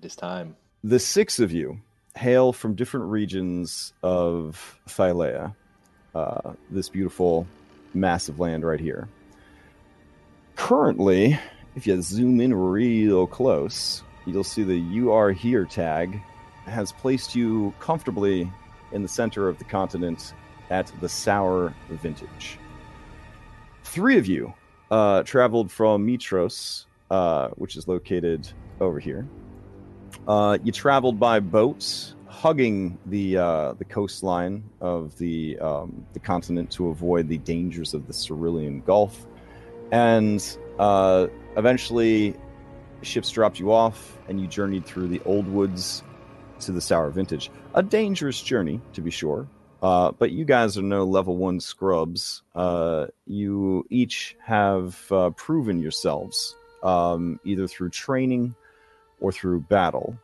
It is time. The six of you hail from different regions of Thylea, uh, this beautiful, massive land right here. Currently, if you zoom in real close, you'll see the You Are Here tag has placed you comfortably in the center of the continent at the Sour Vintage. Three of you uh, traveled from Mytros, uh, which is located over here. Uh, you traveled by boat, hugging the uh, the coastline of the um, the continent to avoid the dangers of the Cerulean Gulf, and uh, eventually, ships dropped you off, and you journeyed through the old woods to the Sour Vintage. A dangerous journey, to be sure, uh, but you guys are no level one scrubs. Uh, you each have uh, proven yourselves um, either through training or through battle.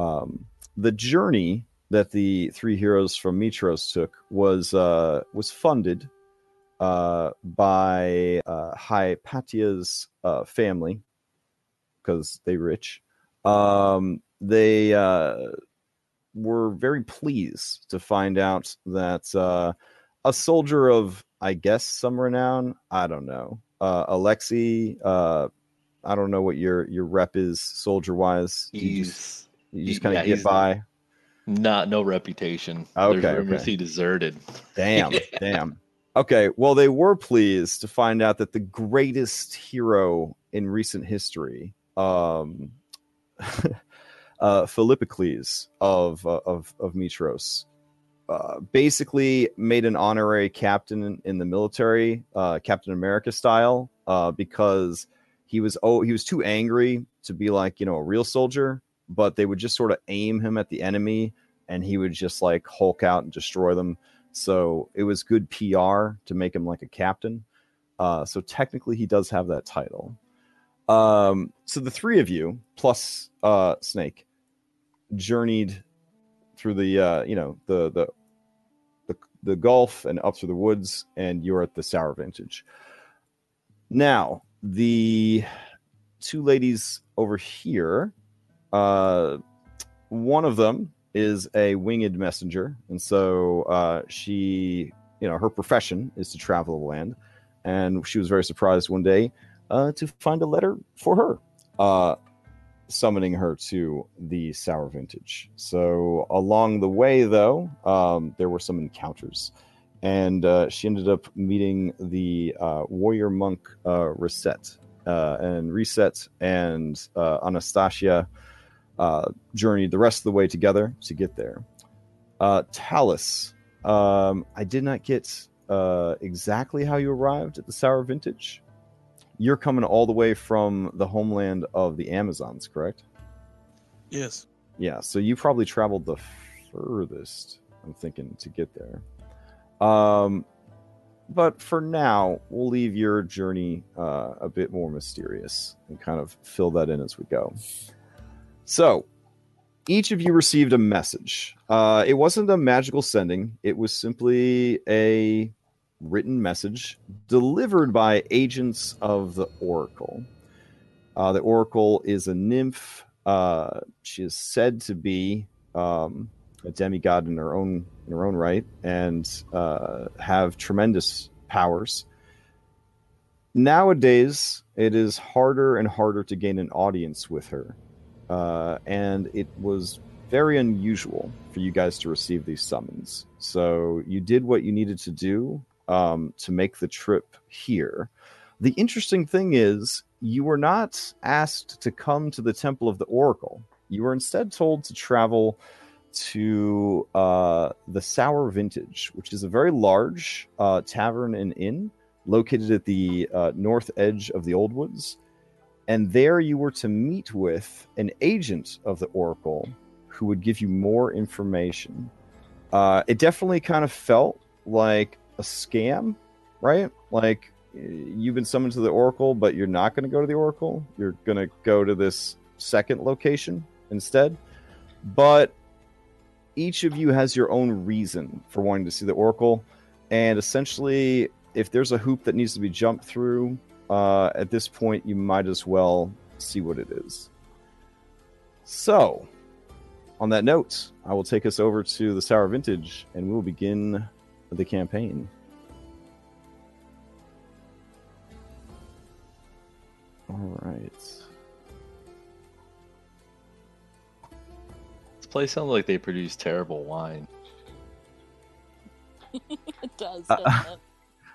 Um, the journey that the three heroes from Mytros took was uh, was funded uh, by uh, Hypatia's uh, family because they rich. Um, they uh, were very pleased to find out that uh, a soldier of, I guess, some renown. I don't know. Alexi, uh, I don't know what your your rep is soldier wise. You just, He's you just kind of yeah, get by. not no reputation. Okay, There's rumors okay. he deserted. Damn, damn. Okay, well, they were pleased to find out that the greatest hero in recent history, um, uh, Philippocles of uh, of of Mytros, uh, basically made an honorary captain in, in the military, uh, Captain America style, uh, because he was oh he was too angry to be like you know a real soldier, but they would just sort of aim him at the enemy, and he would just like hulk out and destroy them. So it was good PR to make him like a captain. Uh, so technically, he does have that title. Um, so the three of you plus uh, Snake journeyed through the uh, you know the the the the Gulf and up through the woods, and you're at the Sour Vintage. Now the two ladies over here, uh, one of them is a winged messenger, and so uh, she, you know, her profession is to travel the land, and she was very surprised one day uh, to find a letter for her, uh, summoning her to the Sour Vintage. So along the way, though, um, there were some encounters, and uh, she ended up meeting the uh, warrior monk uh, Reset, uh, and Reset and uh, Anastasia uh, journeyed the rest of the way together to get there. Uh, Talus, um, I did not get uh, exactly how you arrived at the Sour Vintage. You're coming all the way from the homeland of the Amazons, correct? Yes. Yeah, so you probably traveled the furthest, I'm thinking, to get there. Um, but for now, we'll leave your journey uh, a bit more mysterious and kind of fill that in as we go. So, each of you received a message. Uh, it wasn't a magical sending, it was simply a written message delivered by agents of the Oracle. Uh, the Oracle is a nymph. Uh, she is said to be um, a demigod in her own in her own right and uh, have tremendous powers. Nowadays, it is harder and harder to gain an audience with her, uh, and it was very unusual for you guys to receive these summons. So you did what you needed to do um, to make the trip here. The interesting thing is, you were not asked to come to the Temple of the Oracle. You were instead told to travel to uh, the Sour Vintage, which is a very large uh, tavern and inn located at the uh, north edge of the Old Woods. And there you were to meet with an agent of the Oracle who would give you more information. Uh, it definitely kind of felt like a scam, right? Like uh, you've been summoned to the Oracle, but you're not going to go to the Oracle. You're going to go to this second location instead. But each of you has your own reason for wanting to see the Oracle. And essentially, if there's a hoop that needs to be jumped through, uh, at this point, you might as well see what it is. So, on that note, I will take us over to the Sour Vintage and we will begin the campaign. All right. Place sounds like they produce terrible wine. it does. Uh, doesn't it?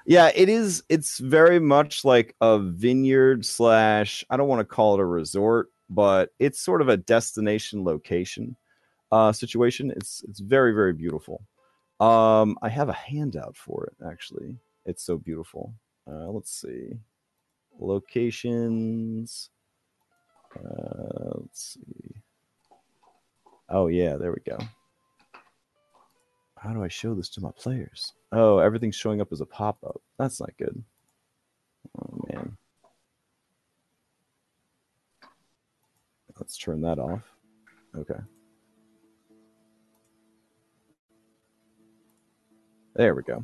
Yeah, it is. It's very much like a vineyard slash. I don't want to call it a resort, but it's sort of a destination location uh, situation. It's it's very very beautiful. Um, I have a handout for it actually. It's so beautiful. Uh, let's see, locations. Uh, let's see. Oh yeah, there we go. How do I show this to my players? Oh, everything's showing up as a pop up. That's not good. Oh man. Let's turn that off. Okay. There we go.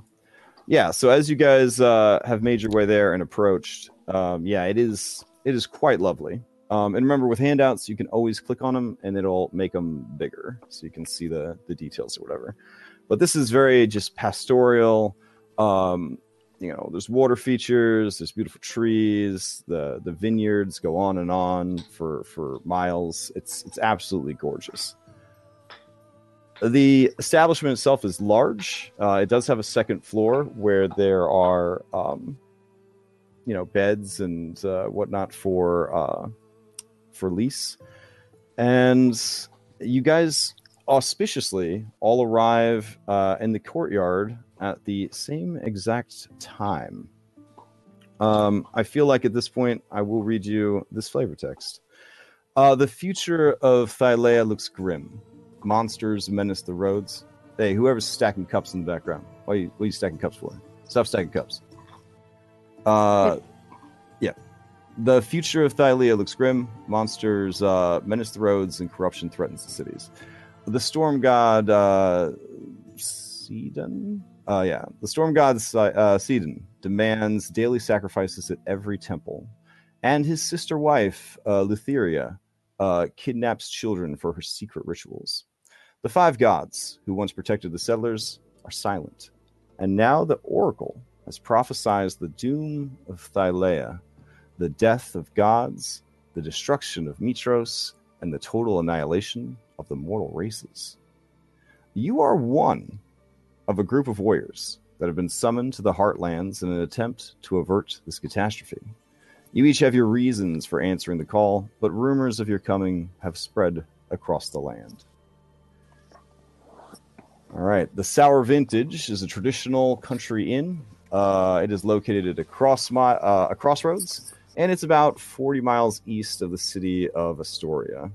Yeah, so as you guys uh, have made your way there and approached, um, yeah, it is it is quite lovely. Um, and remember, with handouts, you can always click on them, and it'll make them bigger, so you can see the the details or whatever. But this is very just pastoral. Um, you know, there's water features, there's beautiful trees, the the vineyards go on and on for for miles. It's it's absolutely gorgeous. The establishment itself is large. Uh, it does have a second floor where there are, um, you know, beds and uh, whatnot for uh, for lease. And you guys auspiciously all arrive uh, in the courtyard at the same exact time. Um, I feel like at this point I will read you this flavor text. Uh, the future of Thylea looks grim. Monsters menace the roads. Hey, whoever's stacking cups in the background, what are you, what are you stacking cups for? Stop stacking cups. Uh. The future of Thylea looks grim. Monsters uh, menace the roads, and corruption threatens the cities. The storm god uh, uh, yeah, the storm god uh, Sydon demands daily sacrifices at every temple, and his sister wife uh, Lutheria uh, kidnaps children for her secret rituals. The five gods who once protected the settlers are silent, and now the oracle has prophesied the doom of Thylea, the death of gods, the destruction of Mytros, and the total annihilation of the mortal races. You are one of a group of warriors that have been summoned to the Heartlands in an attempt to avert this catastrophe. You each have your reasons for answering the call, but rumors of your coming have spread across the land. All right, the Sour Vintage is a traditional country inn. Uh, it is located at a cross mi- uh, a crossroads, and it's about 40 miles east of the city of Estoria.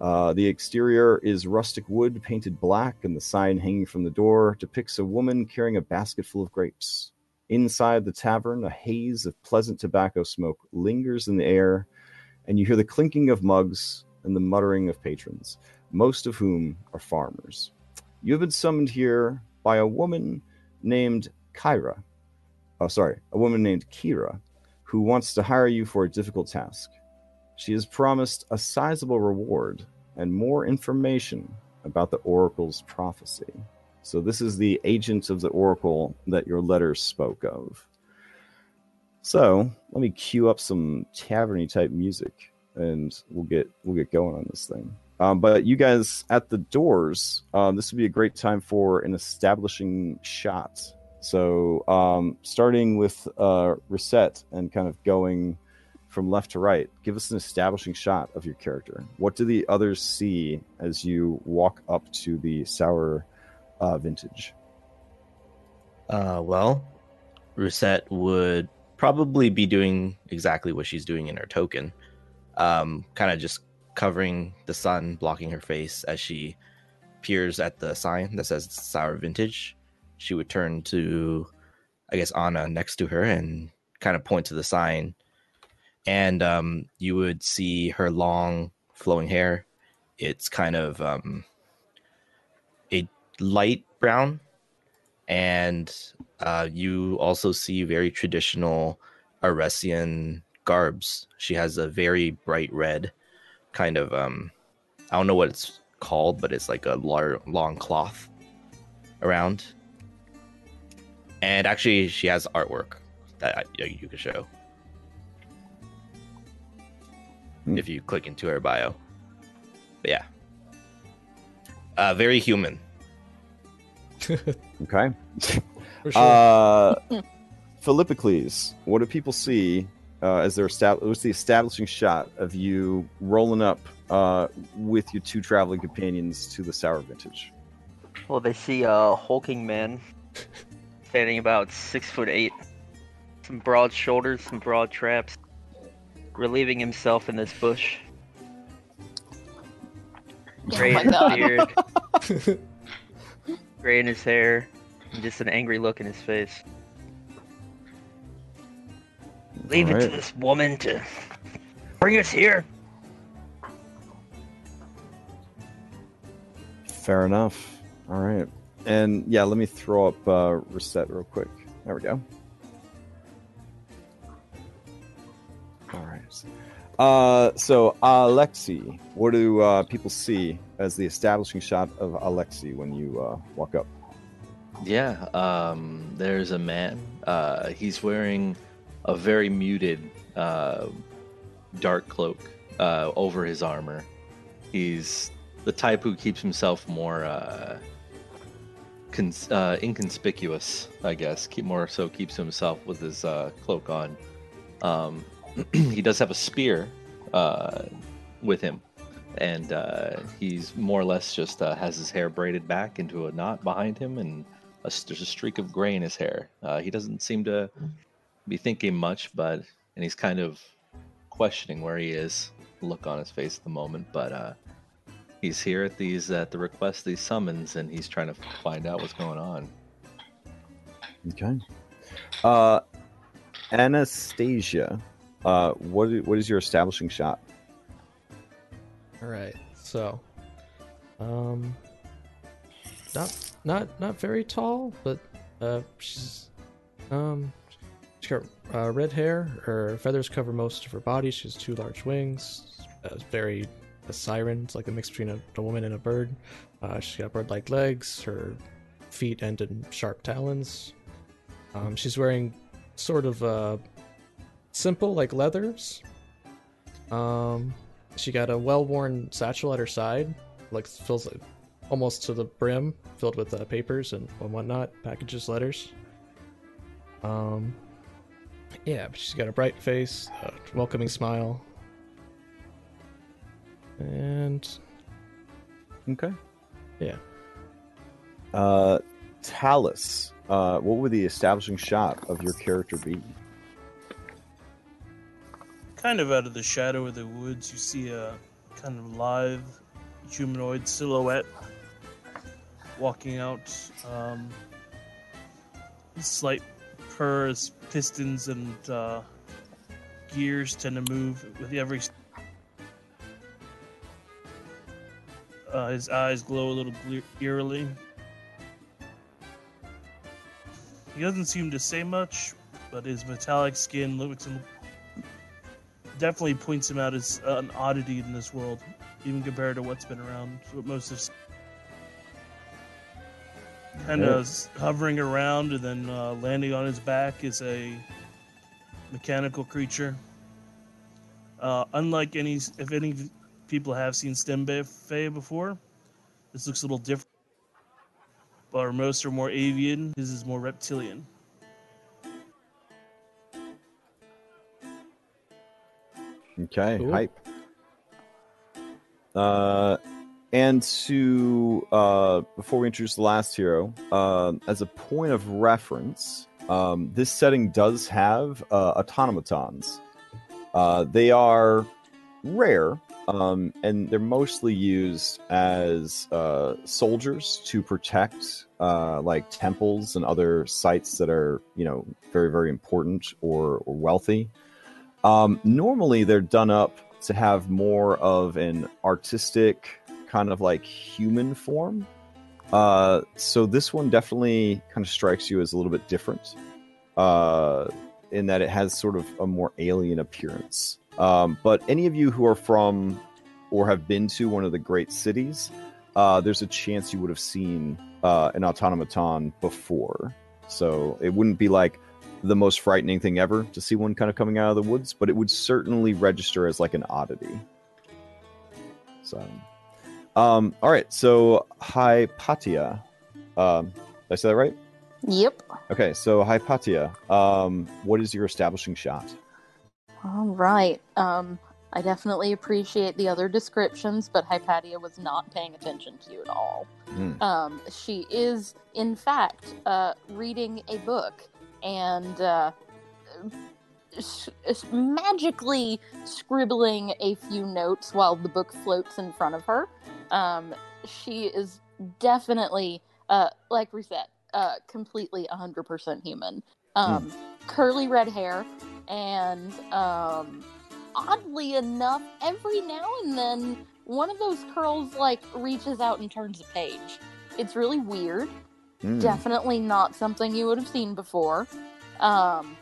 Uh, the exterior is rustic wood painted black, and the sign hanging from the door depicts a woman carrying a basket full of grapes. Inside the tavern, a haze of pleasant tobacco smoke lingers in the air, and you hear the clinking of mugs and the muttering of patrons, most of whom are farmers. You have been summoned here by a woman named Kyra. Oh, sorry, a woman named Kira, who wants to hire you for a difficult task. She has promised a sizable reward and more information about the Oracle's prophecy. So, this is the agent of the Oracle that your letter spoke of. So, let me cue up some taverny type music and we'll get we'll get going on this thing. Um, but you guys at the doors, um, this would be a great time for an establishing shot. So, um, starting with uh, reset and kind of going from left to right, give us an establishing shot of your character. What do the others see as you walk up to the sour uh, vintage? Uh, well, Reset would probably be doing exactly what she's doing in her token. Um, kind of just covering the sun, blocking her face as she peers at the sign that says Sour Vintage. She would turn to, I guess, Anna next to her and kind of point to the sign. And um, you would see her long flowing hair. It's kind of um, a light brown. And uh, you also see very traditional Aresian garbs. She has a very bright red kind of um I don't know what it's called, but it's like a lar- long cloth around. And actually, she has artwork that I, you you could show Hmm. if you click into her bio. But yeah, uh, very human. Okay. For sure. Uh, Philippicles, what do people see uh, as their estab- what's the establishing shot of you rolling up uh, with your two traveling companions to the Sour Vintage? Well, they see a hulking man standing about six foot eight, some broad shoulders, some broad traps, relieving himself in this bush. Oh gray my in his beard, gray in his hair, and just an angry look in his face. Leave it to this woman to bring us here. Fair enough. All right. And yeah, let me throw up uh, reset real quick. There we go. All right. Uh, so Alexi, what do uh, people see as the establishing shot of Alexi when you uh, walk up? Yeah, um, there's a man. Uh, he's wearing a very muted uh, dark cloak uh, over his armor. He's the type who keeps himself more uh, cons- uh, inconspicuous, I guess. Keep more so keeps himself with his uh, cloak on. Um, he does have a spear uh, with him, and uh, he's more or less just uh, has his hair braided back into a knot behind him, and a, there's a streak of gray in his hair. Uh, he doesn't seem to be thinking much, but and he's kind of questioning where he is. Look on his face at the moment, but he's here at these at the request these summons, and he's trying to find out what's going on. Okay. Uh, Anastasia, uh, what what is your establishing shot? All right. So, um, not not not very tall, but uh, she's um, she's got uh, red hair. Her feathers cover most of her body. She has two large wings. Uh, very a siren. It's like a mix between a, a woman and a bird. Uh, she's got bird-like legs. Her feet end in sharp talons. Um, she's wearing sort of uh, simple like leathers. Um, she got a well-worn satchel at her side, like fills almost to the brim, filled with uh, papers and, and whatnot, packages, letters. Um, yeah, but she's got a bright face, a welcoming smile, and Okay. Yeah. Uh, Talus, uh, what would the establishing shot of your character be? Kind of out of the shadow of the woods, you see a kind of live humanoid silhouette walking out. Um, slight purrs, pistons, and uh, gears tend to move with every. Uh, his eyes glow a little eerily. He doesn't seem to say much, but his metallic skin looks definitely points him out as an oddity in this world, even compared to what's been around. What most of kind of hovering around and then uh, landing on his back is a mechanical creature. Uh, unlike any, if any people have seen Stembe Fae before, this looks a little different. But our most are more avian. His is more reptilian. Okay, Cool. hype. Uh, and to uh, before we introduce the last hero, uh, as a point of reference, um, this setting does have uh, automatons. Uh, they are rare, um, and they're mostly used as uh, soldiers to protect uh, like temples and other sites that are, you know, very very important or, or wealthy. Um, normally, they're done up to have more of an artistic kind of like human form. Uh, so this one definitely kind of strikes you as a little bit different, uh, in that it has sort of a more alien appearance. Um, but any of you who are from or have been to one of the great cities, uh, there's a chance you would have seen uh, an automaton before. So it wouldn't be like the most frightening thing ever to see one kind of coming out of the woods, but it would certainly register as like an oddity. So, um, all right. So Hypatia, um, did I say that right? Yep. Okay. So Hypatia, um, what is your establishing shot? All right. Um, I definitely appreciate the other descriptions, but Hypatia was not paying attention to you at all. Hmm. Um, she is, in fact, uh, reading a book and uh, magically scribbling a few notes while the book floats in front of her. Um, she is definitely, uh, like we said, uh, completely 100% human. Um, Curly red hair, and um, oddly enough, every now and then, one of those curls like reaches out and turns a page. It's really weird. Hmm. Definitely not something you would have seen before. Um,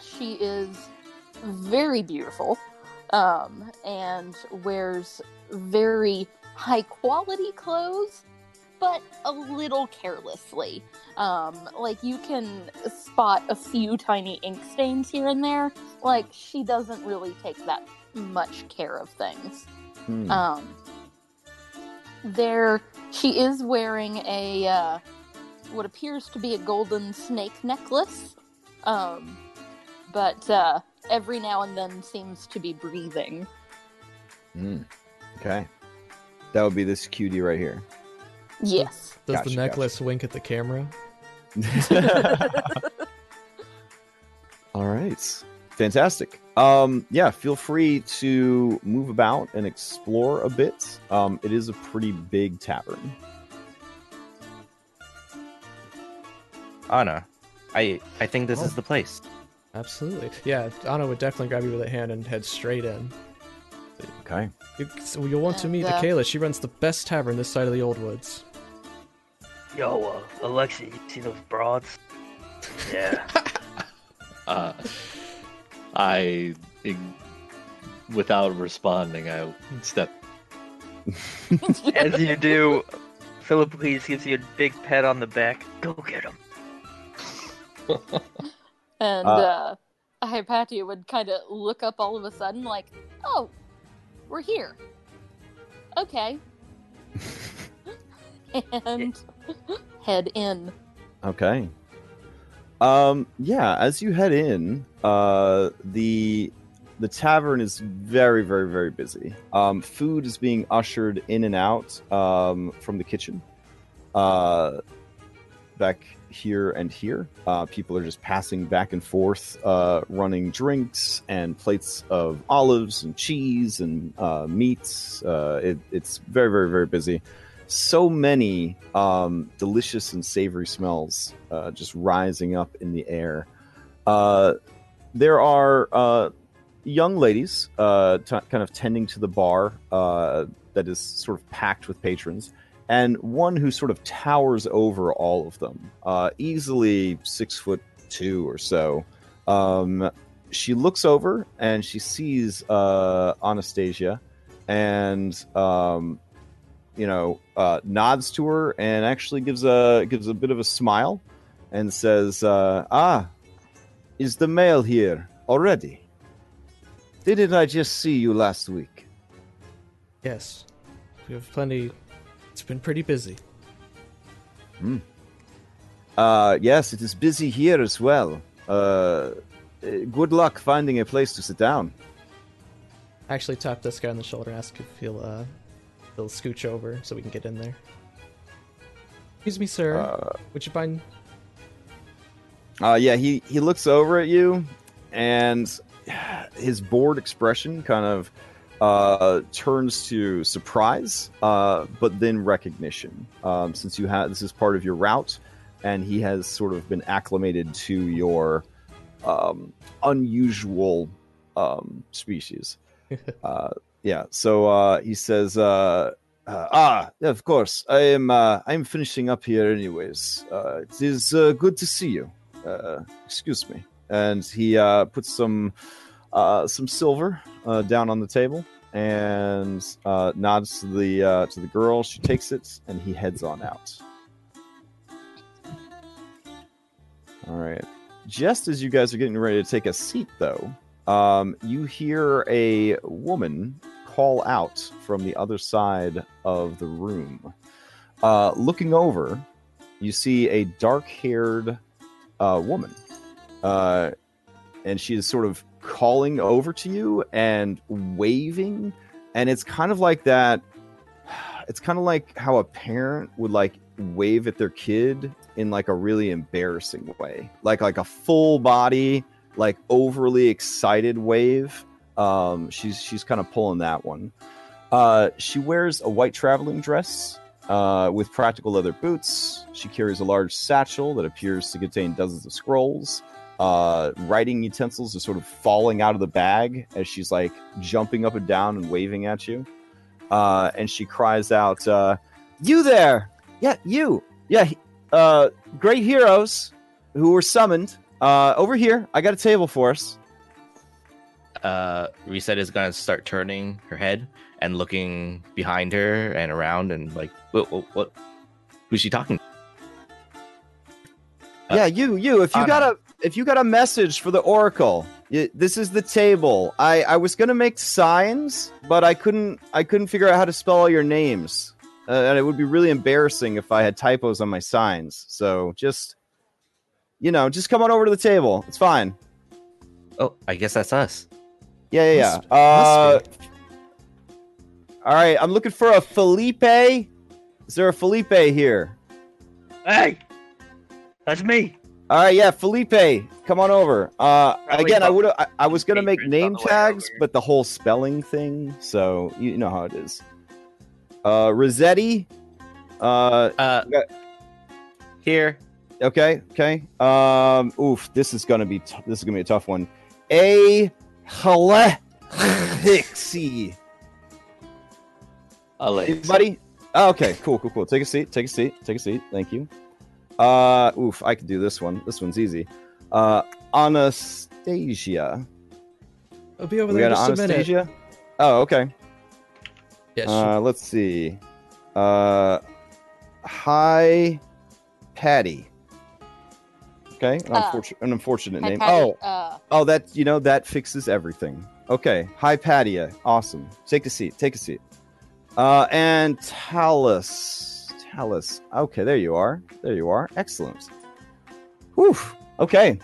she is very beautiful um, and wears very high quality clothes, but a little carelessly. Um, like you can spot a few tiny ink stains here and there. Like she doesn't really take that much care of things. Hmm. Um, there, she is wearing a uh, what appears to be a golden snake necklace, um, but uh, every now and then seems to be breathing. Hmm. Okay. That would be this cutie right here. Yes. Does Gotcha, the gotcha. necklace wink at the camera? All right. Fantastic. Um, yeah, feel free to move about and explore a bit. Um, it is a pretty big tavern. Anna, I I think this Oh. is the place. Absolutely. Yeah, Anna would definitely grab you with a hand and head straight in. Okay. You, so you'll want to meet Akela. She runs the best tavern this side of the Old Woods. Yo, uh, Alexa, you see those broads? Yeah. Uh, I, ig- without responding, I step. As you do, Philip please gives you a big pat on the back. Go get him. And Uh, uh, Hypatia would kind of look up all of a sudden, like, "Oh, we're here. Okay." and head in. Okay. Um, yeah, as you head in, uh, the the tavern is very, very, very busy. Um, food is being ushered in and out um, from the kitchen. Uh, back here and here, uh, people are just passing back and forth, uh, running drinks and plates of olives and cheese and uh, meats. Uh, it, it's very, very, very busy so many um, delicious and savory smells uh, just rising up in the air. Uh, there are uh, young ladies uh, t- kind of tending to the bar uh, that is sort of packed with patrons, and one who sort of towers over all of them, uh, easily six foot two or so. Um, she looks over and she sees Anastasia, and um, you know, uh, nods to her and actually gives a gives a bit of a smile and says, uh, "Ah, is the mail here already? Didn't I just see you last week?" Yes. We have plenty. It's been pretty busy. Hmm. Uh, yes, it is busy here as well. Uh, good luck finding a place to sit down. Actually tap this guy on the shoulder and ask if he'll, uh, he'll scooch over so we can get in there. Excuse me, sir. Uh, Would you mind? Uh, yeah, he he looks over at you, and his bored expression kind of uh, turns to surprise, uh, but then recognition. Um, since you have this is part of your route, and he has sort of been acclimated to your um, unusual um, species. uh, yeah, so uh, he says. Uh, uh, ah, yeah, of course. I am. Uh, I am finishing up here, anyways. Uh, it is uh, good to see you uh, excuse me and he uh, puts some uh, some silver uh, down on the table and uh, nods to the uh, to the girl. She takes it, and he heads on out. All right. Just as you guys are getting ready to take a seat, though, um, you hear a woman call out from the other side of the room. Uh, looking over, you see a dark-haired uh, woman, uh, and she is sort of calling over to you and waving, and it's kind of like that. It's kind of like how a parent would like wave at their kid in like a really embarrassing way, like like a full body, like overly excited wave. Um, she's she's kind of pulling that one. Uh, she wears a white traveling dress uh, with practical leather boots. She carries a large satchel that appears to contain dozens of scrolls. Uh, writing utensils are sort of falling out of the bag as she's like jumping up and down and waving at you. Uh, and she cries out, uh, "You there? Yeah, you. Yeah, uh, great heroes who were summoned. Uh, over here, I got a table for us." Uh, Reset is gonna start turning her head and looking behind her and around and like, what? What? what who's she talking? Uh, yeah, you, you. If you Anna. got a, if you got a message for the oracle, y this is the table. I, I was gonna make signs, but I couldn't, I couldn't figure out how to spell all your names, uh, and it would be really embarrassing if I had typos on my signs. So just, you know, just come on over to the table. It's fine. Oh, I guess that's us. Yeah, yeah, Must- yeah. Uh, all right, I'm looking for a Felipe. Is there a Felipe here? Hey, that's me. All right, yeah, Felipe, come on over. Uh, Probably again, I would I, I was gonna make name tags, but the whole spelling thing, so you know how it is. Uh, Rossetti. Uh, Uh, Yeah. here. Okay, okay. Um, oof, this is gonna be t- this is gonna be a tough one. A Halexi. Alex. Anybody? Oh, okay, cool, cool, cool. Take a seat. Take a seat. Take a seat. Thank you. Uh, oof, I can do this one. This one's easy. Uh, Anastasia. I'll be over We there got in just a minute. Anastasia. Oh, okay. Yeah, she- Uh, let's see. Uh, hi, Patty. Okay, an, Uh, unfortunate, an unfortunate name. Oh, Uh, oh, that you know that fixes everything. Okay, hi, Patty. Awesome. Take a seat. Take a seat. Uh, and Talus. Talus. Okay, there you are. There you are. Excellent. Whew. Okay.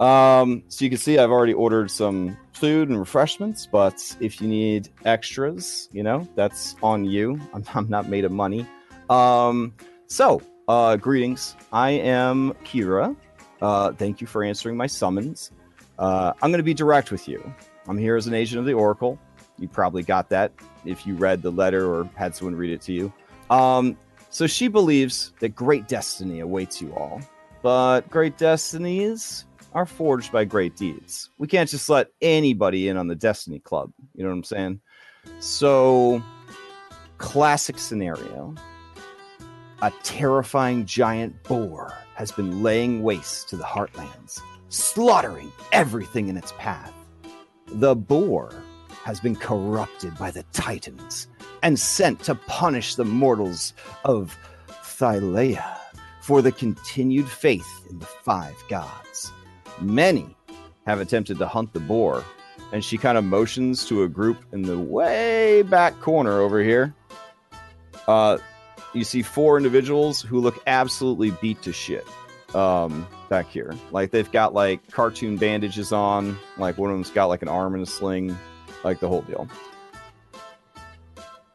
Um, so you can see I've already ordered some food and refreshments, but if you need extras, you know, that's on you. I'm, I'm not made of money. Um, so, uh, greetings. I am Kira. Uh, thank you for answering my summons. Uh, I'm going to be direct with you. I'm here as an agent of the Oracle. You probably got that if you read the letter or had someone read it to you. Um, so she believes that great destiny awaits you all, but great destinies are forged by great deeds. We can't just let anybody in on the Destiny Club. You know what I'm saying? So, classic scenario a terrifying giant boar has been laying waste to the heartlands, slaughtering everything in its path. The boar has been corrupted by the Titans and sent to punish the mortals of Thylea for the continued faith in the five gods. Many have attempted to hunt the boar, and she kind of motions to a group in the way back corner over here. Uh, you see four individuals who look absolutely beat to shit um, back here. Like they've got like cartoon bandages on, like one of them's got like an arm in a sling, like the whole deal.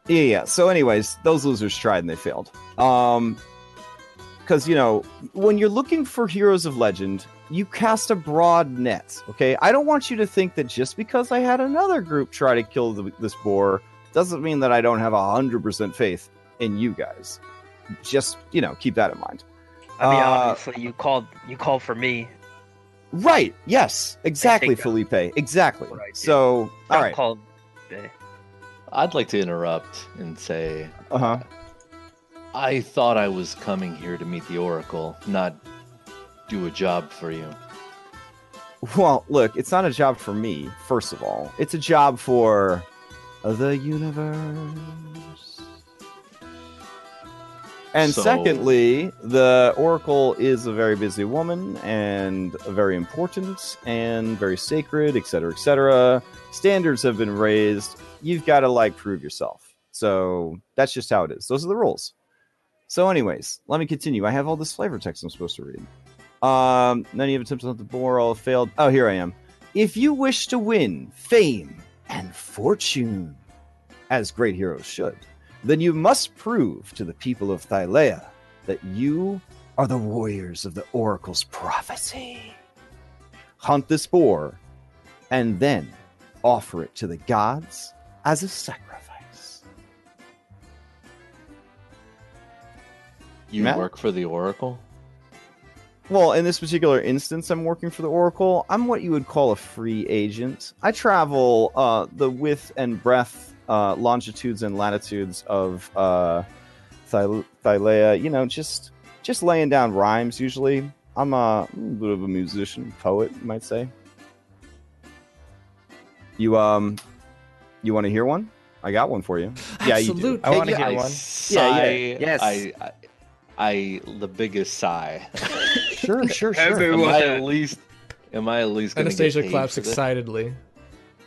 Yeah, yeah. So, anyways, those losers tried and they failed. Um, because you know when you're looking for heroes of legend you cast a broad net okay i don't want you to think that just because i had another group try to kill the, this boar doesn't mean that i don't have a 100% faith in you guys just you know keep that in mind I mean, Uh, obviously, you called you called for me. right yes exactly that- felipe exactly What I did. so all Not Called. eh, I'd like to interrupt and say uh-huh I thought I was coming here to meet the Oracle, not do a job for you. Well, look, it's not a job for me, first of all. It's a job for the universe. And So- secondly, the Oracle is a very busy woman and very important and very sacred, etc., etc. Standards have been raised. You've got to like prove yourself. So that's just how it is. Those are the rules. So, anyways, let me continue. I have all this flavor text I'm supposed to read. Um, none of attempted at the boar, all failed. Oh, here I am. If you wish to win fame and fortune, as great heroes should, then you must prove to the people of Thylea that you are the warriors of the Oracle's prophecy. Hunt this boar, and then offer it to the gods as a sacrifice. You Matt? work for the Oracle? Well, in this particular instance, I'm working for the Oracle. I'm what you would call a free agent. I travel uh, the width and breadth, uh, longitudes and latitudes of uh, Thy- Thylea. You know, just just laying down rhymes. Usually, I'm a, I'm a bit of a musician, poet, you might say. You um, you want to hear one? I got one for you. Yeah, you do. I want to I hear one. sigh, yeah. Yes. I, I, I, the biggest sigh. Sure, sure, sure. am I at least? Am I at least going Anastasia get paid claps for this? excitedly,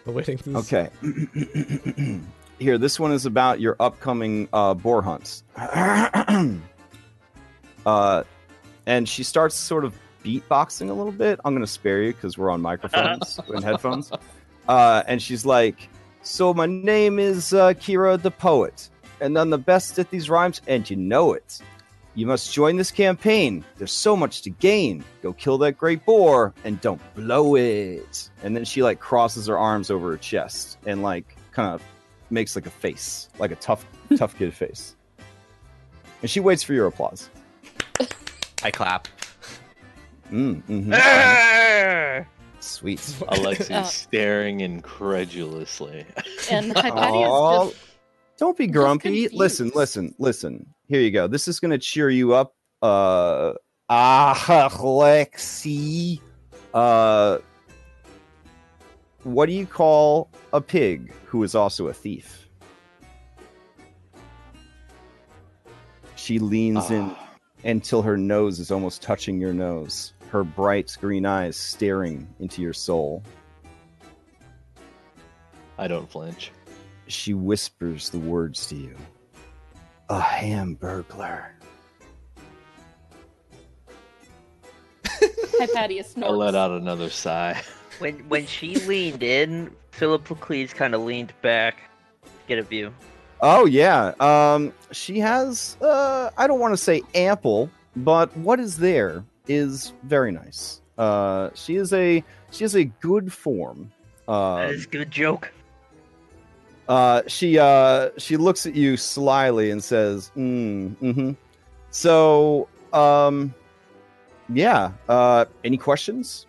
awaiting. Okay. Here, this one is about your upcoming uh, boar hunts. uh, and she starts sort of beatboxing a little bit. I'm going to spare you because we're on microphones and headphones. Uh, and she's like, So, my name is uh, Kira the Poet, and I'm the best at these rhymes, and you know it. You must join this campaign. There's so much to gain. Go kill that great boar and don't blow it. And then she like crosses her arms over her chest and like kind of makes like a face, like a tough, tough kid face. And she waits for your applause. I clap. Mm, mhm. Ah! Sweet. Alexi's Uh. staring incredulously. And Aw. Hypatia's just Don't be grumpy. Listen, listen, listen. Here you go. This is going to cheer you up. Uh, ah, Lexi. Uh, what do you call a pig who is also a thief? She leans in Ah, until her nose is almost touching your nose. Her bright green eyes staring into your soul. I don't flinch. She whispers the words to you. A hamburglar. Hypatia I let out another sigh. When when she leaned in, Philip Leclerc kind of leaned back, to get a view. Oh yeah. Um she has uh I don't want to say ample, but what is there is very nice. Uh she is a she has a good form. That Uh, is a good joke. Uh she uh she looks at you slyly and says, mm, mhm. So um yeah, uh any questions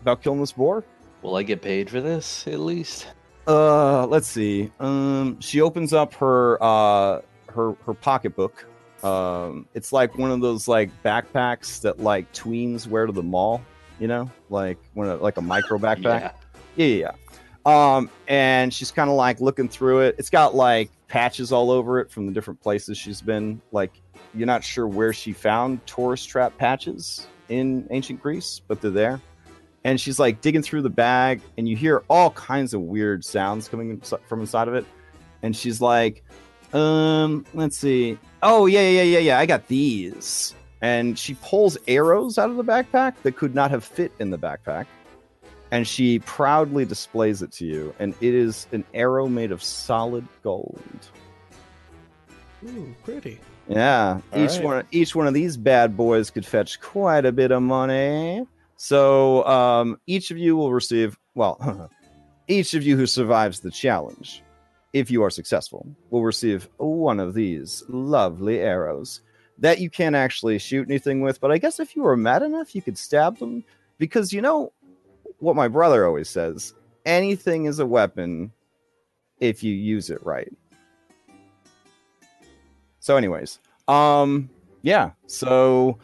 about killing this boar? Will I get paid for this at least? Uh, let's see. Um, she opens up her uh her her pocketbook. Um, it's like one of those like backpacks that like tweens wear to the mall. You know, like one of like a micro backpack. Yeah. Yeah, yeah. Um, and she's kind of like looking through it. It's got like patches all over it from the different places she's been. Like, you're not sure where she found tourist trap patches in ancient Greece, but they're there. And she's like digging through the bag, and you hear all kinds of weird sounds coming in- from inside of it. And she's like, um, let's see. Oh, yeah, yeah, yeah, yeah. I got these. And she pulls arrows out of the backpack that could not have fit in the backpack and she proudly displays it to you and it is an arrow made of solid gold Ooh, pretty. yeah All each right. one each one of these bad boys could fetch quite a bit of money so um each of you will receive well each of you who survives the challenge if you are successful will receive one of these lovely arrows that you can't actually shoot anything with but i guess if you were mad enough you could stab them because you know what my brother always says anything is a weapon if you use it right so anyways um yeah so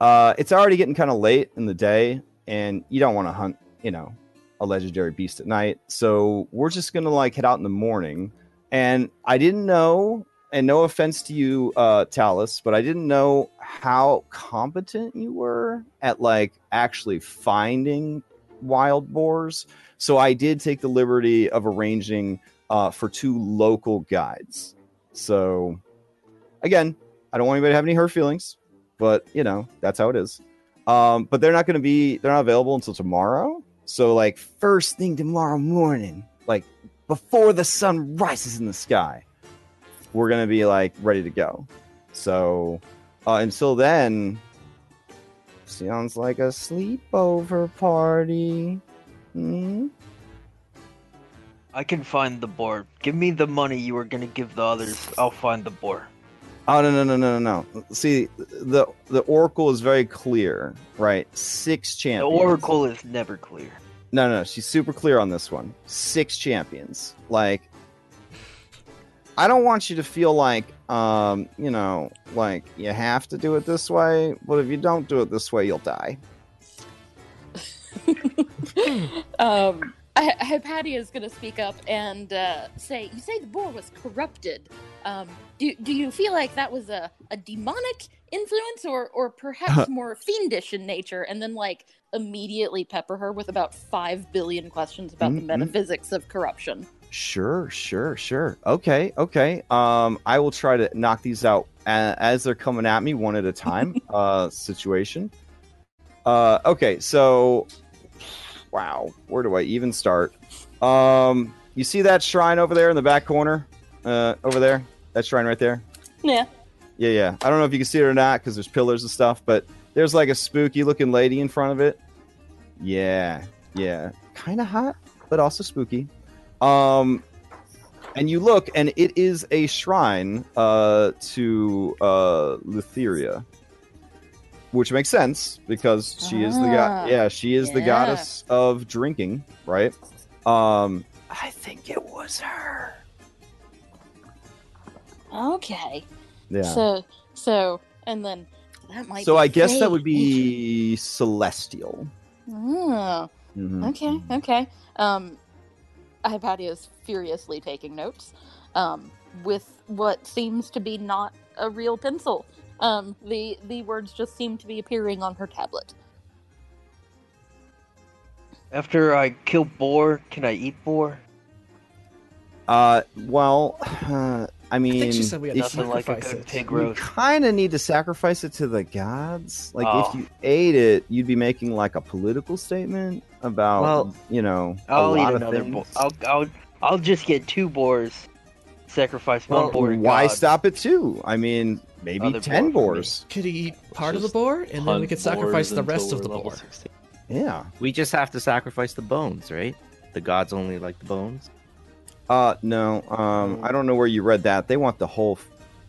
uh it's already getting kind of late in the day and you don't want to hunt you know a legendary beast at night. So we're just gonna like head out in the morning. And I didn't know, and no offense to you, uh, Talus, but I didn't know how competent you were at like actually finding wild boars. So I did take the liberty of arranging uh, for two local guides. So again, I don't want anybody to have any hurt feelings, but you know that's how it is. Um, but they're not going to be they're not available until tomorrow. So like first thing tomorrow morning, like before the sun rises in the sky, we're gonna be like ready to go. So uh, until then, sounds like a sleepover party. Hmm? I can find the boar. Give me the money you were gonna give the others. I'll find the boar. Oh no no no no no no! See the the oracle is very clear, right? Six champions. The oracle is never clear. No, no, she's super clear on this one. Six champions. Like, I don't want you to feel like, um, you know, like you have to do it this way. But if you don't do it this way, you'll die. um, I, Hypatia is going to speak up and uh, say, "You say the boar was corrupted. Um, do do you feel like that was a, a demonic influence, or or perhaps more fiendish in nature?" And then like immediately pepper her with about five billion questions about the Mhm. metaphysics of corruption. Sure, sure, sure. Okay, okay. Um, I will try to knock these out as they're coming at me one at a time. uh, situation. Uh, okay, so wow, where do I even start? Um, you see that shrine over there in the back corner? Uh, over there, that shrine right there. Yeah. Yeah, yeah. I don't know if you can see it or not because there's pillars and stuff, but there's like a spooky looking lady in front of it. Yeah, yeah. Kind of hot, but also spooky. Um, and you look, and it is a shrine uh, to uh, Lutheria, which makes sense because she is the Ah, god. Yeah, she is the goddess of drinking, right? Um, I think it was her. Okay. Yeah. So so and then that might. So be I guess that would be celestial. Oh, Mhm. okay, okay. Um, Hypatia is furiously taking notes, um, with what seems to be not a real pencil. Um, the the words just seem to be appearing on her tablet. After I kill boar, can I eat boar? Uh, well, uh, I mean, I think she said we had if you- Nothing like a good it. pig you roast. kind of need to sacrifice it to the gods. Like, Oh. if you ate it, you'd be making like a political statement about, Well, you know, a I'll eat lot of another things. boar. I'll, I'll, I'll just get two boars. Sacrifice Well, one boar. why God. stop at two? I mean, maybe Other ten boar boars. Could he eat part of the boar, and then we could sacrifice the rest of the boar? 16. Yeah. We just have to sacrifice the bones, right? The gods only like the bones. Uh, no. Um, I don't know where you read that. They want the whole.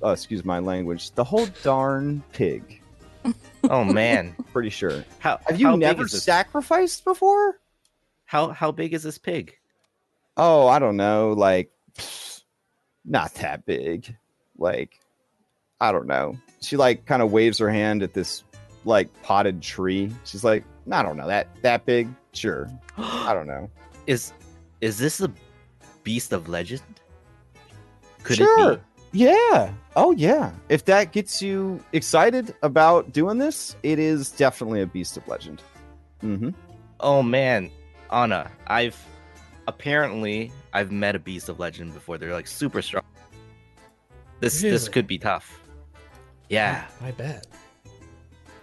Uh, excuse my language. The whole darn pig. Oh man, Pretty sure. how Have you how never sacrificed before? How how big is this pig? Oh, I don't know, like pfft, not that big. Like I don't know. She like kind of waves her hand at this like potted tree. She's like, I don't know, that that big? Sure. I don't know. Is is this a beast of legend? Could sure. it be? Yeah. Oh yeah. If that gets you excited about doing this, it is definitely a beast of legend. Mm-hmm. Oh man, Anna, I've apparently I've met a beast of legend before. They're like super strong. This this could be tough. Yeah, I bet.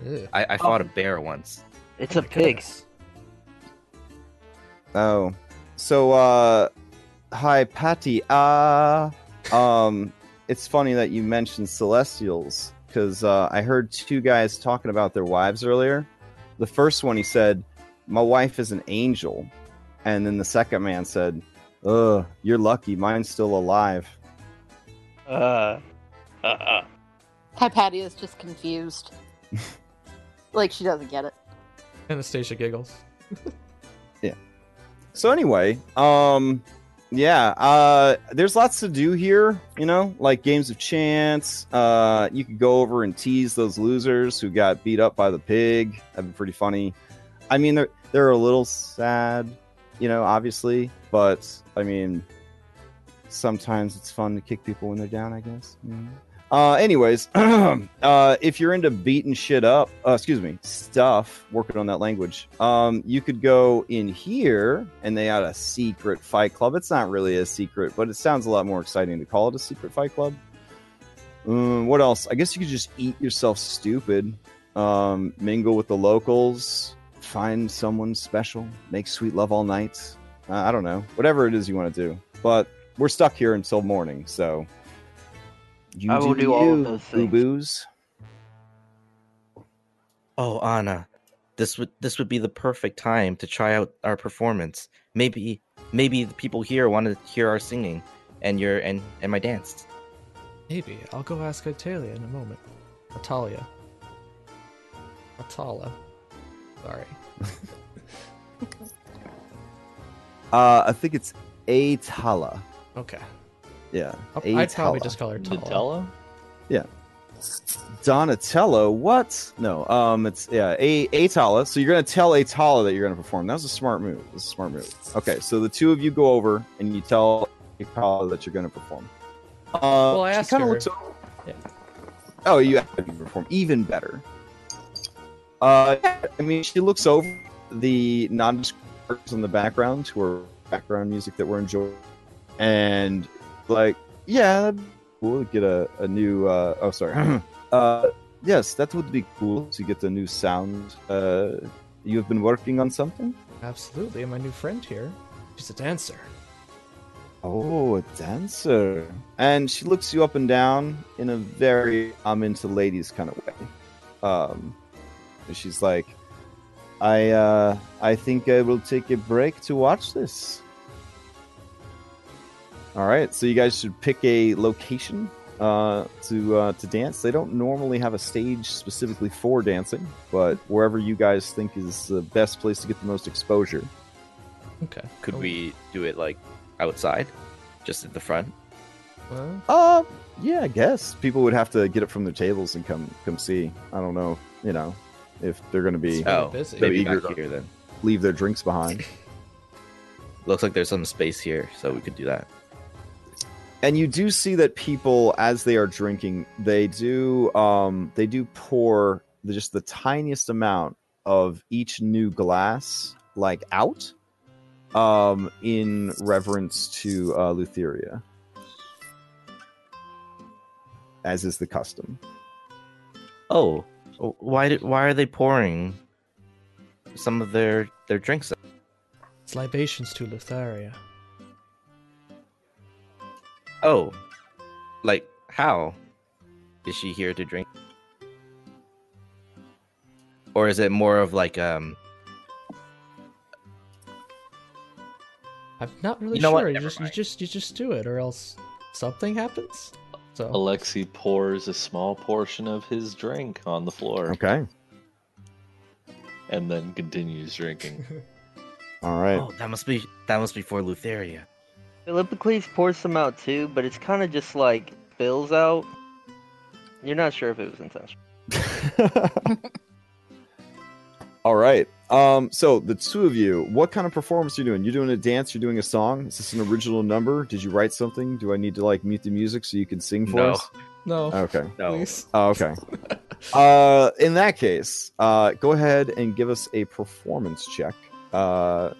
Ugh. I, I fought a bear once. It's Oh a pig. Oh, so uh, Hypatia. Uh, um, it's funny that you mentioned Celestials because uh, I heard two guys talking about their wives earlier. The first one he said, "My wife is an angel," and then the second man said, "Ugh, you're lucky. Mine's still alive." Uh, uh, uh. Hypatia is just confused, like she doesn't get it. Anastasia giggles. Yeah. So anyway, um yeah, uh there's lots to do here, you know, like games of chance. Uh you could go over and tease those losers who got beat up by the pig. That'd be pretty funny. I mean they're they're a little sad, you know, obviously, but I mean, sometimes it's fun to kick people when they're down. I guess. Mm. Uh, anyways, uh, if you're into beating shit up, uh, excuse me, stuff, working on that language, um, you could go in here and they had a secret fight club. It's not really a secret, but it sounds a lot more exciting to call it a secret fight club. Um, what else? I guess you could just eat yourself stupid, um, mingle with the locals, find someone special, make sweet love all night. I don't know, whatever it is you want to do. But we're stuck here until morning, so you I will do all of those things. boo-boos. Oh, Anna, this would this would be the perfect time to try out our performance. Maybe maybe the people here want to hear our singing and your and and my dance. Maybe. I'll go ask Italia in a moment. Atalia. Atala. Sorry. Uh, I think it's Atala. Okay. Yeah, I'll- I'd probably just call her Tala. Nutella? Donatello. What? No. Um, it's yeah, a Atala. So you're gonna tell Atala that you're gonna perform. That was a smart move. This is a smart move. Okay, so the two of you go over and you tell Atala that you're gonna perform. Uh, Well, I asked kinda her- looks over. Yeah. Oh, you have to perform even better. Uh, I mean, she looks over the nondescript in the background to her background music that we're enjoying, and like, yeah, we'll get a, a new. Uh, oh, sorry. uh, yes, that would be cool to get a new sound. Uh, you've been working on something. Absolutely. And my new friend here, she's a dancer. Oh, a dancer. And she looks you up and down in a very I'm into ladies kind of way. Um and she's like, I uh I think I will take a break to watch this. All right, so you guys should pick a location uh, to uh, to dance. They don't normally have a stage specifically for dancing, but wherever you guys think is the best place to get the most exposure. Okay. Could Oh, we do it like outside, just at the front? well, Uh, yeah, I guess people would have to get up from their tables and come come see. I don't know, you know, if they're going to be It's Oh, busy. maybe eager back to- here then. leave their drinks behind. Looks like there's some space here, so we could do that. And you do see that people as they are drinking they do um they do pour the, just the tiniest amount of each new glass like out um in reverence to uh lutheria as is the custom Oh, why did why are they pouring some of their their drinks? it's libations to Lutheria. Oh, like how is she here to drink? Or is it more of like um I'm not really You know sure. You just, you just you just do it, or else something happens. So Alexi pours a small portion of his drink on the floor okay and then continues drinking. all right Oh, that must be that must be for Lutheria. Philippocles pours some out too, but it's kind of just like spills out. You're not sure if it was intentional. All right. Um, so the two of you, what kind of performance are you doing? You're doing a dance, you're doing a song? Is this an original number? Did you write something? Do I need to like mute the music so you can sing for No. us? no, Okay. No. please. Oh, okay. uh in that case, uh go ahead and give us a performance check. Uh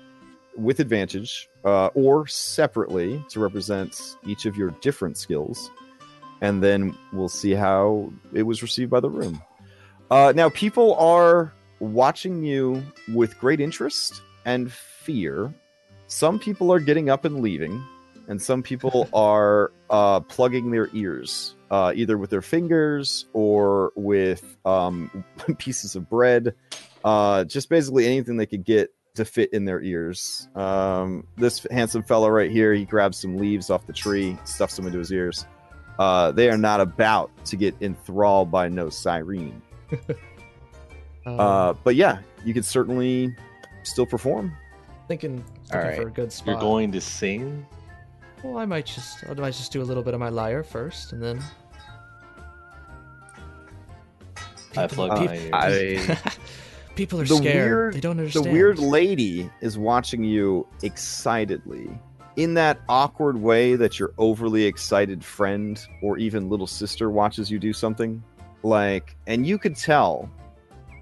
with advantage, uh, or separately to represent each of your different skills, and then we'll see how it was received by the room. Uh, now, people are watching you with great interest and fear. Some people are getting up and leaving, and some people are uh, plugging their ears, uh, either with their fingers or with um, pieces of bread. Uh, just basically anything they could get to fit in their ears. Um, this handsome fellow right here, he grabs some leaves off the tree, stuffs them into his ears. Uh, they are not about to get enthralled by no siren. Um, Uh, but yeah, you could certainly still perform. thinking, all looking for a good spot. You're going to sing? Well, I might just I might just do a little bit of my lyre first, and then. I plug my ears. I People are The scared. weird- they don't the weird lady is watching you excitedly in that awkward way that your overly excited friend or even little sister watches you do something like and you could tell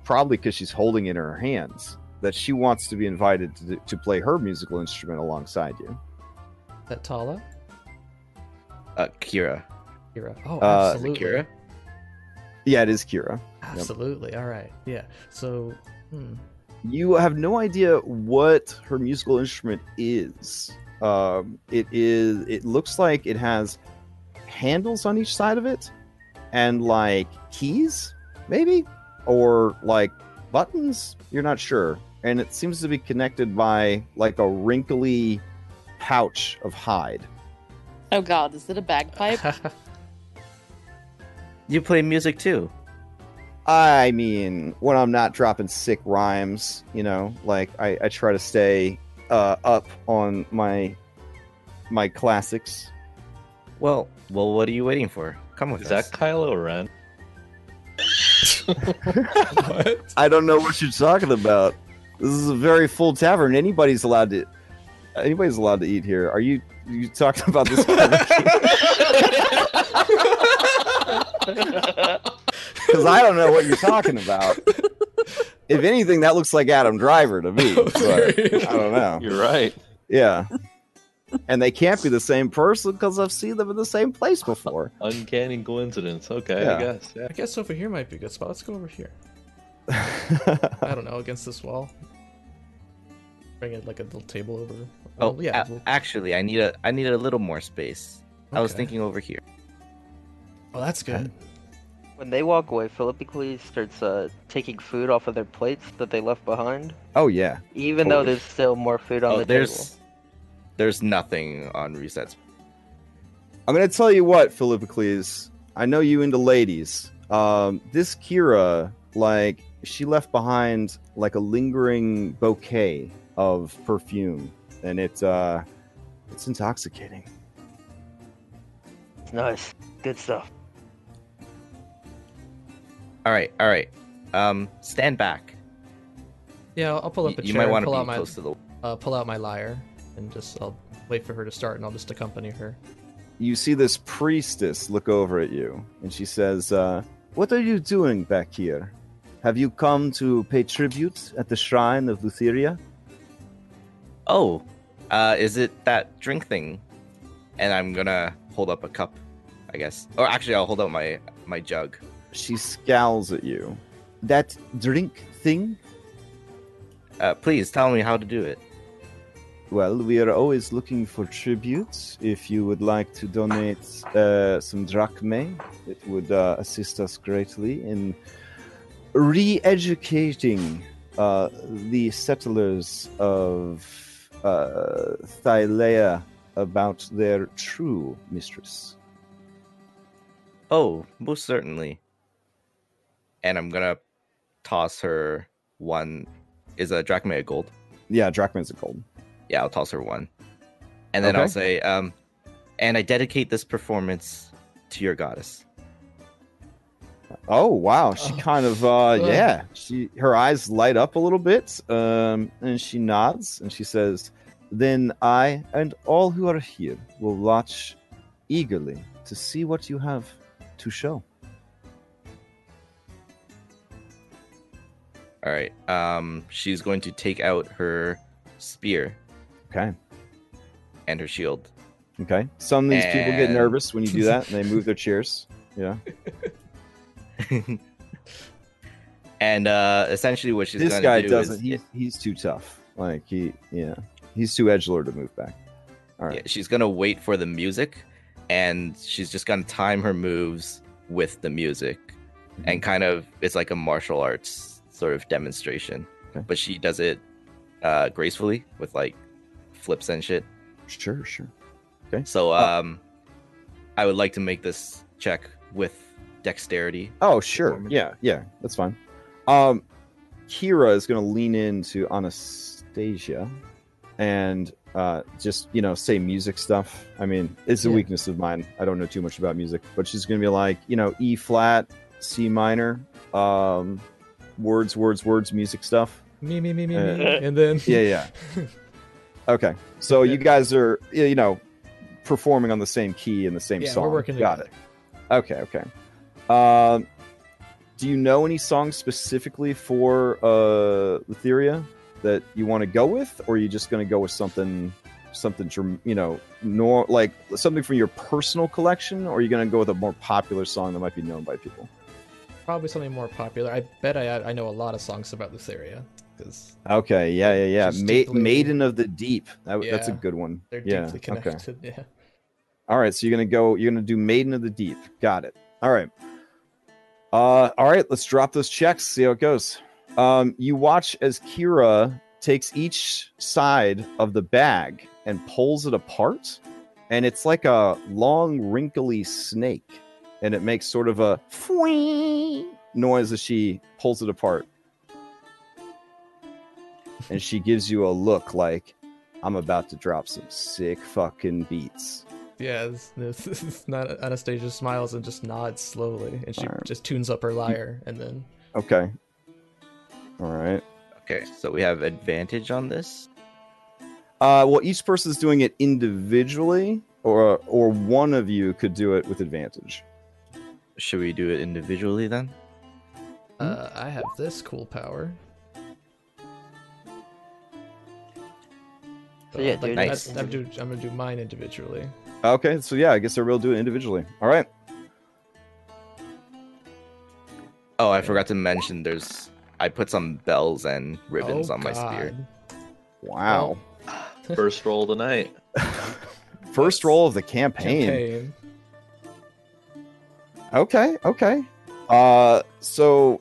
probably because she's holding it in her hands that she wants to be invited to, to play her musical instrument alongside you that Tala? Uh, Kira. Kira. Oh, Uh, absolutely. Kira? Yeah it is kira Absolutely. All right. Yeah. So, hmm. you have no idea what her musical instrument is. Um, it is. It looks like it has handles on each side of it, and like keys, maybe, or like buttons. You're not sure, and it seems to be connected by like a wrinkly pouch of hide. Oh God, is it a bagpipe? You play music too. I mean, when I'm not dropping sick rhymes, you know, like I, I try to stay uh, up on my my classics. Well, well, what are you waiting for? Come with Is that us. Kylo Ren? what? I don't know what you're talking about. This is a very full tavern. Anybody's allowed to. Anybody's allowed to eat here. Are you you talking about this? Because I don't know what you're talking about. If anything, that looks like Adam Driver to me. But I don't know. You're right. Yeah. And they can't be the same person because I've seen them in the same place before. Uncanny coincidence. Okay, Yeah. I guess. Yeah. I guess over here might be a good spot. Let's go over here. I don't know, against this wall. Bring it like a little table over. Oh, Well, yeah. a- we'll- actually, I need a I need a little more space. I was okay. thinking over here. Well, that's good. When they walk away, Philippocles starts uh, taking food off of their plates that they left behind, oh yeah. even though there's still more food on oh, the there's table. there's nothing on resets. I'm gonna tell you what, Philippocles. I know you into ladies. Um, this Kira, like, she left behind like a lingering bouquet of perfume, and it's uh, it's intoxicating. It's nice, good stuff. All right, all right. Um, stand back. Yeah, I'll, I'll pull up Y- a you chair might and want to be out my close to the. uh, pull out my lyre and just I'll wait for her to start and I'll just accompany her. You see this priestess look over at you, and she says, uh, "What are you doing back here? Have you come to pay tribute at the shrine of Lutheria?" Oh, uh, is it that drink thing? And I'm gonna hold up a cup, I guess. Or actually, I'll hold up my my jug. She scowls at you. That drink thing? Uh, please tell me how to do it. Well, we are always looking for tributes. If you would like to donate uh, some drachmae, it would uh, assist us greatly in re educating uh, the settlers of uh, Thylea about their true mistress. Oh, most certainly. And I'm gonna toss her one. Is a drachma a gold? Yeah, drachma's a gold. Yeah, I'll toss her one. And then I'll say, um, and I dedicate this performance to your goddess. Oh wow, she Oh. kind of uh yeah, she her eyes light up a little bit um and she nods and she says, "Then I and all who are here will watch eagerly to see what you have to show." All right. Um, she's going to take out her spear Okay. and her shield. Okay. Some of these people get nervous when you do that and they move their chairs. Yeah. and uh, essentially, what she's this guy do doesn't is he's he's too tough. Like he yeah. He's too edgelord to move back. All right. yeah, she's gonna wait for the music, and she's just gonna time her moves with the music, Mm-hmm. and kind of it's like a martial arts sort of demonstration. Okay. But she does it uh, gracefully with like flips and shit. Sure, sure. Okay. So Oh. um, I would like to make this check with dexterity. Oh, sure. Yeah, yeah, that's fine. Um, Kira is going to lean into Anastasia and uh, just you know say music stuff. I mean, it's a Yeah. weakness of mine. I don't know too much about music, but she's going to be like, you know, E flat, C minor, um, words, words, words, music stuff? Me, me, me, me, Uh, me, and then Yeah, yeah. okay, so you guys are you know performing on the same key in the same Yeah, song. we're working Got together. it. Okay, okay. Um, do you know any songs specifically for uh Etheria that you want to go with, or are you just going to go with something, something you know, nor like something from your personal collection, or are you going to go with a more popular song that might be known by people? Probably something more popular. I bet I I know a lot of songs about this area because Okay, yeah, yeah, yeah. Ma- deeply- Maiden of the Deep. That, That's a good one. they're yeah. deeply Okay. Yeah. All right, so you're gonna go. You're gonna do Maiden of the Deep. Got it. All right. Uh, all right. Let's drop those checks. See how it goes. Um, you watch as Kira takes each side of the bag and pulls it apart, and it's like a long, wrinkly snake, and it makes sort of a noise as she pulls it apart, and she gives you a look like. I'm about to drop some sick fucking beats. Yeah, this, this, this not Anastasia smiles and just nods slowly, and she Alright. just tunes up her lyre, and then Okay. All right. Okay, so we have advantage on this. Uh, well, each person is doing it individually, or or one of you could do it with advantage. Should we do it individually then? uh, I have this cool power. So yeah, I'd like- dude, I'd- Nice. I'd do, I'm gonna do mine individually. Okay, so yeah, I guess everybody will do it individually. All right. Oh, I forgot to mention. There's I put some bells and ribbons Oh, on my spear. God. Wow. First roll tonight. First roll of the campaign. Campaign. Okay. Okay. Uh, so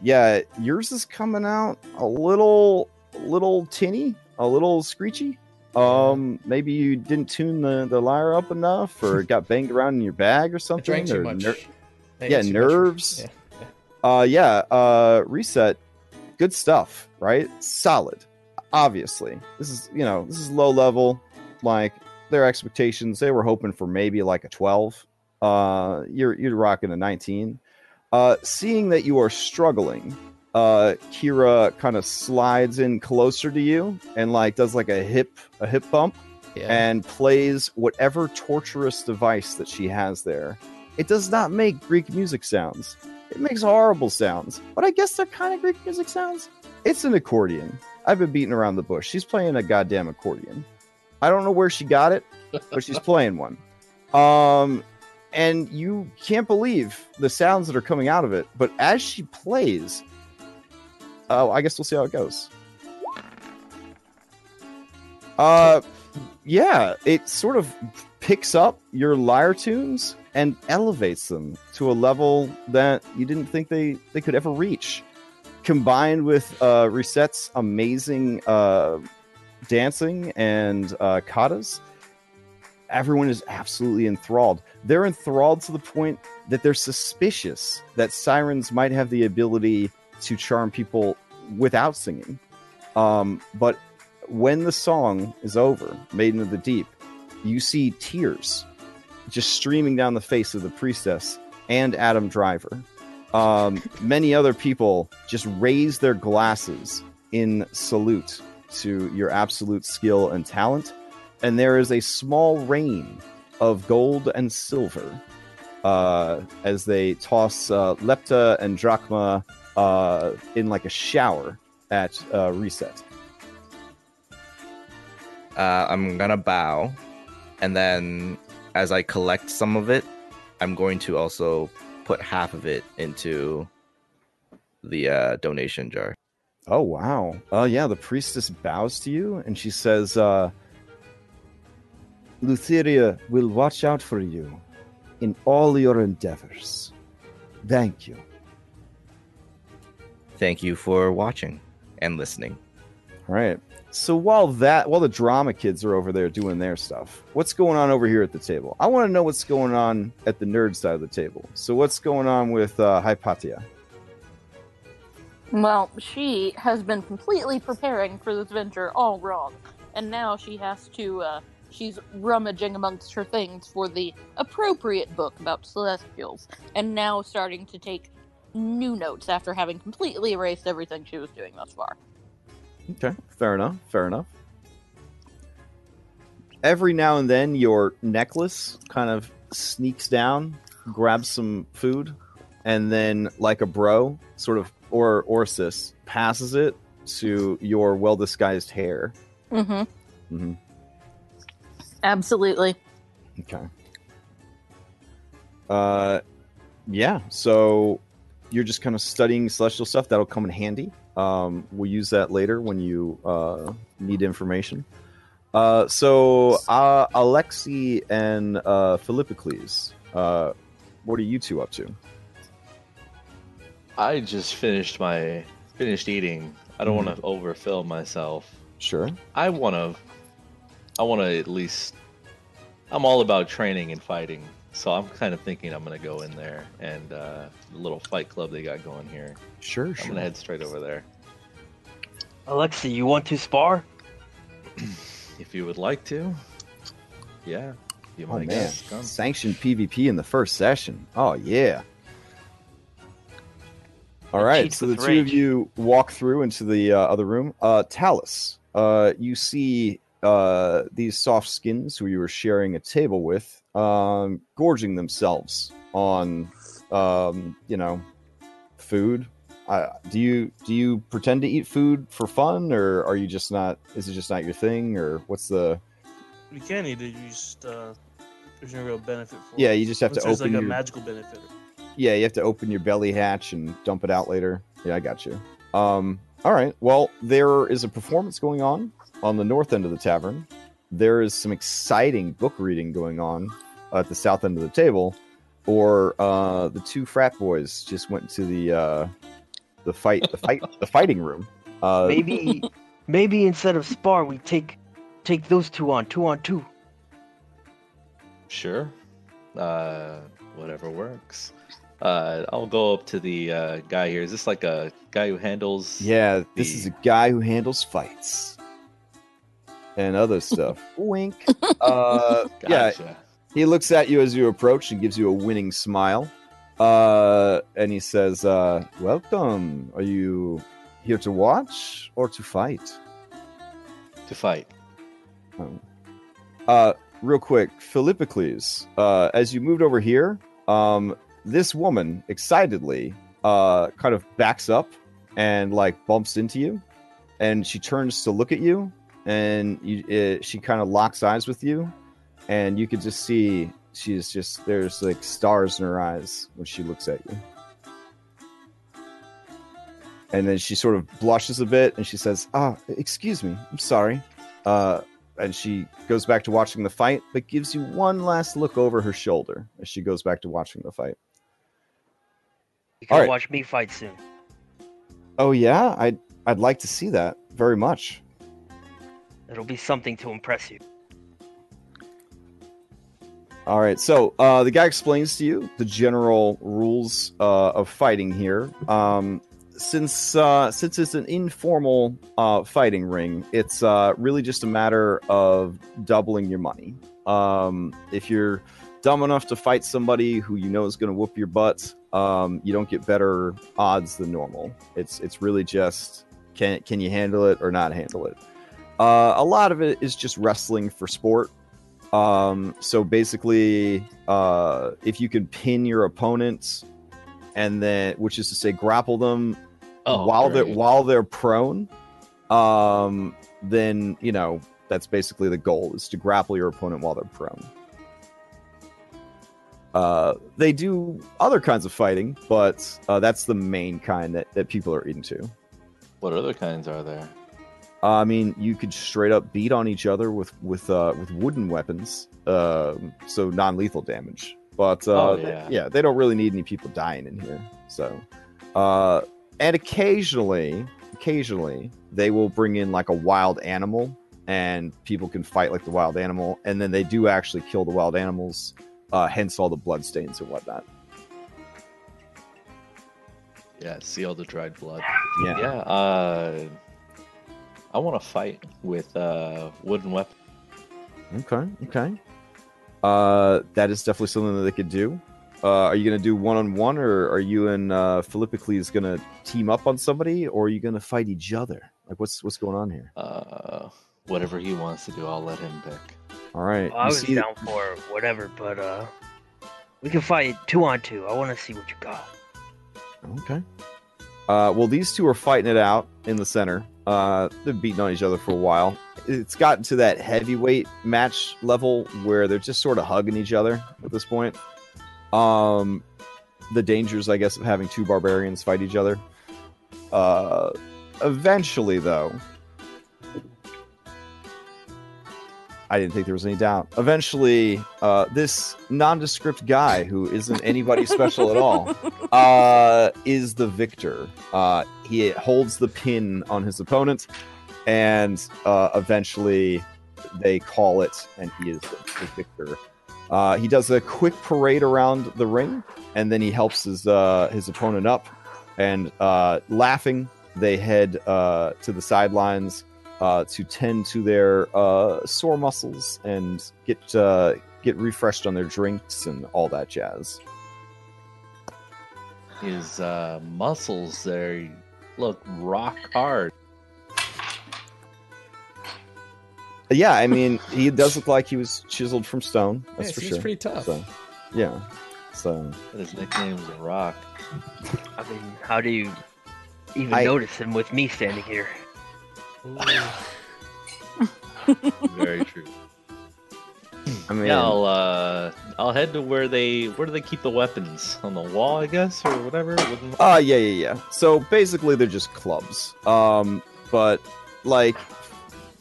yeah, yours is coming out a little, little tinny, a little screechy. Um, maybe you didn't tune the the lyre up enough, or got banged around in your bag or something. drank too or much. ner- yeah, too much. nerves. Yeah. Uh, yeah. Uh, reset. Good stuff, right? Solid. Obviously, this is you know this is low level. Like their expectations, they were hoping for maybe like a twelve. Uh, you're you're rocking a nineteen. Uh, seeing that you are struggling, uh, Kira kind of slides in closer to you and like does like a hip a hip bump Yeah. and plays whatever torturous device that she has there. It does not make Greek music sounds. It makes horrible sounds, but I guess they're kind of Greek music sounds. It's an accordion. I've been beating around the bush. She's playing a goddamn accordion. I don't know where she got it, but she's playing one. Um, and you can't believe the sounds that are coming out of it. But as she plays, oh, I guess we'll see how it goes. Uh, yeah, it sort of picks up your lyre tunes and elevates them to a level that you didn't think they, they could ever reach. Combined with uh, Reset's amazing uh, dancing and uh, katas, everyone is absolutely enthralled. They're enthralled to the point that they're suspicious that sirens might have the ability to charm people without singing. Um, but when the song is over, Maiden of the Deep, you see tears just streaming down the face of the priestess and Adam Driver. Um, many other people just raise their glasses in salute to your absolute skill and talent. And there is a small rain of gold and silver uh, as they toss uh, Lepta and Drachma uh, in like a shower at uh, reset. Uh, I'm gonna bow, and then as I collect some of it, I'm going to also put half of it into the uh, donation jar. Oh wow! Oh yeah, the priestess bows to you and she says, uh, "Lutheria will watch out for you in all your endeavors. Thank you." Thank you for watching and listening. All right. So while that, while the drama kids are over there doing their stuff, what's going on over here at the table? I want to know what's going on at the nerd side of the table. So what's going on with uh, Hypatia? Well, she has been completely preparing for this venture all wrong, and now she has to. Uh, she's rummaging amongst her things for the appropriate book about celestials, and now starting to take new notes after having completely erased everything she was doing thus far. Okay, fair enough. Fair enough. Every now and then, your necklace kind of sneaks down, grabs some food, and then, like a bro, sort of, or or sis, passes it to your well disguised hair. Mm-hmm. Mm hmm Absolutely. Okay. Uh, yeah. So you're just kind of studying celestial stuff. That'll come in handy. Um, we'll use that later when you uh, need information. Uh, so uh, Alexi and uh, Philippocles, uh, what are you two up to? I just finished my finished eating. I don't Mhm. want to overfill myself. Sure. I want to. I want to at least. I'm all about training and fighting, so I'm kind of thinking I'm gonna go in there and uh, the little fight club they got going here. Sure. Sure. I'm Sure. gonna head straight over there. Alexi, you want to spar? If you would like to. Yeah. You Oh might man. Come. sanctioned PvP in the first session. Oh yeah. All It right, cheats so the with two of you walk through into the uh, other room. Uh, Talus, uh, you see uh, these soft skins who you were sharing a table with, um, gorging themselves on, um, you know, food. Uh, do you do you pretend to eat food for fun, or are you just not? Is it just not your thing, or what's the? You can't eat it. You just uh, there's no real benefit for Yeah, it. you just have to Unless there's open like a magical benefit. Yeah, you have to open your belly hatch and dump it out later. Yeah, I got you. Um, all right. Well, there is a performance going on on the north end of the tavern. There is some exciting book reading going on at the south end of the table, or uh, the two frat boys just went to the uh, the fight the fight the fighting room. Uh, Maybe, maybe instead of spar, we take take those two on two on two. Sure. Uh, whatever works. Uh, I'll go up to the uh, guy here. Is this like a guy who handles? Yeah, this is a guy who handles fights and other stuff. Wink. Uh, yeah, Gotcha. He looks at you as you approach and gives you a winning smile. Uh, and he says, uh, Welcome. Are you here to watch or to fight? To fight. Um, uh, real quick, Philippocles, uh, as you moved over here, um, this woman excitedly uh, kind of backs up and like bumps into you. And she turns to look at you, and you, uh, she kind of locks eyes with you. And you could just see she's just there's like stars in her eyes when she looks at you. And then she sort of blushes a bit and she says, Ah, excuse me, I'm sorry. Uh, and she goes back to watching the fight, but gives you one last look over her shoulder as she goes back to watching the fight. You can Alright. watch me fight soon. Oh yeah, I'd I'd like to see that very much. It'll be something to impress you. All right, so uh, the guy explains to you the general rules uh, of fighting here. Um, since uh, since it's an informal uh, fighting ring, it's uh, really just a matter of doubling your money. Um, if you're dumb enough to fight somebody who you know is going to whoop your butt, um, you don't get better odds than normal. It's it's really just can can you handle it or not handle it. Uh, a lot of it is just wrestling for sport. Um, so basically, uh, if you can pin your opponents, and then, which is to say, grapple them Oh, while they're while they're prone, um, then you know that's basically the goal is to grapple your opponent while they're prone. Uh, they do other kinds of fighting, but uh, that's the main kind that, that people are into. What other kinds are there? I mean, you could straight up beat on each other with with uh, with wooden weapons, um, so non lethal damage. But uh, Oh, th- yeah. they don't really need any people dying in here. So, uh, and occasionally, occasionally they will bring in like a wild animal, and people can fight like the wild animal, and then they do actually kill the wild animals. Uh, hence all the bloodstains and whatnot. Yeah, see all the dried blood. Yeah. Yeah. Uh, I want to fight with uh, wooden weapon. Okay. Okay. Uh, that is definitely something that they could do. Uh, are you gonna do one on one, or are you and uh, Philippocles gonna team up on somebody, or are you gonna fight each other? Like, what's what's going on here? Uh, whatever he wants to do, I'll let him pick. All right, Well, I you was see- down for whatever, but uh, we can fight two on two. I want to see what you got. Okay. Uh, well, these two are fighting it out in the center. Uh, they've beaten on each other for a while. It's gotten to that heavyweight match level where they're just sort of hugging each other at this point. Um, the dangers, I guess, of having two barbarians fight each other. Uh, eventually, though, I didn't think there was any doubt. Eventually, uh, this nondescript guy who isn't anybody special at all uh, is the victor. Uh, he holds the pin on his opponent, and uh, eventually they call it, and he is the, the victor. Uh, he does a quick parade around the ring, and then he helps his uh, his opponent up. And uh, laughing, they head uh, to the sidelines uh, to tend to their uh, sore muscles and get uh, get refreshed on their drinks and all that jazz. His uh, muscles there look rock hard. Yeah, I mean, he does look like he was chiseled from stone. That's Yeah, for sure. pretty tough. So, yeah. So His nickname's Rock. I mean, how do you even I- notice him with me standing here? Very true. I mean, Yeah, I'll uh, I'll head to where they where do they keep the weapons on the wall, I guess, or whatever. Wooden- uh yeah, yeah, yeah. So basically, they're just clubs. Um, but like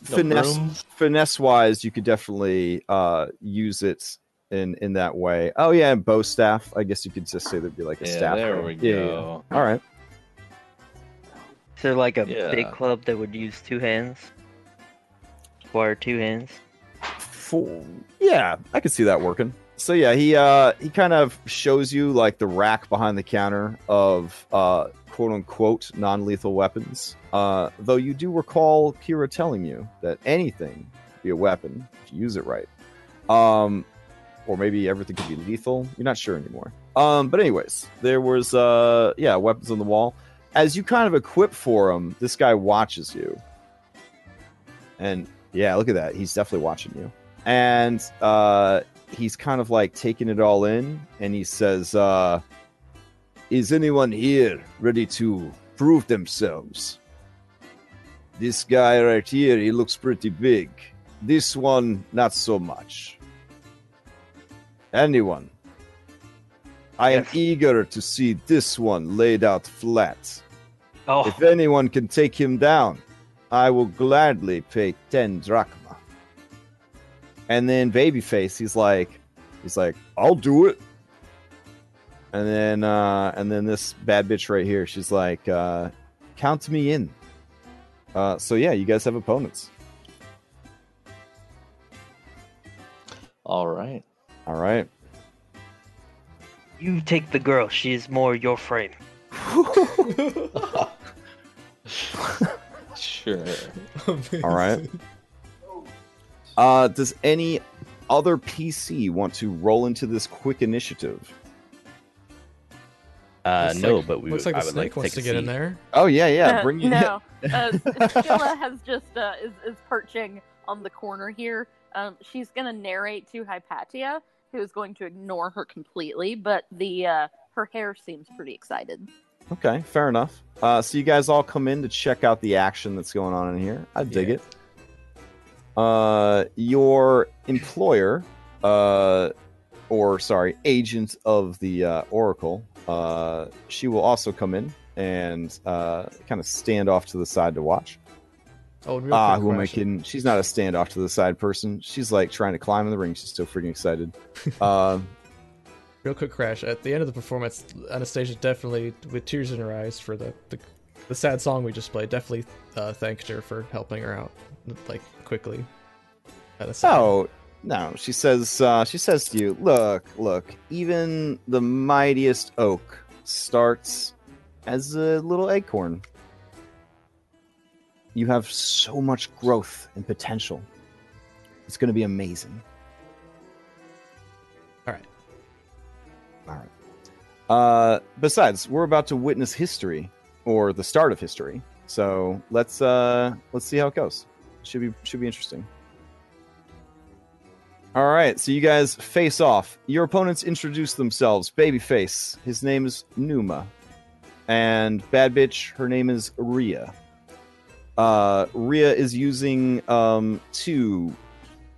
no finesse brooms? finesse wise, you could definitely uh use it in in that way. Oh yeah, and bow staff. I guess you could just say there'd be like a Yeah, staff. there we Yeah, yeah, yeah. go. All right. Is there like a Yeah. big club that would use two hands? Require two hands? For, yeah, I could see that working. So yeah, he uh he kind of shows you like the rack behind the counter of uh quote unquote non-lethal weapons. Uh though you do recall Kira telling you that anything could be a weapon if you use it right. Um or maybe everything could be lethal. You're not sure anymore. Um but anyways, there was uh yeah, weapons on the wall. As you kind of equip for him, this guy watches you. And yeah, look at that. He's definitely watching you. And uh, he's kind of like taking it all in. And he says, uh, Is anyone here ready to prove themselves? This guy right here, he looks pretty big. This one, not so much. Anyone? I am Yes. eager to see this one laid out flat. Oh, If anyone can take him down, I will gladly pay 10 drachma. And then Babyface, he's like, he's like, I'll do it. And then, uh, and then this bad bitch right here, she's like, uh, count me in. Uh, so yeah, you guys have opponents. All right. All right. You take the girl. She is more your frame. Sure. All right. Uh, does any other PC want to roll into this quick initiative? Uh, Looks no, like- but we looks would, like I the would snake like to wants take to a get in there. Oh yeah, yeah. Uh, Bring you. no. uh, Scylla has just uh, is is perching on the corner here. Um, she's gonna narrate to Hypatia, who is going to ignore her completely, but the uh, her hair seems pretty excited. Okay, fair enough. Uh, so you guys all come in to check out the action that's going on in here. I dig Yeah. it. Uh, your employer, uh, or sorry, agent of the uh, Oracle, uh, she will also come in and uh, kind of stand off to the side to watch. Oh, real Ah, who am I kidding? She's not a standoff to the side person. She's like trying to climb in the ring. She's still freaking excited. uh, Real quick crash. At the end of the performance, Anastasia definitely, with tears in her eyes for the the, the sad song we just played, definitely uh, thanked her for helping her out, like quickly. At a second. Oh no, she says. Uh, she says to you, "Look, look. Even the mightiest oak starts as a little acorn. You have so much growth and potential. It's going to be amazing." All right. All right. Uh, besides, we're about to witness history or the start of history. So let's uh, let's see how it goes. Should be should be interesting. All right, so you guys face off. Your opponents introduce themselves. Babyface, his name is Numa, and Bad Bitch, her name is Ria. Uh, Ria is using um, two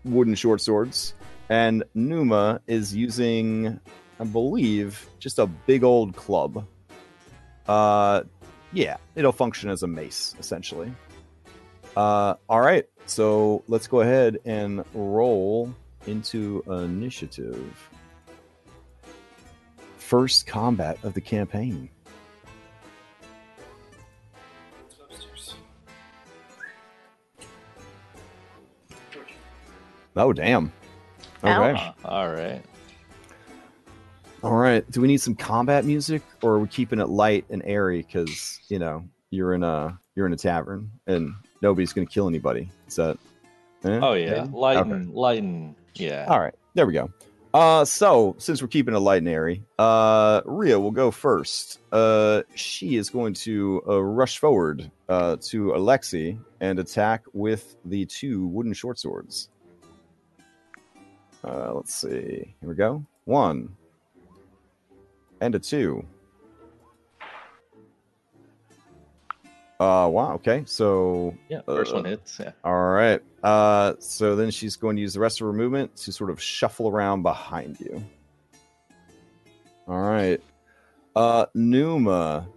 wooden short swords, and Numa is using, I believe, just a big old club. Uh, yeah, it'll function as a mace essentially. Uh, all right, so let's go ahead and roll into initiative. First combat of the campaign. Oh damn. Okay. Ouch. Uh, all right. All right. Do we need some combat music, or are we keeping it light and airy? Because you know you're in a you're in a tavern and nobody's going to kill anybody. Is that? eh, Oh yeah, maybe? lighten, lighten. Yeah. All right. There we go. Uh, so since we're keeping it light and airy, uh, Ria will go first. Uh, she is going to uh, rush forward uh, to Alexi and attack with the two wooden short swords. Uh, let's see. Here we go. One and a two. Uh, wow. Okay. So Yeah. First Uh, one hits. Yeah. all right. Uh, so then she's going to use the rest of her movement to sort of shuffle around behind you. All right. Uh, Numa.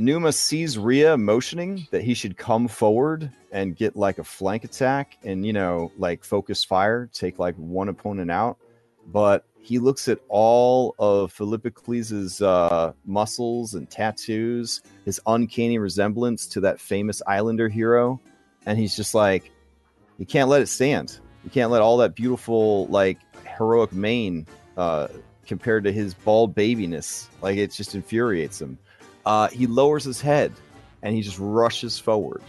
Numa sees Ria motioning that he should come forward and get like a flank attack and, you know, like focus fire, take like one opponent out. But he looks at all of Philippocles' uh, muscles and tattoos, his uncanny resemblance to that famous Islander hero, and he's just like, you can't let it stand. You can't let all that beautiful, like heroic mane uh, compared to his bald babiness. Like it just infuriates him. Uh, he lowers his head and he just rushes forward.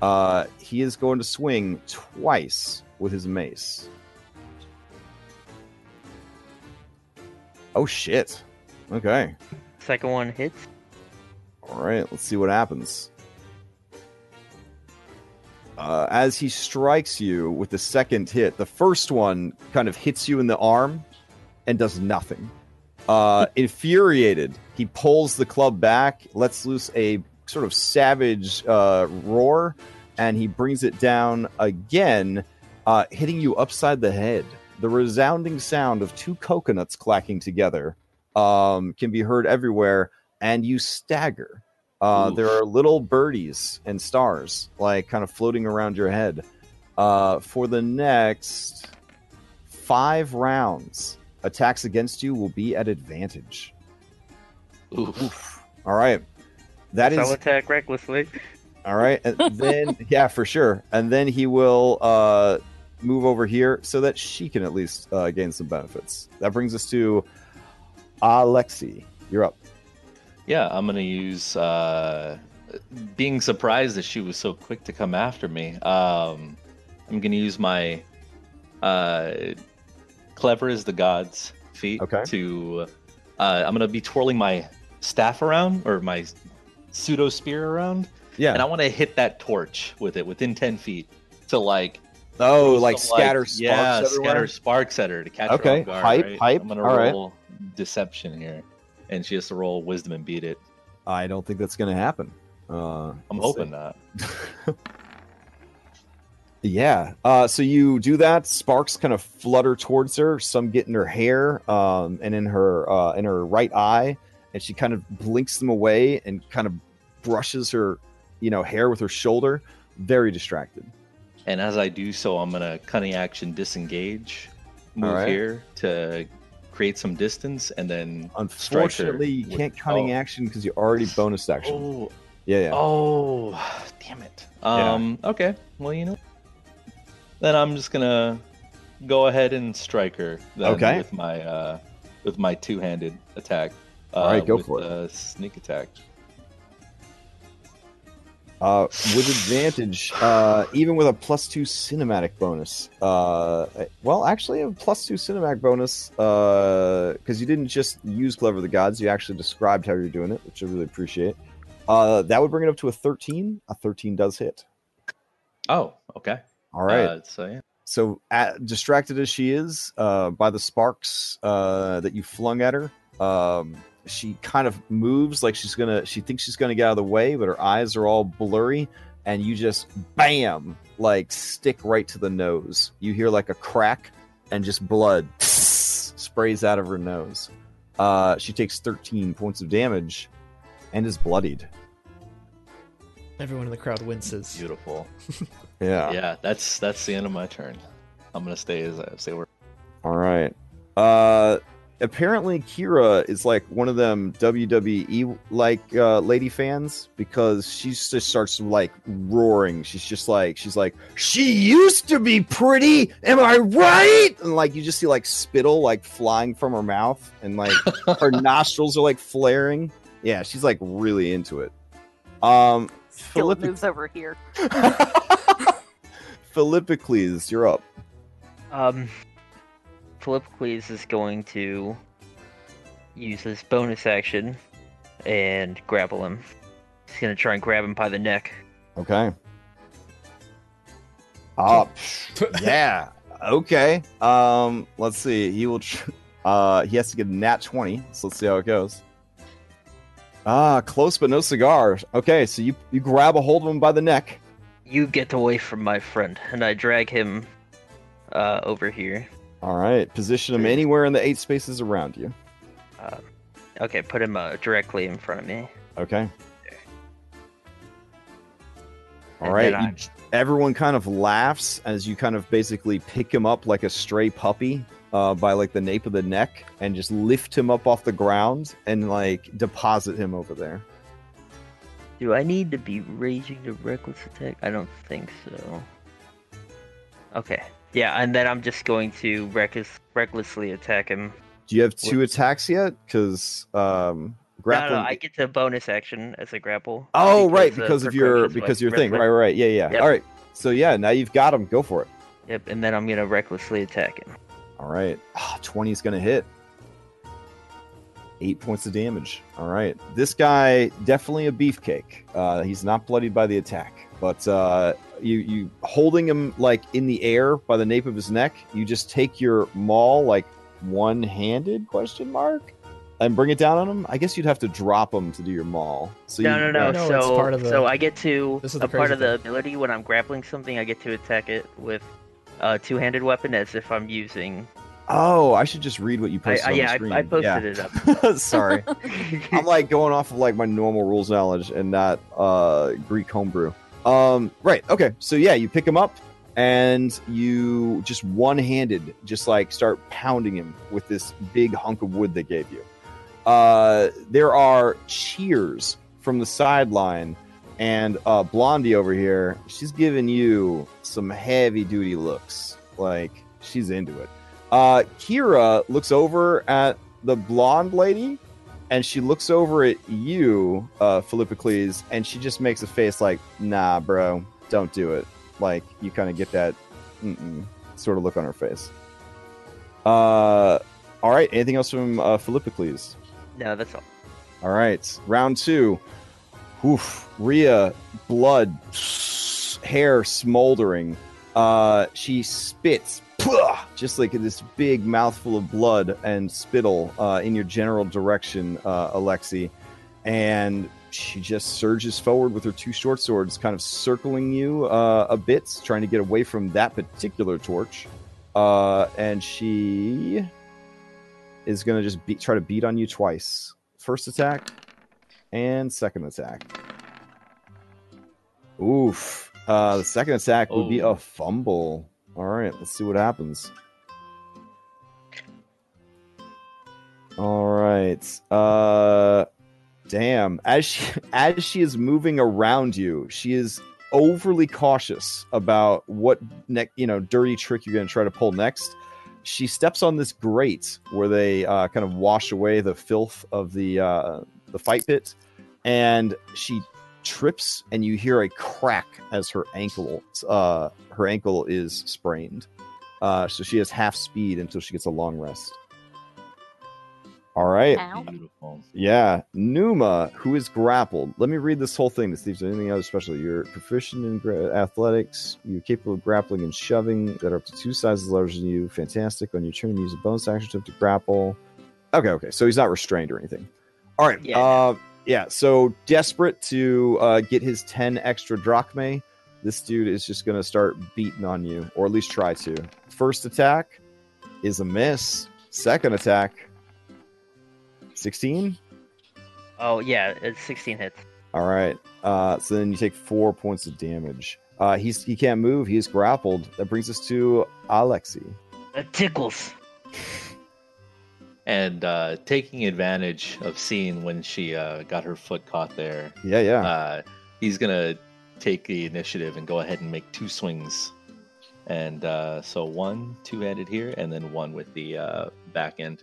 Uh, he is going to swing twice with his mace. Oh shit! Okay, Second one hits. all right. Let's see what happens. Uh, as he strikes you with the second hit, the first one kind of hits you in the arm and does nothing. Uh, infuriated, he pulls the club back, lets loose a sort of savage uh, roar, and he brings it down again, uh, hitting you upside the head. The resounding sound of two coconuts clacking together um, can be heard everywhere, and you stagger. Uh, there are little birdies and stars, like kind of floating around your head. Uh, for the next five rounds, attacks against you will be at advantage. Oof. All right, that So is attack recklessly. all right. And then, yeah, for sure. And then he will uh, move over here so that she can at least uh, gain some benefits. That brings us to Alexi. You're up. Yeah, I'm gonna use uh, being surprised that she was so quick to come after me. Um, I'm gonna use my uh, clever as the gods feat Okay. to. Uh, I'm gonna be twirling my staff around or my pseudo spear around, Yeah. and I want to hit that torch with it within ten feet to like oh, like some, scatter sparks yeah, everywhere? scatter sparks at her to catch Okay, her off guard. hype, right? hype, I'm gonna all right. roll deception here, and she has to roll wisdom and beat it. I don't think that's going to happen. Uh, I'm let's see. hoping not. Yeah. Uh, so you do that. Sparks kind of flutter towards her. Some get in her hair um, and in her uh, in her right eye, and she kind of blinks them away and kind of brushes her, you know, hair with her shoulder. Very distracted. And as I do so, I'm gonna cunning action disengage, move Alright. here to create some distance, and then Unfortunately, you can't cunning oh. action because you already bonus action. Oh, Yeah, yeah. oh, damn it. Yeah. Um, okay. Well, you know, then I'm just gonna go ahead and strike her. Okay. With my uh, with my two-handed attack. Uh, Alright, go with, for it. Uh, sneak attack. Uh, with advantage, uh, even with a plus two cinematic bonus. Uh, well, actually, a plus two cinematic bonus because you didn't just use Clever the Gods, you actually described how you're doing it, which I really appreciate. Uh, that would bring it up to a 13. A 13 does hit. Oh, okay. All right. Uh, so yeah. so at, distracted as she is uh, by the sparks uh, that you flung at her um, she kind of moves like she's gonna she thinks she's gonna get out of the way but her eyes are all blurry and you just bam like stick right to the nose you hear like a crack and just blood sprays out of her nose uh, she takes 13 points of damage and is bloodied Everyone in the crowd winces. Beautiful. yeah Yeah, that's that's the end of my turn. I'm gonna stay as I stay where. All right. Uh apparently Kira is like one of them WWE like uh lady fans because she just starts like roaring. She's just like she's like she used to be pretty, am I right? And like you just see like spittle like flying from her mouth and like her nostrils are like flaring. Yeah, she's like really into it. Um Skill Philippi- moves over here. Philippocles, you're up. Um, Philippocles is going to use his bonus action and grapple him. He's gonna try and grab him by the neck. Okay. Uh, yeah. Okay. Um, let's see. He will. Tr- uh, he has to get a nat twenty. So let's see how it goes. Ah, close but no cigar. Okay, so you you grab a hold of him by the neck. You get away from my friend, and I drag him uh, over here. All right, position him anywhere in the eight spaces around you. Uh, okay, put him uh, directly in front of me. Okay. All And right. you- everyone kind of laughs as you kind of basically pick him up like a stray puppy uh, by like the nape of the neck and just lift him up off the ground and like deposit him over there. Do I need to be raging to reckless attack? I don't think so. Okay. Yeah, and then I'm just going to reckless, recklessly attack him. Do you have two attacks yet? Because um, grappling. No, no, I get the bonus action as a grapple. oh, right, uh, because of your because with your thing. Right, right, yeah, yeah. Yep. All right. So yeah, now you've got him. Go for it. Yep, and then I'm gonna recklessly attack him. All right. Ah, 20 is going to hit. Eight points of damage. All right. This guy, definitely a beefcake. Uh, he's not bloodied by the attack, but uh, you, you holding him like in the air by the nape of his neck, you just take your maul like one handed question mark and bring it down on him. I guess you'd have to drop him to do your maul. So no, you, no, no. No, so, part of the- so I get to This is a part crazy of the ability when I'm grappling something. I get to attack it with a two-handed weapon as if I'm using. Oh, I should just read what you posted I, on yeah, the I. I posted Yeah. it up. Sorry. I'm like going off of like my normal rules knowledge and not uh Greek homebrew. Um right, okay. So yeah, you pick him up and you just one-handed just like start pounding him with this big hunk of wood they gave you. Uh there are cheers from the sideline and uh Blondie over here, she's giving you some heavy duty looks. Like she's into it. Uh Kira looks over at the blonde lady and she looks over at you, uh, Philippocles, and she just makes a face like, nah, bro, don't do it. Like, you kind of get that mm-mm, sort of look on her face. Uh, all right, anything else from uh, Philippocles? no, that's all. All right, round two. Oof, Rhea, blood, hair smoldering. Uh, she spits, just like this big mouthful of blood and spittle uh, in your general direction, uh, Alexi. And she just surges forward with her two short swords, kind of circling you uh, a bit, trying to get away from that particular torch. Uh, and she is going to just beat, try to beat on you twice. First attack and second attack. Oof. Uh, the second attack would be Oh. a fumble. All right, let's see what happens. All right. Uh, damn. As she as she is moving around you, she is overly cautious about what neck, you know, dirty trick you're going to try to pull next. She steps on this grate where they uh, kind of wash away the filth of the uh, the fight pit, and she trips and you hear a crack as her ankle uh her ankle is sprained. Uh so she has half speed until she gets a long rest. All right. Beautiful. Yeah, Numa, who is grappled. Let me read this whole thing to see if there's anything else special. You're proficient in gra- athletics. You're capable of grappling and shoving that are up to two sizes larger than you. Fantastic. On your turn, you use a bonus action to, to grapple. Okay, okay. So he's not restrained or anything. All right. Yeah. Uh, yeah. So desperate to uh, get his 10 extra drachmae, this dude is just going to start beating on you, or at least try to. First attack is a miss. Second attack 16 Oh yeah, it's 16 hits. all right uh so then you take four points of damage uh he's he can't move he's grappled that brings us to alexi That tickles. And uh, taking advantage of seeing when she uh, got her foot caught there, yeah yeah uh, he's gonna take the initiative and go ahead and make two swings. And uh, so one two-handed here, and then one with the uh, back end.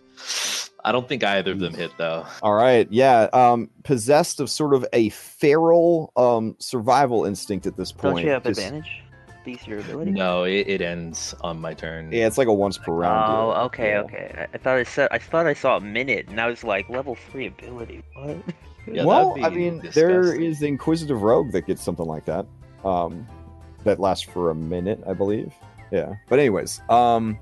I don't think either of them hit though. all right yeah um possessed of sort of a feral um survival instinct at this point Don't you have Just- advantage? These your ability. No, it, it ends on my turn. yeah it's like a once per round Oh, deal. okay, Yeah. okay. I, I thought I said I thought I saw a minute, and I was like level three ability. What? Yeah, well i mean there disgusting. is the inquisitive rogue that gets something like that um that lasts for a minute i believe yeah but anyways um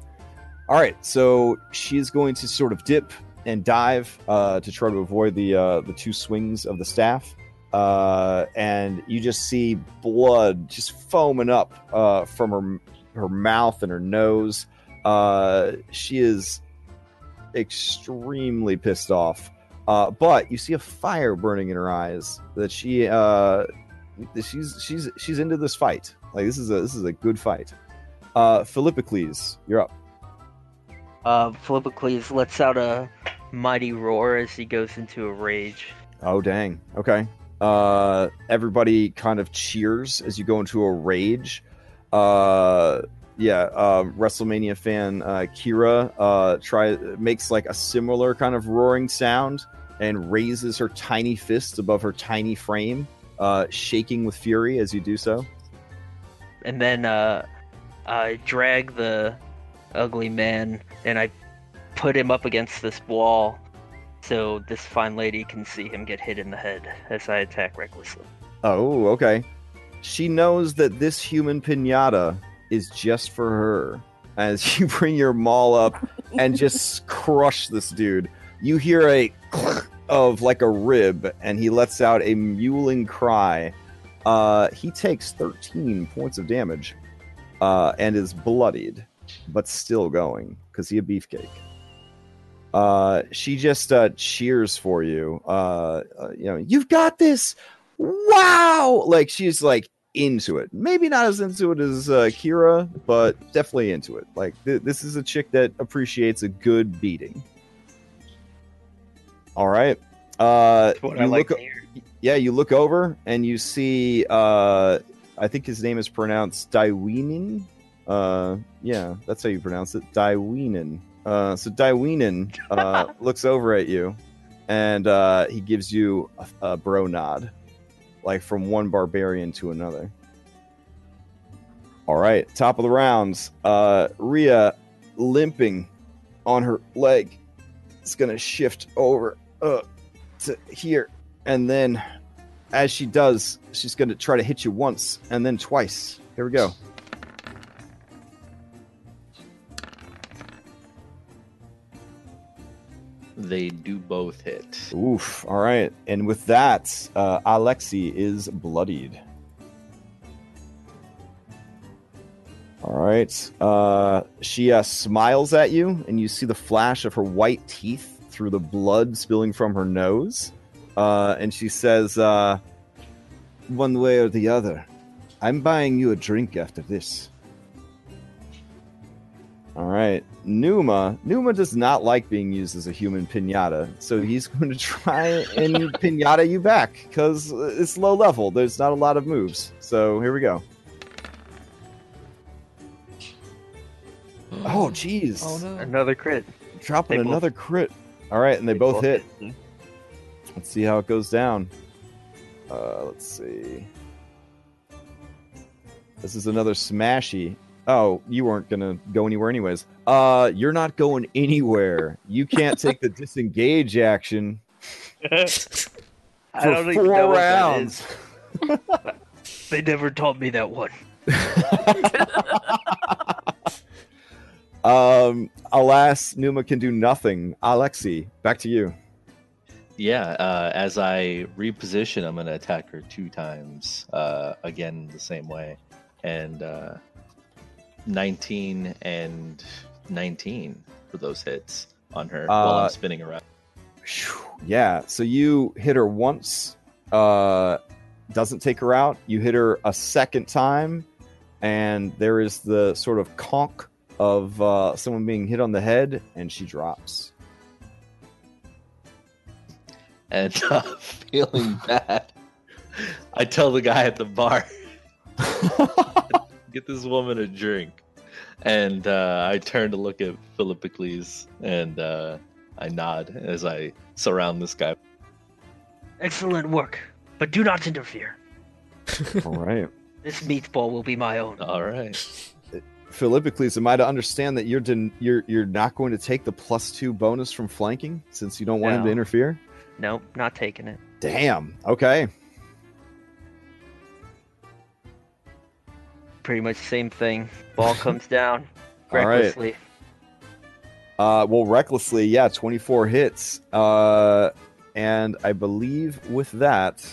all right so she's going to sort of dip and dive uh to try to avoid the uh the two swings of the staff uh and you just see blood just foaming up uh from her her mouth and her nose uh she is extremely pissed off uh, but you see a fire burning in her eyes that she uh, she's she's she's into this fight. Like this is a this is a good fight. Uh, Philippocles, you're up. Uh, Philippocles lets out a mighty roar as he goes into a rage. Oh dang. Okay. Uh, everybody kind of cheers as you go into a rage. Uh, yeah. Uh, WrestleMania fan uh, Kira uh, try makes like a similar kind of roaring sound and raises her tiny fists above her tiny frame, uh, shaking with fury as you do so. and then I drag the ugly man and I put him up against this wall so this fine lady can see him get hit in the head as I attack recklessly. Oh, okay. She knows that this human pinata is just for her. As you bring your maul up and just crush this dude, you hear a of like a rib, and he lets out a mewling cry. Uh, he takes 13 points of damage uh, and is bloodied, but still going because he a beefcake. Uh, she just uh, cheers for you. Uh, uh, you know, you've got this! Wow! Like she's like into it. Maybe not as into it as uh, kira but definitely into it. Like th- this is a chick that appreciates a good beating. All right. Uh you like look yeah you look over and you see uh i think his name is pronounced Daiwinin. uh yeah that's how you pronounce it. Daiwinin. Uh so Daiwinin uh looks over at you and uh he gives you a, a bro nod like from one barbarian to another. All right top of the rounds. Uh ria limping on her leg is gonna shift over uh to here. And then as she does she's gonna try to hit you once and then twice. Here we go They do both hit. oof. All right. And with that uh alexi is bloodied. All right. Uh she uh, smiles at you and you see the flash of her white teeth through the blood spilling from her nose. Uh and she says uh one way or the other i'm buying you a drink after this. All right numa numa does not like being used as a human piñata so he's going to try and piñata you back because it's low level there's not a lot of moves so here we go oh jeez Oh no. Another crit. dropping They both- another crit all right and they, both, hit let's see how it goes down Uh, let's see. This is another smashy. Oh, you weren't gonna go anywhere anyways. Uh, you're not going anywhere. You can't take the disengage action I for don't even four know what that rounds. is. They never taught me that one. um, alas, Numa can do nothing. Alexi, back to you. Yeah, uh, as I reposition, I'm going to attack her two times. Uh, again, the same way. And uh, 19 and 19 for those hits on her while Uh, I'm spinning around. Yeah, so you hit her once, uh, doesn't take her out. You hit her a second time, and there is the sort of conk of uh, someone being hit on the head, and she drops. And uh, feeling bad, I tell the guy at the bar, get this woman a drink. And uh, I turn to look at Philippocles and uh, I nod as I surround this guy. Excellent work, but do not interfere. All right. This meatball will be my own. All right. Philippocles, am I to understand that you're den- you're you're not going to take the plus two bonus from flanking since you don't want him to interfere? Nope, not taking it. Damn. Okay. Pretty much the same thing. Ball comes down All right. recklessly. Uh, well, recklessly, yeah, 24 hits. Uh, and I believe with that,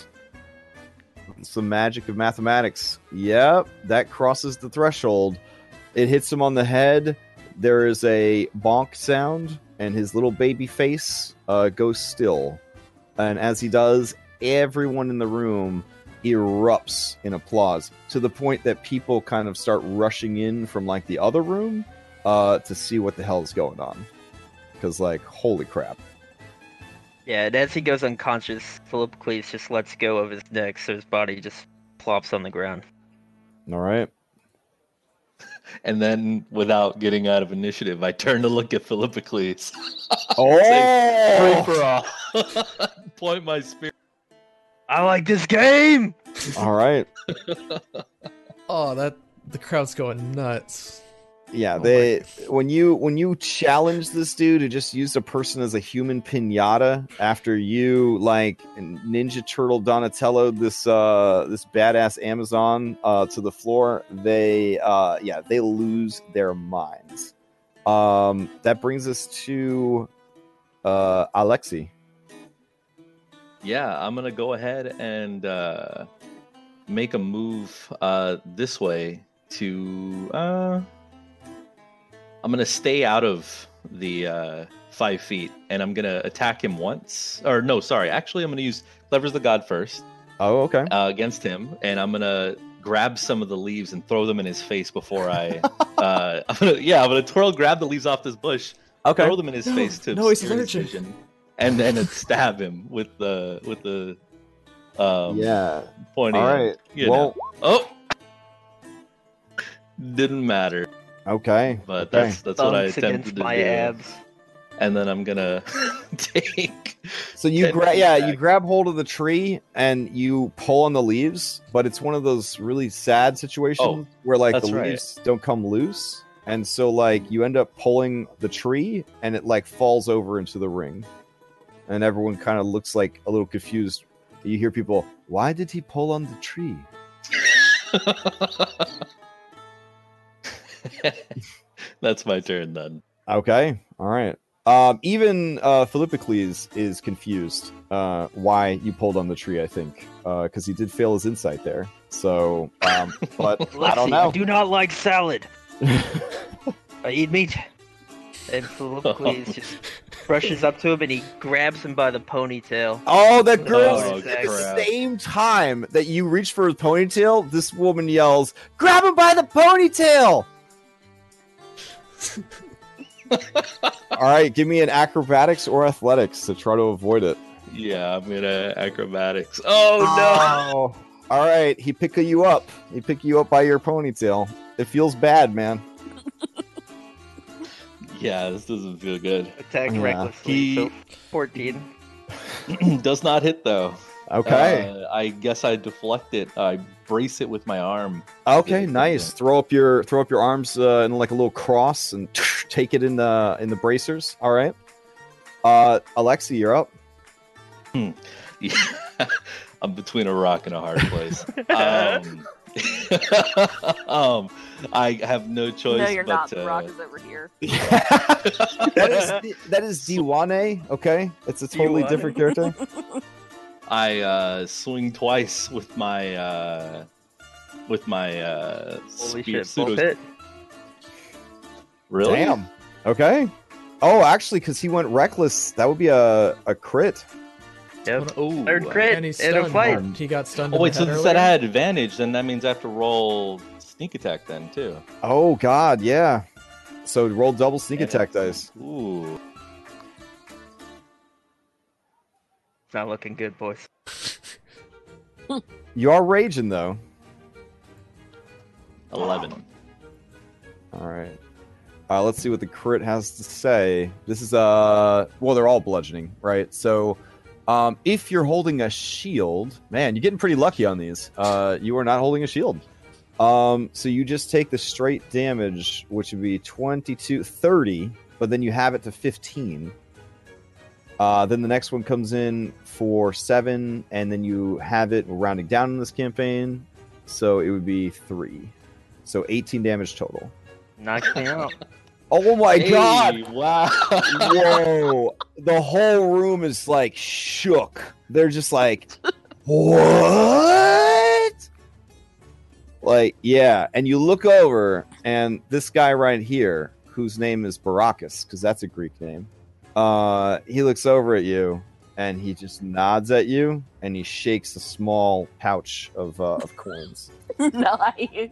it's the magic of mathematics. Yep, that crosses the threshold. It hits him on the head. There is a bonk sound, and his little baby face uh, goes still. And as he does, everyone in the room erupts in applause to the point that people kind of start rushing in from like the other room uh, to see what the hell is going on. Because, like, holy crap. Yeah, and as he goes unconscious, Philippocles just lets go of his neck, so his body just plops on the ground. All right. And then, without getting out of initiative, I turn to look at Philippocles. Oh! Free for all. Point my spear. I like this game. All right. Oh, that the crowd's going nuts. Yeah, Oh they when you when you challenge this dude who just used a person as a human pinata after you like Ninja Turtle Donatello this uh this badass Amazon uh to the floor, they uh yeah, they lose their minds. Um that brings us to uh Alexi. Yeah, I'm gonna go ahead and uh, make a move uh, this way to. Uh, I'm gonna stay out of the uh, five feet, and I'm gonna attack him once. Or no, sorry. Actually, I'm gonna use Clever's the God first Oh, okay. uh, against him, and I'm gonna grab some of the leaves and throw them in his face before I. uh, I'm gonna, yeah, I'm gonna twirl, grab the leaves off this bush, Okay. throw them in his No, face to no, he's obscure his allergic. vision, and then stab him with the with the um yeah. pointy. All end, right. you Well, know. oh, didn't matter, okay. but Okay. that's that's what I attempted to my do. abs. And then I'm gonna take. So you grab, feet yeah, you grab hold of the tree and you pull on the leaves, but it's one of those really sad situations Oh, where like that's the right. leaves don't come loose, and so like you end up pulling the tree and it like falls over into the ring, and everyone kind of looks like a little confused. You hear people, "Why did he pull on the tree?" that's my turn then. Okay, all right. Um, even uh, Philippocles is confused uh, why you pulled on the tree. I think because he did fail his insight there. So, um, but I don't see. know. I do not like salad. I eat meat. And Philip Cleese just brushes up to him and he grabs him by the ponytail. Oh, that girl! Oh, at the crap. same time that you reach for his ponytail, this woman yells, "Grab him by the ponytail!" All right, give me an acrobatics or athletics to try to avoid it. Yeah, I'm gonna acrobatics. Oh Oh, all right. He pick you up. He pick you up by your ponytail. It feels bad, man. No! Yeah, this doesn't feel good. Attacked Yeah. recklessly. He- So 14. Does not hit though. Okay. Uh, I guess I deflect it. I brace it with my arm. Okay, nice. yeah. Throw up your throw up your arms uh, in like a little cross and take it in the in the bracers. All right. Uh, Alexi, you're up. Yeah. I'm between a rock and a hard place. um, um, I have no choice. no, you're but, not. The uh, rock is over here. that is that is Diwane. Okay, it's a totally Diwane. different character. I uh, swing twice with my uh, with my uh, Holy spear- shit, pseudo- hit. Really? Damn. Okay. Oh, actually, because he went reckless, that would be a a crit. Yep. Oh, Third crit And he's in a stunned. fight. He got stunned. Oh wait, so head instead I had advantage, then that means I have to roll sneak attack then too. Oh God, yeah. So roll double sneak Yeah. attack dice. Ooh. It's not looking good, boys. You are raging though. Eleven. All right. Uh, let's see what the crit has to say. This is uh well, they're all bludgeoning, right? So, um, if you're holding a shield, man, you're getting pretty lucky on these. Uh, you are not holding a shield. Um, so you just take the straight damage, which would be 22, 30, but then you have it to 15. Uh, then the next one comes in for seven, and then you have it rounding down in this campaign, so it would be three. So 18 damage total. Knocks me out. Oh my Hey, god! Wow. Whoa! the whole room is like shook. They're just like, what? Like, yeah. And you look over, and this guy right here, whose name is Baracus, because that's a Greek name, uh, he looks over at you and he just nods at you and he shakes a small pouch of, uh, of coins. nice.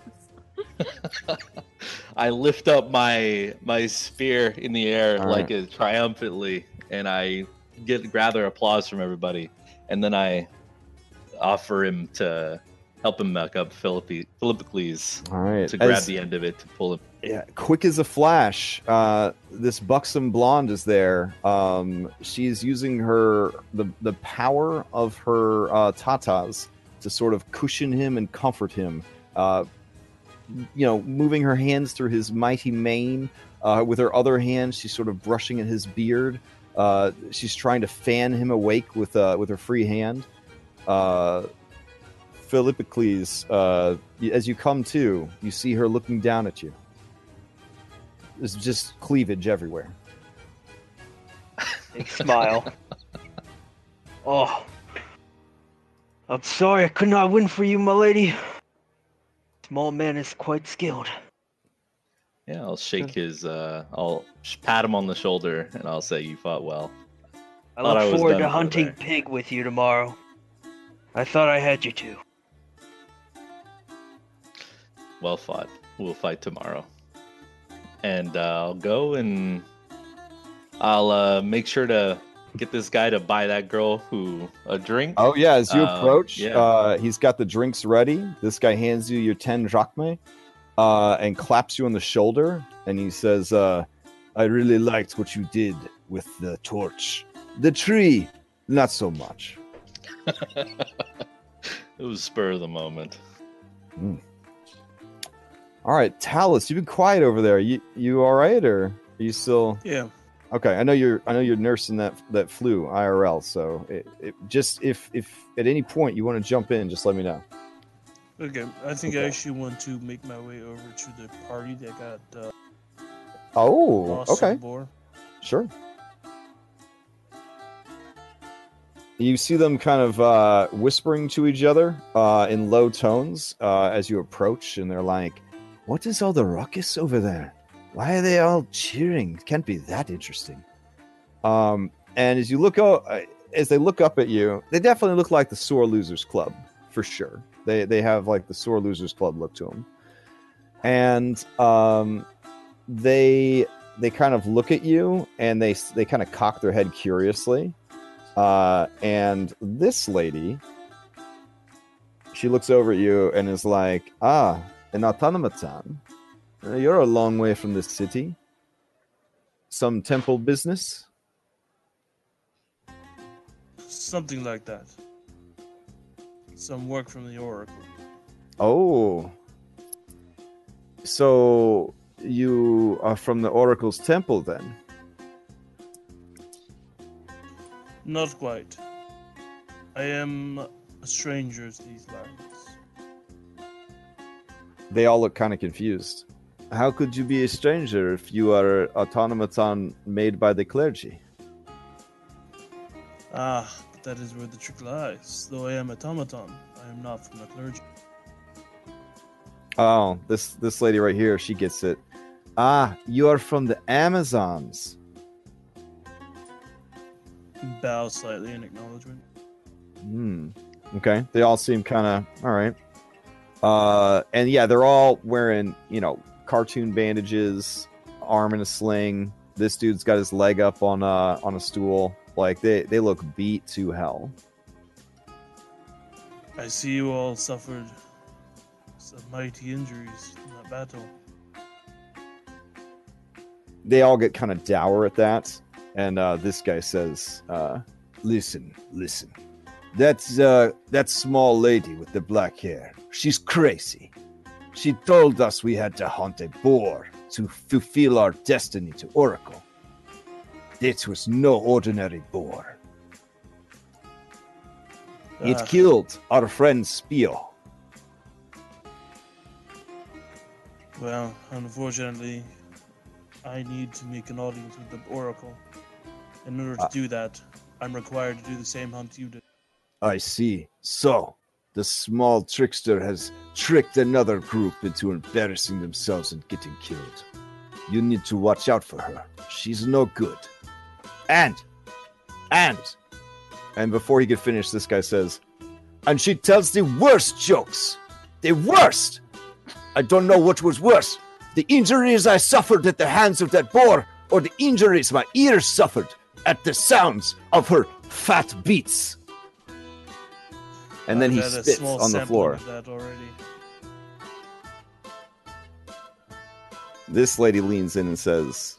I lift up my my spear in the air All like a triumphantly, and I get gather applause from everybody, and then I offer him to help him back up Philippi, Philippocles All right. to grab As- the end of it to pull him. yeah, quick as a flash. Uh, this buxom blonde is there. Um, she's using her the the power of her uh, tatas to sort of cushion him and comfort him. Uh, you know, moving her hands through his mighty mane. Uh, with her other hand, she's sort of brushing at his beard. Uh, she's trying to fan him awake with uh, with her free hand. Uh, Philippocles, uh, as you come to, you see her looking down at you. There's just cleavage everywhere. Big smile. oh. I'm sorry I could not win for you, my lady. Small man is quite skilled. Yeah, I'll shake his. Uh, I'll pat him on the shoulder, and I'll say, "You fought well." I Thought look I was forward to hunting there. pig with you tomorrow. I thought I had you too. Well fought. We'll fight tomorrow. And uh, I'll go and I'll uh, make sure to get this guy to buy that girl who a drink. Oh yeah, as you Um, approach, yeah. uh, he's got the drinks ready. This guy hands you your ten drachmae, uh, and claps you on the shoulder, and he says, uh, "I really liked what you did with the torch. The tree, not so much." It was spur of the moment. All right, Talus, you've been quiet over there. You you all right, or are you still? Yeah. Okay, I know you're. I know you're nursing that that flu IRL. So it, it, just if if at any point you want to jump in, just let me know. Okay. I think I actually want to make my way over to the party that got uh, Oh, okay, sure. You see them kind of uh, whispering to each other uh, in low tones uh, as you approach, and they're like, "What is all the ruckus over there? Why are they all cheering? It can't be that interesting." Um, and as you look out, as they look up at you, they definitely look like the Sore Losers Club for sure. They they have like the Sore Losers Club look to them, and um, they they kind of look at you and they they kind of cock their head curiously. Uh, and this lady, she looks over at you and is like, "Ah, an Atanamatan, uh, you're a long way from this city. Some temple business." Something like that. some work from the Oracle. Oh. So you are from the Oracle's temple then? Not quite. I am a stranger to these lands. They all look kind of confused. How could you be a stranger if you are automaton made by the clergy? Ah, but that is where the trick lies. Though I am automaton, I am not from the clergy. Oh, this this lady right here, she gets it. Ah, you are from the Amazons. Bow slightly in acknowledgement. Hmm. Okay. They all seem kind of all right. Uh, and yeah, they're all wearing you know cartoon bandages, arm in a sling. This dude's got his leg up on uh on a stool. Like they they look beat to hell. I see you all suffered some mighty injuries in that battle. They all get kind of dour at that, and uh, this guy says, uh, "Listen, listen. That's uh, that small lady with the black hair. She's crazy. She told us we had to hunt a boar to fulfill our destiny to Oracle. This was no ordinary boar. It Ah, killed our friend Spio. well, unfortunately, I need to make an audience with the Oracle. In order to Ah. do that, I'm required to do the same hunt you did. I see. So, the small trickster has tricked another group into embarrassing themselves and getting killed. You need to watch out for her. She's no good. And, and, and before he could finish, this guy says, and she tells the worst jokes. The worst! I don't know what was worse the injuries I suffered at the hands of that boar, or the injuries my ears suffered at the sounds of her fat beats. And then he spits on the floor. This lady leans in and says,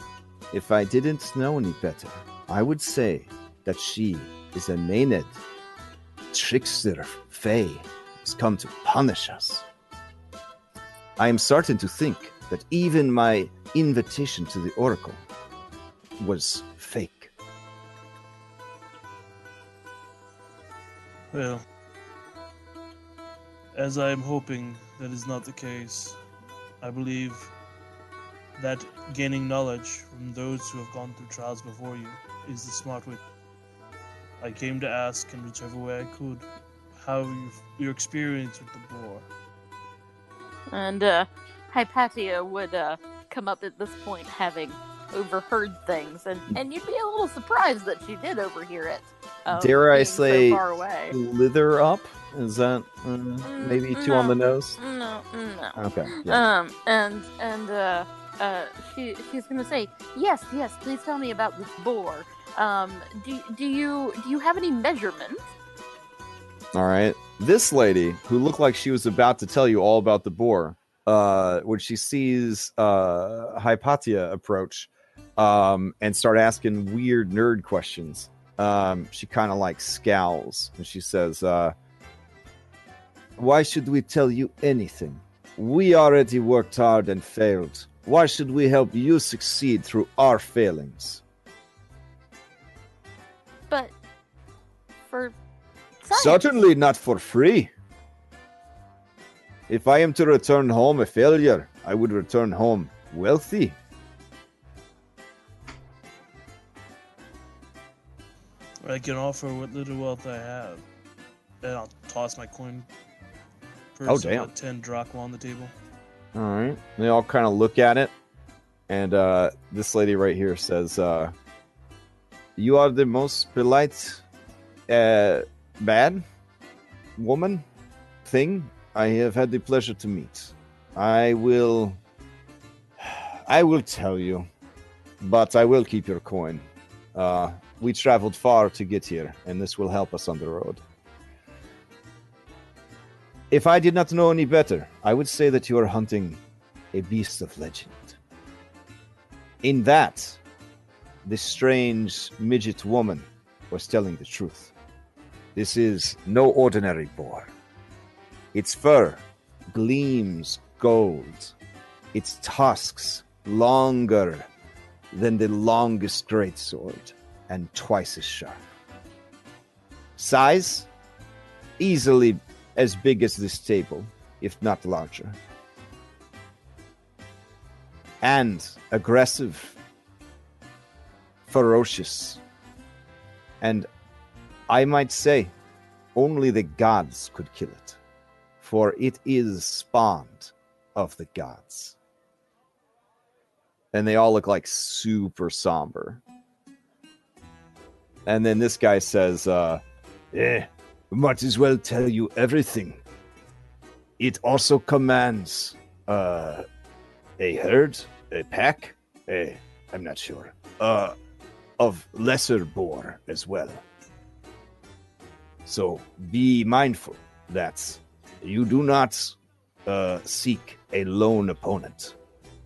If I didn't know any better, I would say that she is a Maenad. Trickster Fae has come to punish us. I am certain to think that even my invitation to the Oracle was fake. Well, as I am hoping that is not the case, I believe that gaining knowledge from those who have gone through trials before you is the smart way. I came to ask in whichever way I could how you, your experience with the boar. And uh, Hypatia would uh, come up at this point having overheard things, and, and you'd be a little surprised that she did overhear it. um, Dare I say- so far away? Slither up? Is that uh, maybe too on the nose? No, no. Okay. yeah. Um, and and uh, uh, she she's gonna say yes, yes. Please tell me about this boar. Um, do do you do you have any measurements? All right. This lady, who looked like she was about to tell you all about the boar, uh, when she sees uh, Hypatia approach um, and start asking weird nerd questions, um, she kind of like scowls and she says, uh, Why should we tell you anything? We already worked hard and failed. Why should we help you succeed through our failings? But for science. Certainly not for free. If I am to return home a failure, I would return home wealthy. I can offer what little wealth I have. And I'll toss my coin purse Oh, damn. 10 drachma on the table. All right. They all kind of look at it. And uh, this lady right here says, uh, You are the most polite, uh, bad woman thing I have had the pleasure to meet. I will. I will tell you, but I will keep your coin. Uh, we traveled far to get here, and this will help us on the road. If I did not know any better, I would say that you are hunting a beast of legend. In that, this strange midget woman was telling the truth. This is no ordinary boar. Its fur gleams gold, its tusks longer than the longest greatsword and twice as sharp. Size easily as big as this table, if not larger. And aggressive, ferocious, and I might say only the gods could kill it, for it is spawned of the gods. And they all look like super somber. And then this guy says, uh, Eh, might as well tell you everything. It also commands uh, a herd, a pack, a, I'm not sure, uh, of lesser boar as well. So be mindful that you do not uh, seek a lone opponent.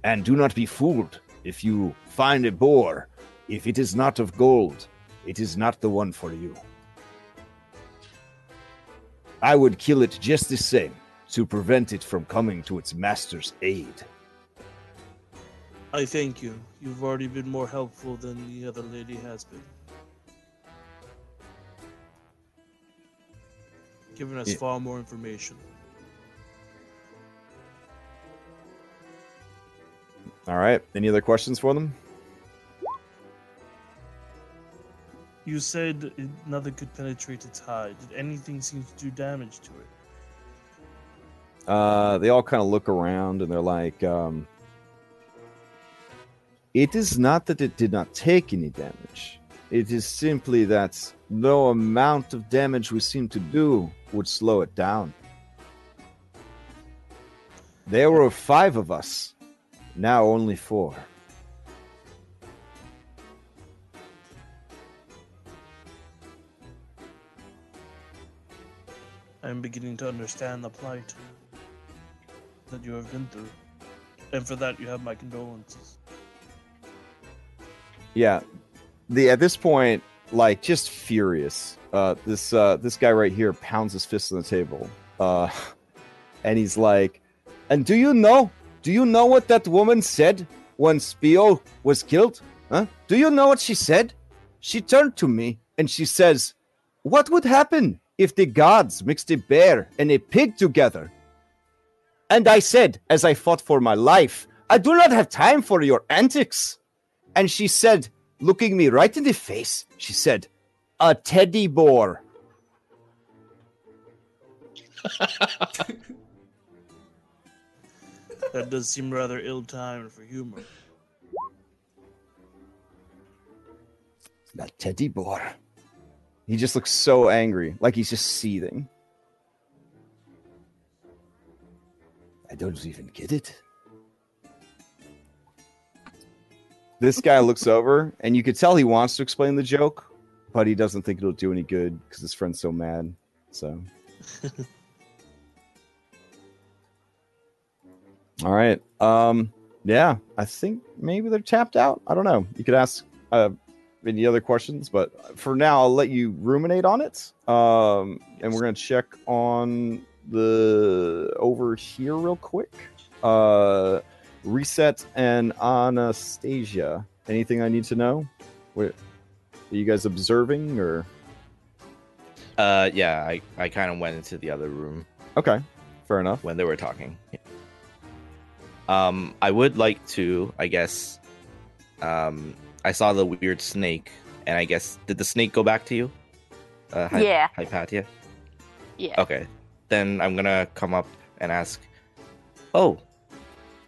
And do not be fooled if you find a boar. If it is not of gold, it is not the one for you. I would kill it just the same to prevent it from coming to its master's aid. I thank you. You've already been more helpful than the other lady has been. Giving us Yeah. far more information. All right. Any other questions for them? You said nothing could penetrate its hide. Did anything seem to do damage to it? Uh, they all kind of look around and they're like, um, it is not that it did not take any damage. It is simply that no amount of damage we seem to do would slow it down. There were five of us, now only four. I am beginning to understand the plight that you have been through. And for that, you have my condolences. Yeah, the at this point, like just furious. Uh, this uh, this guy right here pounds his fist on the table, uh, and he's like, "And do you know? Do you know what that woman said when Spio was killed? Huh? Do you know what she said? She turned to me and she says, "What would happen if the gods mixed a bear and a pig together?" And I said, as I fought for my life, "I do not have time for your antics." And she said, looking me right in the face, she said, A teddy boar. That does seem rather ill-timed for humor. A teddy boar. He just looks so angry, like he's just seething. I don't even get it. This guy looks over, and you could tell he wants to explain the joke, but he doesn't think it'll do any good because his friend's so mad. So. All right. Um. Yeah, I think maybe they're tapped out. I don't know. You could ask uh, any other questions, but for now, I'll let you ruminate on it. Um, and we're gonna check on the over here real quick. Uh, reset and Anastasia. Anything I need to know? What are you guys observing or? Uh, yeah, I, I kind of went into the other room Okay, fair enough. when they were talking. Um, I would like to, I guess. Um, I saw the weird snake, and I guess did the snake go back to you? Uh, Hy- Yeah. Hypatia. Yeah. Okay, then I'm gonna come up and ask. Oh,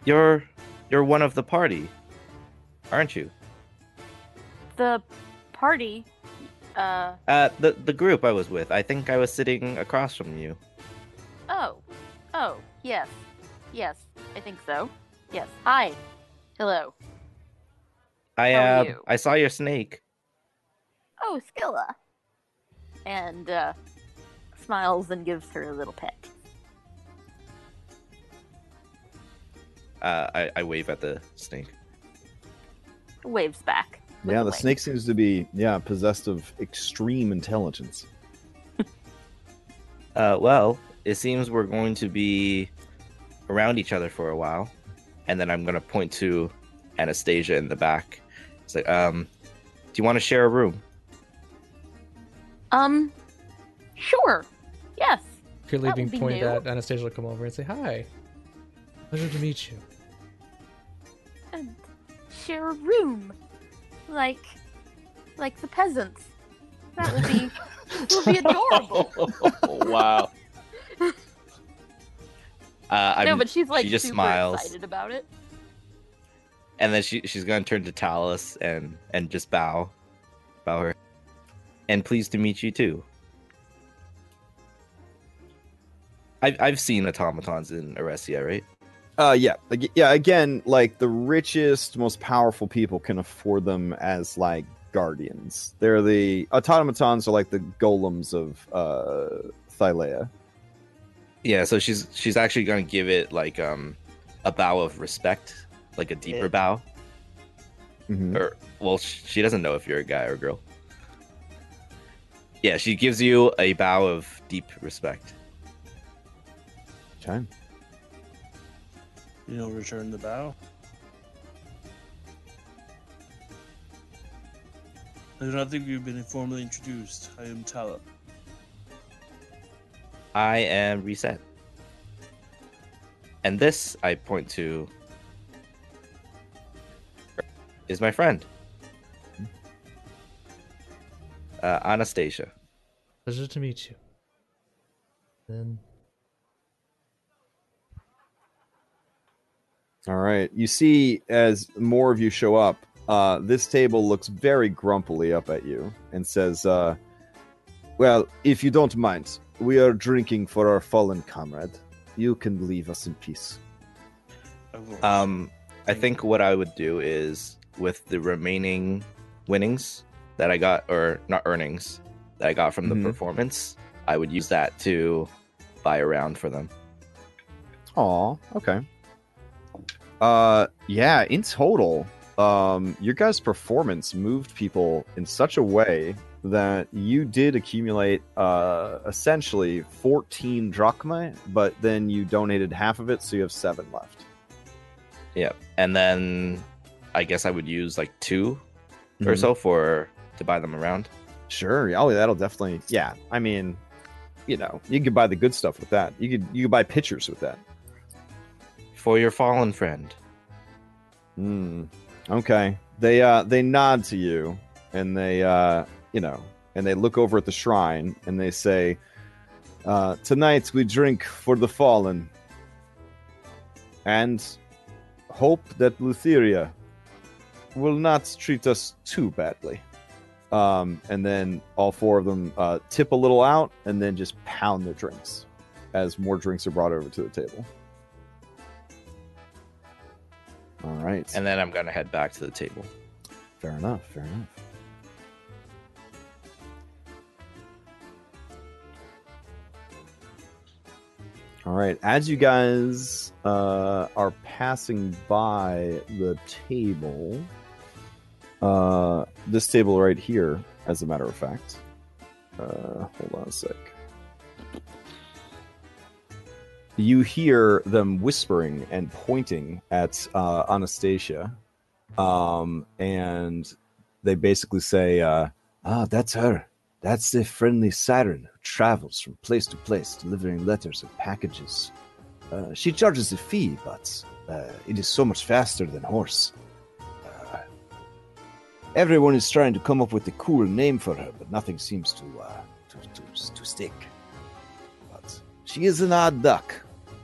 you're you're one of the party, aren't you? The party. Uh. Uh, the the group I was with. I think I was sitting across from you. Oh. Oh. Yes. Yes. I think so. Yes. Hi. Hello. I How uh, you? I saw your snake. Oh, Skilla. And uh, smiles and gives her a little pet. Uh, I I wave at the snake. Waves back. Look Yeah, the away. snake seems to be yeah possessed of extreme intelligence. Uh, well, it seems we're going to be around each other for a while, and then I'm gonna point to Anastasia in the back. It's like, um, do you want to share a room? Um, sure. Yes. You're That leaving point new. at Anastasia will come over and say, Hi. Pleasure to meet you. And share a room, like, like the peasants. That would be, would be adorable. wow. Uh, I'm, no, but she's like she just super smiles. excited about it. And then she she's gonna turn to Talus and and just bow, bow her, and pleased to meet you too. I've I've seen automatons in Aresia, right? Uh, yeah, yeah. Again, like the richest, most powerful people can afford them as like guardians. They're the automatons are like the golems of uh Thylea. Yeah, so she's she's actually gonna give it like um a bow of respect, like a deeper Yeah. bow. Mhm. Or well, she doesn't know if you're a guy or a girl. Yeah, she gives you a bow of deep respect. Okay. You know, return the bow. I do not think we've been formally introduced. I am Talib. I am reset. And this, I point to, is my friend, uh, Anastasia. Pleasure to meet you. Then All right. You see, as more of you show up, uh, this table looks very grumpily up at you and says, uh, Well, if you don't mind, we are drinking for our fallen comrade. You can leave us in peace. Um, I think what I would do is with the remaining winnings that I got, or not earnings that I got from the Mhm. performance, I would use that to buy a round for them. Aw, okay. Uh, yeah, in total, um, your guys' performance moved people in such a way that you did accumulate uh, essentially 14 drachma, but then you donated half of it, so you have seven left. Yep. And then I guess I would use like 2 or Mhm. so for to buy them around. Sure. Oh, that'll definitely. Yeah. I mean, you know, you could buy the good stuff with that. You could you could buy pictures with that. For your fallen friend. Hmm. Okay. They uh they nod to you and they uh you know and they look over at the shrine and they say, uh, tonight we drink for the fallen and hope that Lutheria will not treat us too badly. Um, and then all four of them uh, tip a little out and then just pound their drinks as more drinks are brought over to the table. All right. And then I'm gonna head back to the table. Fair enough. Fair enough. All right. As you guys uh, are passing by the table, uh, this table right here, as a matter of fact. Uh, hold on a sec. You hear them whispering and pointing at uh, Anastasia um, and they basically say, uh, "Ah, that's her. That's the friendly siren who travels from place to place, delivering letters and packages. Uh, she charges a fee, but uh, it is so much faster than horse. Everyone is trying to come up with a cool name for her, but nothing seems to uh, to, to to stick. But she is an odd duck.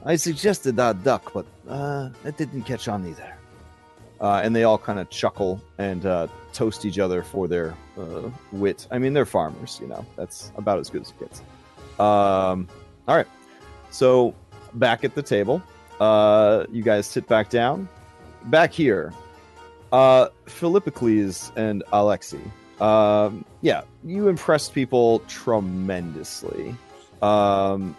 I suggested odd duck, but uh, that didn't catch on either." uh, and they all kind of chuckle and uh, toast each other for their uh, wit. I mean, they're farmers, you know. That's about as good as it gets. Um, all right, so back at the table, uh, you guys sit back down. Back here, uh, Philippocles and Alexi. Um, yeah, you impressed people tremendously. Um,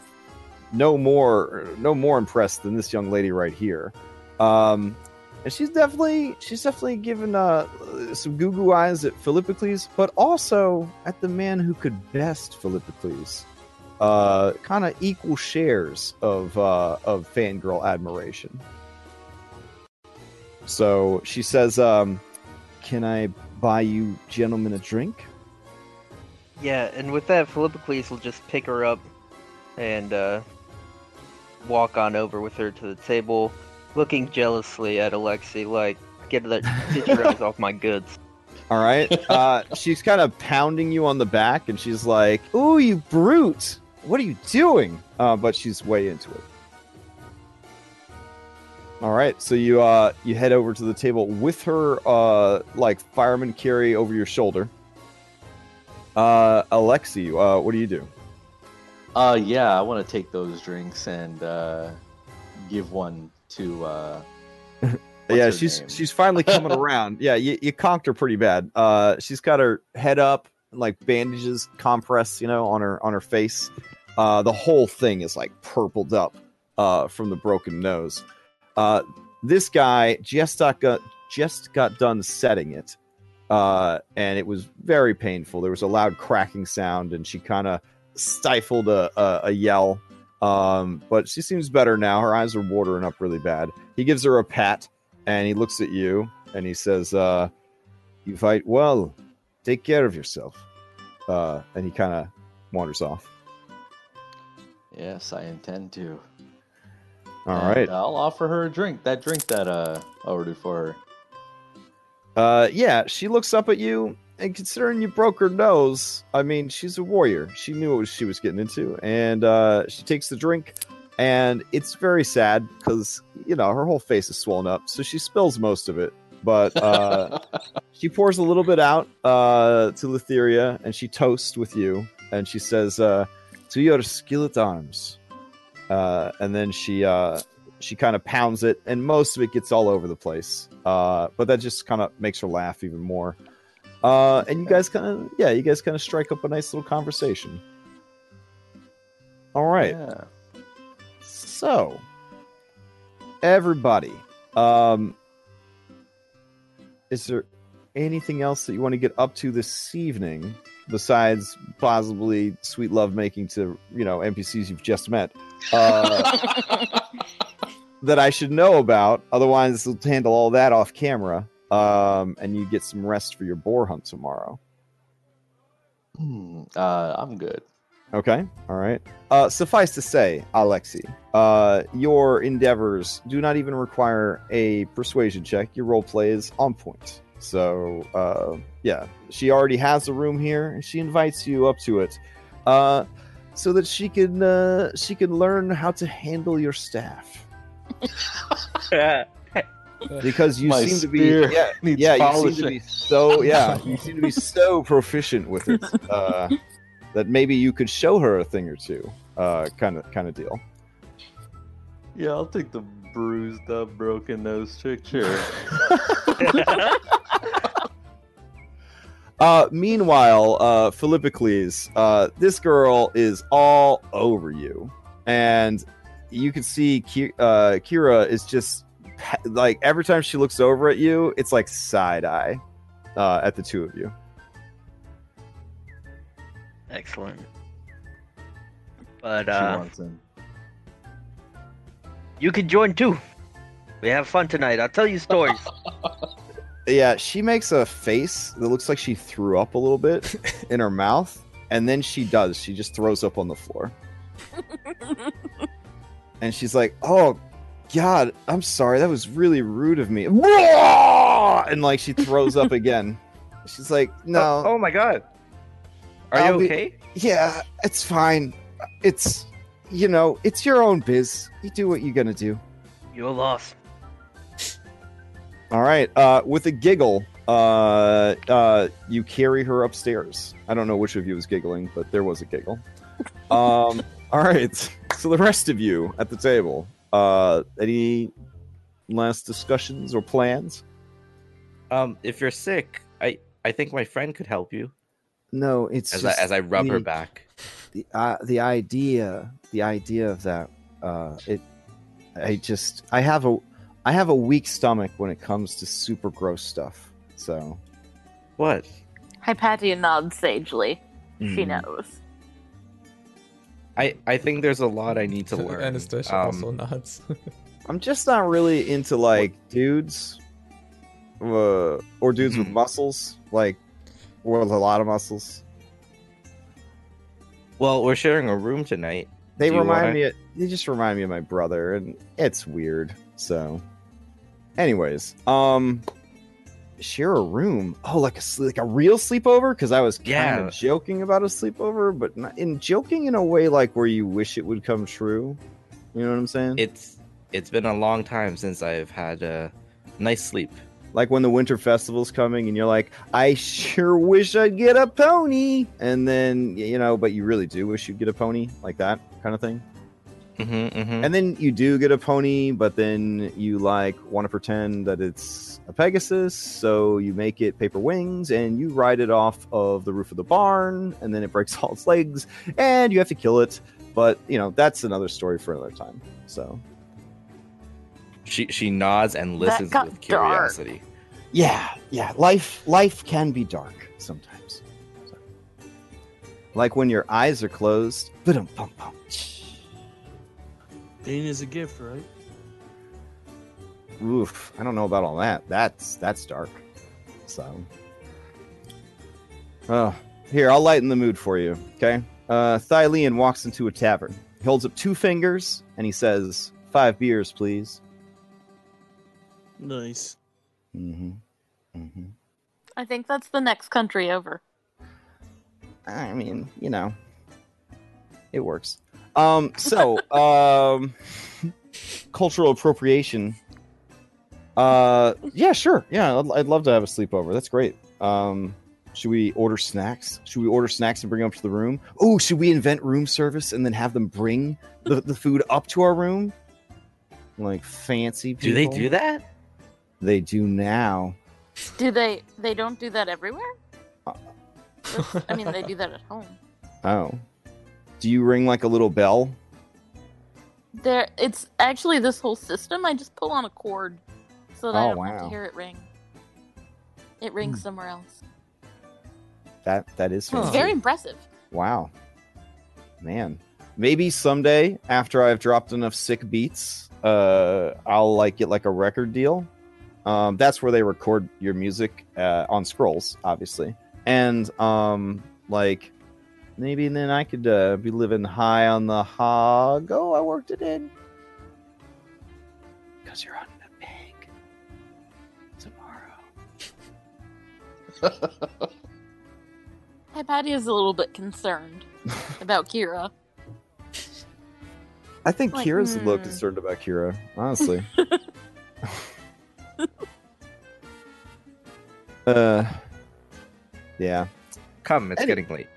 no more, no more impressed than this young lady right here. Um, and she's definitely she's definitely given uh some goo goo eyes at Philippocles, but also at the man who could best Philippocles. uh, kind of equal shares of uh, of fangirl admiration. So she says, um, "Can I buy you gentlemen a drink?" Yeah, and with that, Philippocles will just pick her up and uh, walk on over with her to the table, looking jealously at Alexi, like, get that get your eyes off my goods. All right. Uh, she's kind of pounding you on the back, and she's like, "Ooh, you brute! What are you doing?" Uh, but she's way into it. All right. So you uh, you head over to the table with her, uh, like fireman carry over your shoulder. Uh, Alexi, uh, what do you do? Uh, yeah, I want to take those drinks and uh, give one to. Uh, yeah, she's name? she's finally coming around. Yeah, you, you conked her pretty bad. Uh, she's got her head up, like bandages compressed, you know, on her on her face. Uh, the whole thing is like purpled up uh, from the broken nose. Uh, this guy just got just got done setting it, uh, and it was very painful. There was a loud cracking sound, and she kind of stifled a, a, a yell. Um, but she seems better now. Her eyes are watering up really bad. He gives her a pat and he looks at you and he says, uh, "You fight well. Take care of yourself." Uh, and he kind of wanders off. Yes, I intend to. All And right. I'll offer her a drink. That drink that uh I ordered for her. Uh, yeah, she looks up at you, and considering you broke her nose, I mean, she's a warrior. She knew what she was getting into, and uh, she takes the drink, and it's very sad because you know her whole face is swollen up, so she spills most of it. But uh, she pours a little bit out uh, to Lutheria, and she toasts with you, and she says, uh, "To your skillet arms," uh, and then she uh, she kind of pounds it, and most of it gets all over the place. Uh, but that just kind of makes her laugh even more. Uh, and you guys kind of, yeah, you guys kind of strike up a nice little conversation. All right. Yeah. So, everybody, um, is there anything else that you want to get up to this evening besides possibly sweet love making to you know NPCs you've just met? Uh, that I should know about. Otherwise, we'll handle all that off camera. Um, and you get some rest for your boar hunt tomorrow. Hmm, uh, I'm good. Okay. All right. Uh, suffice to say, Alexi, uh, your endeavors do not even require a persuasion check. Your role play is on point. So, uh, yeah, she already has a room here, and she invites you up to it, uh, so that she can uh, she can learn how to handle your staff. Because you My seem to be, spear yeah, needs yeah, you seem to be so, yeah, you seem to be so proficient with it. Uh, that maybe you could show her a thing or two, uh, kind of kind of deal. Yeah, I'll take the bruised up, broken nose chick. Sure. Uh, meanwhile, uh, Philippocles, uh, this girl is all over you, and you can see Ki- uh, Kira is just like every time she looks over at you, it's like side eye uh, at the two of you. Excellent. But she uh, wants him. you can join too. We have fun tonight. I'll tell you stories. Yeah, she makes a face that looks like she threw up a little bit in her mouth, and then she does. She just throws up on the floor. and she's like, "Oh God, I'm sorry. That was really rude of me." And like she throws up again. She's like, "No, oh, oh, my god. Are I'll you be- okay? yeah, it's fine. It's you know, it's your own biz. You do what you're gonna do." Your loss. All right. Uh, with a giggle, uh, uh, you carry her upstairs. I don't know which of you was giggling, but there was a giggle. Um, all right. So the rest of you at the table, uh, any last discussions or plans? Um, if you're sick, I I think my friend could help you. No, it's As I as I rub her back. the uh, the idea the idea of that uh it i just i have a i have a weak stomach when it comes to super gross stuff so What? Hypatia nods sagely. She mm. knows. I I think there's a lot I need to learn. Anastasia Um, also nods. I'm just not really into like dudes, uh, or dudes with Mhm. muscles, like with a lot of muscles. Well, we're sharing a room tonight. They Do remind wanna- me. Of, they just remind me of my brother, and it's weird. So, anyways, um, share a room. Oh, like a like a real sleepover? Because I was kind Yeah. of joking about a sleepover, but not, in joking in a way like where you wish it would come true. You know what I'm saying? It's it's been a long time since I've had a nice sleep. like when the winter festival's coming and you're like i sure wish i'd get a pony and then you know but you really do wish you'd get a pony like that kind of thing hmm hmm and then you do get a pony but then you like want to pretend that it's a pegasus so you make it paper wings and you ride it off of the roof of the barn and then it breaks all its legs and you have to kill it but you know that's another story for another time so She she nods and listens got with dark. curiosity. yeah yeah life life can be dark sometimes So. like when your eyes are closed ba-dum, bum, bum. Pain is a gift, right? oof i don't know about all that that's that's dark so oh here i'll lighten the mood for you okay uh Thylian walks into a tavern he holds up two fingers and he says five beers please Nice. mm-hmm mm-hmm I think that's the next country over. I mean, you know, it works. Um, so, um, cultural appropriation. Uh, yeah, sure. Yeah, I'd, I'd love to have a sleepover. That's great. Um, should we order snacks? Should we order snacks and bring them up to the room? Oh, should we invent room service and then have them bring the, the food up to our room? Like fancy people. Do they do that? They do now. Do they? They don't do that everywhere. Uh, I mean, they do that at home. Oh. Do you ring like a little bell? There, it's actually this whole system. I just pull on a cord so that I Oh, don't have to hear it ring. It rings somewhere else. That that is Huh. It's very impressive. Wow. Man. Maybe someday after I've dropped enough sick beats, uh I'll like get like a record deal. Um that's where they record your music uh on scrolls, obviously. And um like maybe then I could uh, be living high on the hog. Oh, I worked it in. Cuz you're on the bank tomorrow. Hypatia is a little bit concerned about Kira. I think Like, Kira's a little hmm. concerned about Kira, honestly. uh, yeah. Come, it's Any- getting late.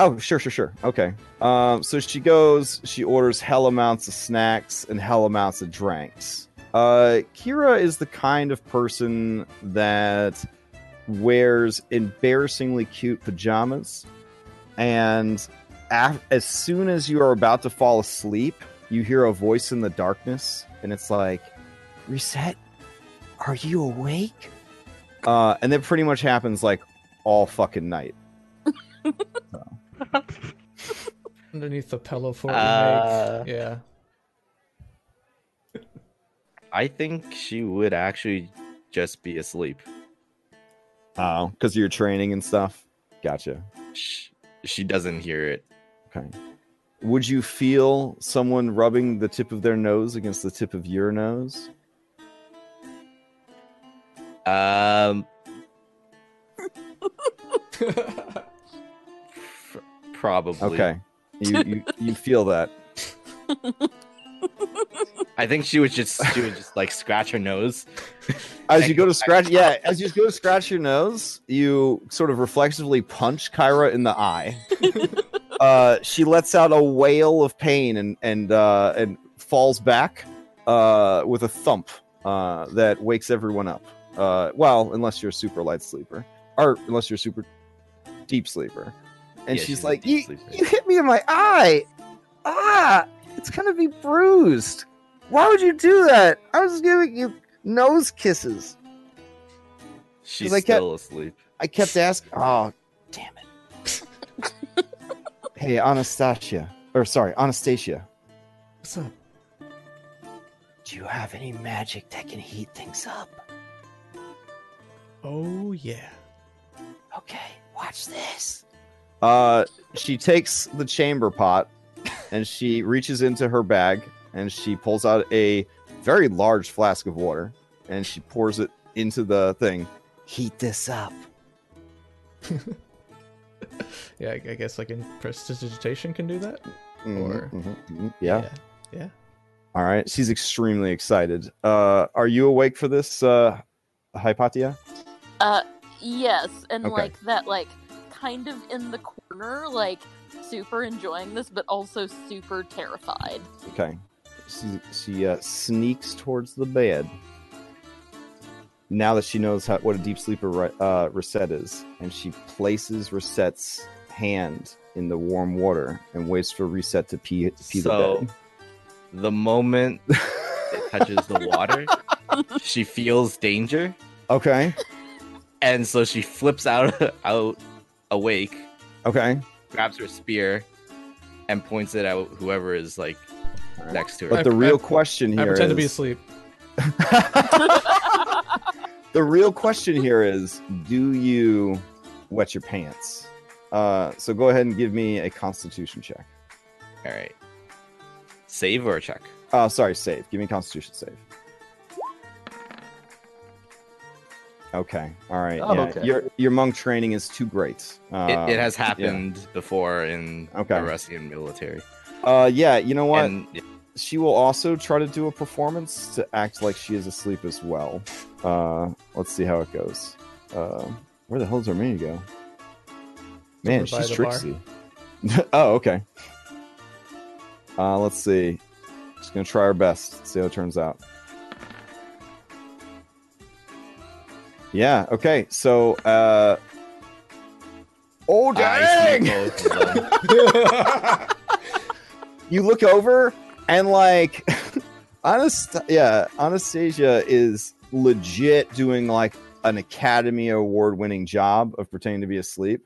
Oh, sure, sure, sure. Okay. Um, so she goes, she orders hell amounts of snacks and hell amounts of drinks. Uh, Kira is the kind of person that wears embarrassingly cute pajamas, and af- as soon as you are about to fall asleep, you hear a voice in the darkness, and it's like, "Reset, are you awake?" Uh, and that pretty much happens like all fucking night. Underneath the pillow fort we Uh. Yeah. I think she would actually just be asleep. Oh, because you're training and stuff. Gotcha. She, she doesn't hear it. Okay. Would you feel someone rubbing the tip of their nose against the tip of your nose? Um, probably. Okay. You you, you feel that. I think she would just she would just like scratch her nose. As you go to scratch, yeah, as you go to scratch your nose, you sort of reflexively punch Kira in the eye. uh, she lets out a wail of pain and and uh, and falls back uh, with a thump uh, that wakes everyone up. Uh, well, unless you're a super light sleeper, or unless you're a super deep sleeper. And Yeah, she's, she's like, you, "You hit me in my eye! Ah, it's gonna be bruised. Why would you do that? I was giving you nose kisses." She's I kept- still asleep. I kept asking. Oh, damn it! hey, Anastasia, or sorry, Anastasia. What's up? Do you have any magic that can heat things up? Oh yeah. Okay, watch this. Uh, she takes the chamber pot and she reaches into her bag and she pulls out a very large flask of water and she pours it into the thing. Heat this up. Yeah, I, I guess like in prestidigitation can do that. Mhm, Or- mhm, mhm. Yeah. Yeah. yeah. All right. She's extremely excited. Uh, are you awake for this, uh, Hypatia? Uh, yes, and Okay. like that, like kind of in the corner, like super enjoying this, but also super terrified. Okay. She, she uh, sneaks towards the bed. Now that she knows how, what a deep sleeper Re- uh, Reset is, and she places Reset's hand in the warm water and waits for Reset to pee, to pee So- the bed. The moment it touches the water, she feels danger, Okay. and so she flips out out awake, Okay. grabs her spear, and points it at whoever is like next to her. But the I- real I- question I here pretend to be asleep. the real question here is do you wet your pants uh so go ahead and give me a constitution check All right. Save or check? uh sorry save give me a constitution save okay all right Oh, yeah. okay. your your monk training is too great uh, It, it has yeah. happened before in Okay. the Russian military. uh yeah you know what And she will also try to do a performance to act like she is asleep as well uh let's see how it goes uh where the hell does Armenia go man Over she's the tricksy oh okay uh let's see just gonna try our best see how it turns out yeah okay so uh oh dang see both of them. you look over and like Anast- yeah anastasia is legit doing like an academy award winning job of pretending to be asleep.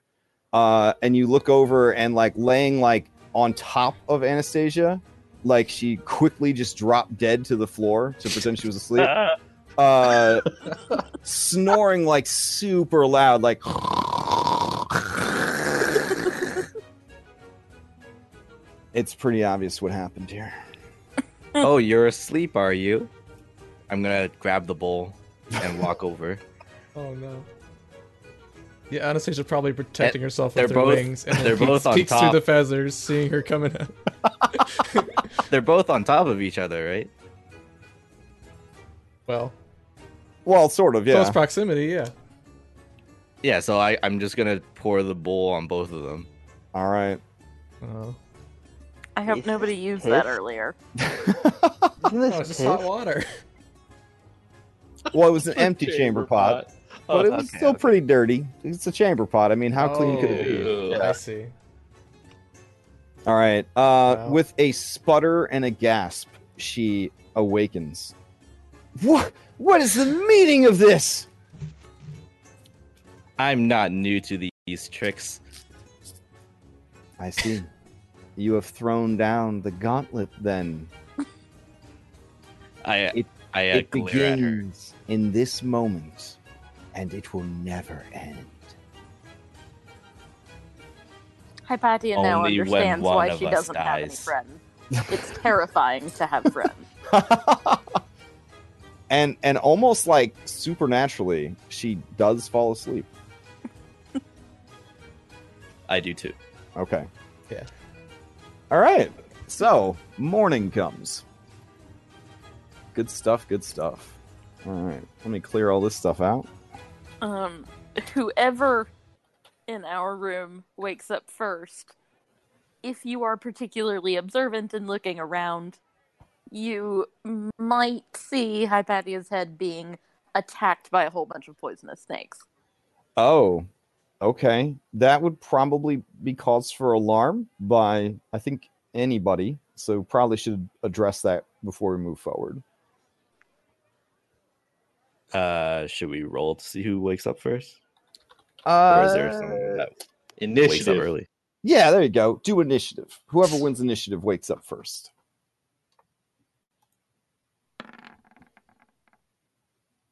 Uh and you look over and like laying like on top of anastasia like she quickly just dropped dead to the floor to pretend she was asleep uh snoring like super loud like it's pretty obvious what happened here oh, you're asleep, are you? I'm gonna grab the bowl and walk over. Oh no. Yeah, Anastasia probably protecting herself they're with her both- wings, and then they're peeks, both on peeks through the feathers, seeing her coming out. They're both on top of each other, right? Well, well sort of yeah close proximity, yeah. Yeah, so I, I'm just gonna pour the bowl on both of them. all right Oh, I hope nobody used piss? that earlier. Isn't oh this it's just hot water. well it was an empty chamber, pot, but it was okay, still okay. pretty dirty it's a chamber pot i mean how clean could it be Oh, Yeah. I see. All right. Uh, Wow. With a sputter and a gasp, she awakens. What? What is the meaning of this? I'm not new to these tricks. I see. You have thrown down the gauntlet. Then I It- I uh, it glare at her. begins in this moment, and it will never end. Hypatia now Only when understands why she doesn't have any friends. It's terrifying to have friends. And and almost like supernaturally, she does fall asleep. I do too. Okay. Yeah. All right. So morning comes. Good stuff. Good stuff. All right. Let me clear all this stuff out. Um, whoever in our room wakes up first, if you are particularly observant and looking around, you might see Hypatia's head being attacked by a whole bunch of poisonous snakes. Oh, okay. That would probably be cause for alarm by I think anybody. So probably should address that before we move forward. Uh, should we roll to see who wakes up first, or Uh, is there someone that wakes up Initiative. early? Yeah, there you go. Do initiative. Whoever wins initiative wakes up first.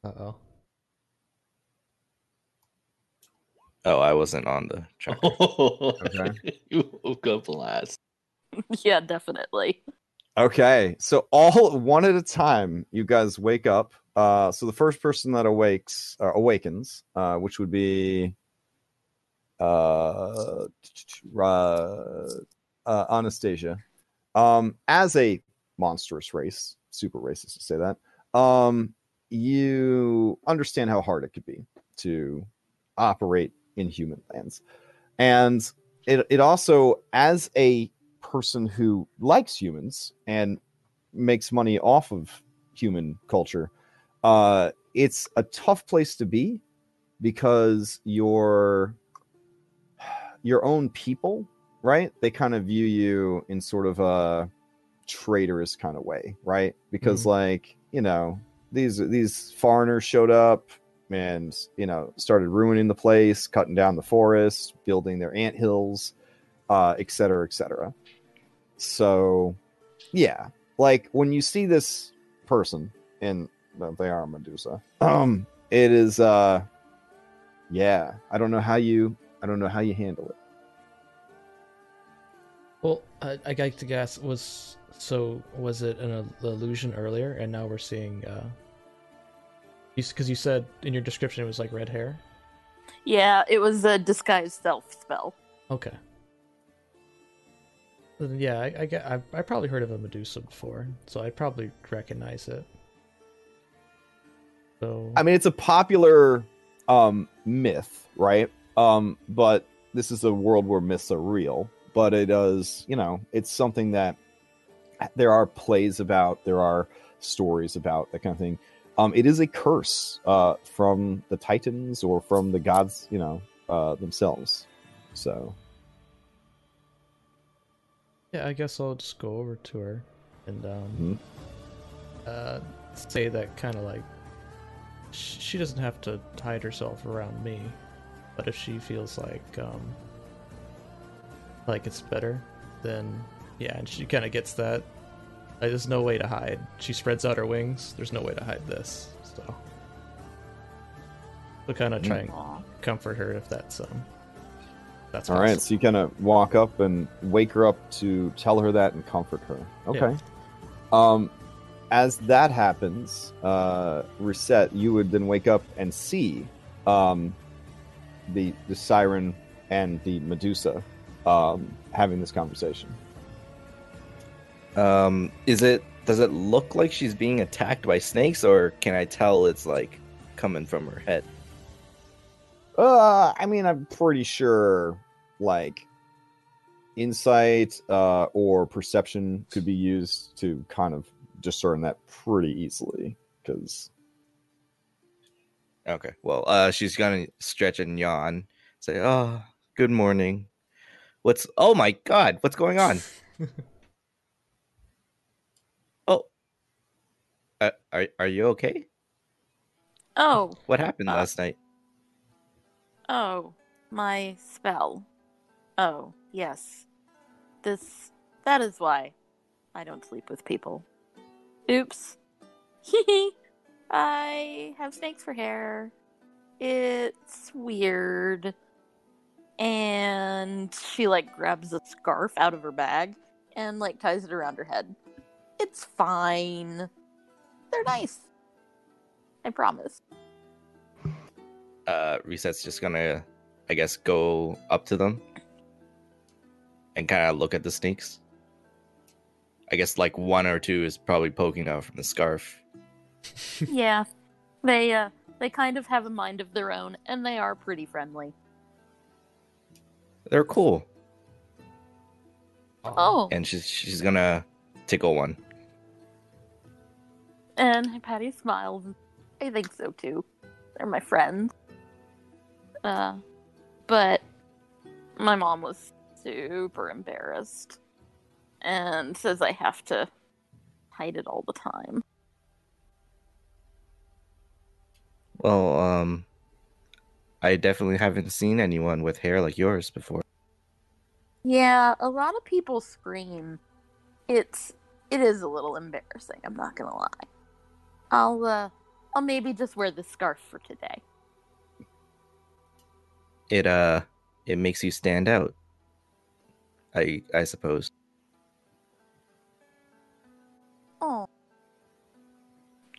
Uh oh. Oh, I wasn't on the track. Okay. you woke up last. yeah, definitely. Okay, so all one at a time, you guys wake up. Uh, so the first person that awakes uh, awakens, uh, which would be uh, uh, uh, Anastasia, um, as a monstrous race, super racist to say that. Um, you understand how hard it could be to operate in human lands, and it it also as a person who likes humans and makes money off of human culture, uh, it's a tough place to be because your your own people, right? They kind of view you in sort of a traitorous kind of way, right? Because like you know these these foreigners showed up and you know started ruining the place, cutting down the forest, building their ant hills, uh, et cetera, et cetera. So, yeah, like when you see this person, and well, they are a Medusa, um, it is, uh, yeah, I don't know how you, I don't know how you handle it. Well, I, I like to guess was so was it an il- illusion earlier, and now we're seeing. uh Because you said in your description it was like red hair. Yeah, it was a disguised self spell. Okay. Then, yeah, I, I get. I, I probably heard of a Medusa before, so I probably recognize it. So I mean, it's a popular um, myth, right? Um, but this is a world where myths are real. But it does, you know, it's something that there are plays about, there are stories about that kind of thing. Um, it is a curse uh, from the Titans or from the gods, you know, uh, themselves. So yeah, I guess I'll just go over to her and um, Mhm. uh, say that kind of like she doesn't have to hide herself around me, but if she feels like um, like it's better, then yeah, and she kind of gets that. Like, there's no way to hide. She spreads out her wings. There's no way to hide this. So, so kind of try and comfort her if that's um. That's all right, possible. so you kind of walk up and wake her up to tell her that and comfort her. Okay. Um, as that happens, uh, Reset, you would then wake up and see um, the the siren and the Medusa um, having this conversation. Um, is it? Does it look like she's being attacked by snakes, or can I tell it's like coming from her head? Uh, I mean, I'm pretty sure like insight uh, or perception could be used to kind of discern that pretty easily because Okay. Well, uh, she's gonna stretch and yawn. Say, "Oh, good morning. What's? Oh my God, what's going on? uh, are are you okay? Oh, What happened Uh, last night? oh, my spell. Oh, yes. This. That is why I don't sleep with people. Oops. Hee hee I have snakes for hair. It's weird. And she, like, grabs a scarf out of her bag and, like, ties it around her head. It's fine. They're nice. I promise. Uh, Reset's just gonna, I guess, go up to them and kind of look at the snakes. I guess like one or two is probably poking out from the scarf. yeah. They uh they kind of have a mind of their own and they are pretty friendly. They're cool, Oh, and she's she's gonna tickle one. And Patty smiles. I think so too. They're my friends. Uh but my mom was super embarrassed and says I have to hide it all the time. Well, um, I definitely haven't seen anyone with hair like yours before. Yeah, a lot of people scream. It's it is a little embarrassing, I'm not gonna lie. I'll uh I'll maybe just wear the scarf for today. It uh it makes you stand out. I I suppose. Oh.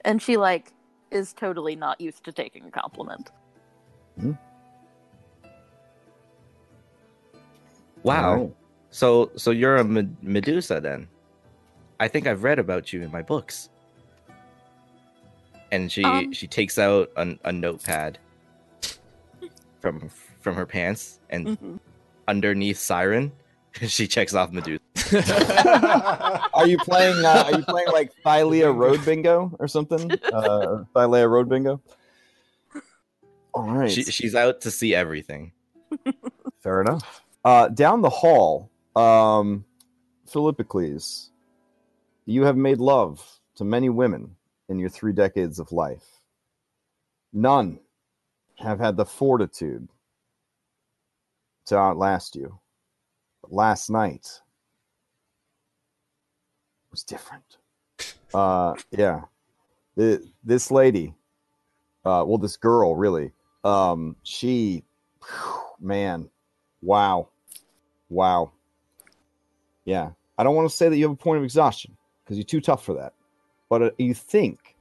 And she like is totally not used to taking a compliment. Wow. Alright. So so you're a Med- Medusa then? I think I've read about you in my books. And she Um. she takes out a, a notepad from from her pants and Mhm. underneath Siren, she checks off Medusa. Are you playing? Uh, are you playing like Thylea Road Bingo or something? Uh, Thylea Road Bingo. All right, She, she's out to see everything. fair enough. Uh, down the hall, um, Philippocles, you have made love to many women in your three decades of life. None have had the fortitude to outlast you. But last night was different. Uh, yeah, this lady, uh, well, this girl, really, um, she, man, wow, wow, yeah. I don't want to say that you have a point of exhaustion because you're too tough for that, but uh, you think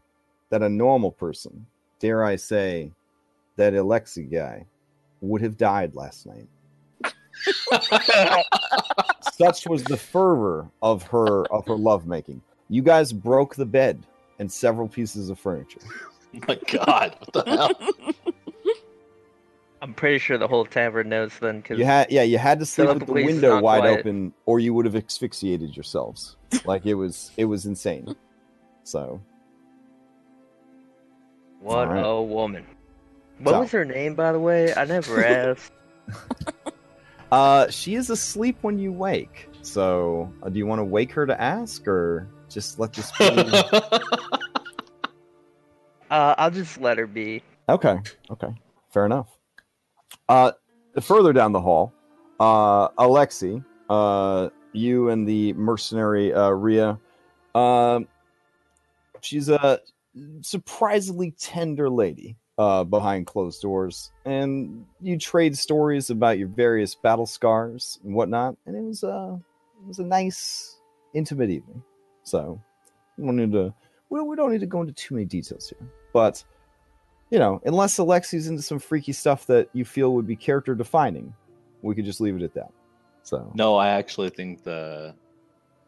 that a normal person, dare I say, that Alexi guy, would have died last night. Such was the fervor of her of her lovemaking. You guys broke the bed and several pieces of furniture. Oh my god, what the hell? I'm pretty sure the whole tavern knows then because You had yeah, you had to sleep with the window wide quiet. open, or you would have asphyxiated yourselves. Like it was it was insane. So what Alright. a woman. What So- was her name, by the way? I never asked. uh she is asleep when you wake. So uh, do you want to wake her to ask or just let this be? Uh, I'll just let her be. Okay. Okay. Fair enough. Uh, further down the hall, uh, Alexi, uh, you and the mercenary uh, Ria, um, she's a surprisingly tender lady uh, behind closed doors, and you trade stories about your various battle scars and whatnot, and it was uh, it was a nice, intimate evening. So, we don't need to we, we don't need to go into too many details here, but you know, unless Alexi's into some freaky stuff that you feel would be character defining, we could just leave it at that. So no, I actually think the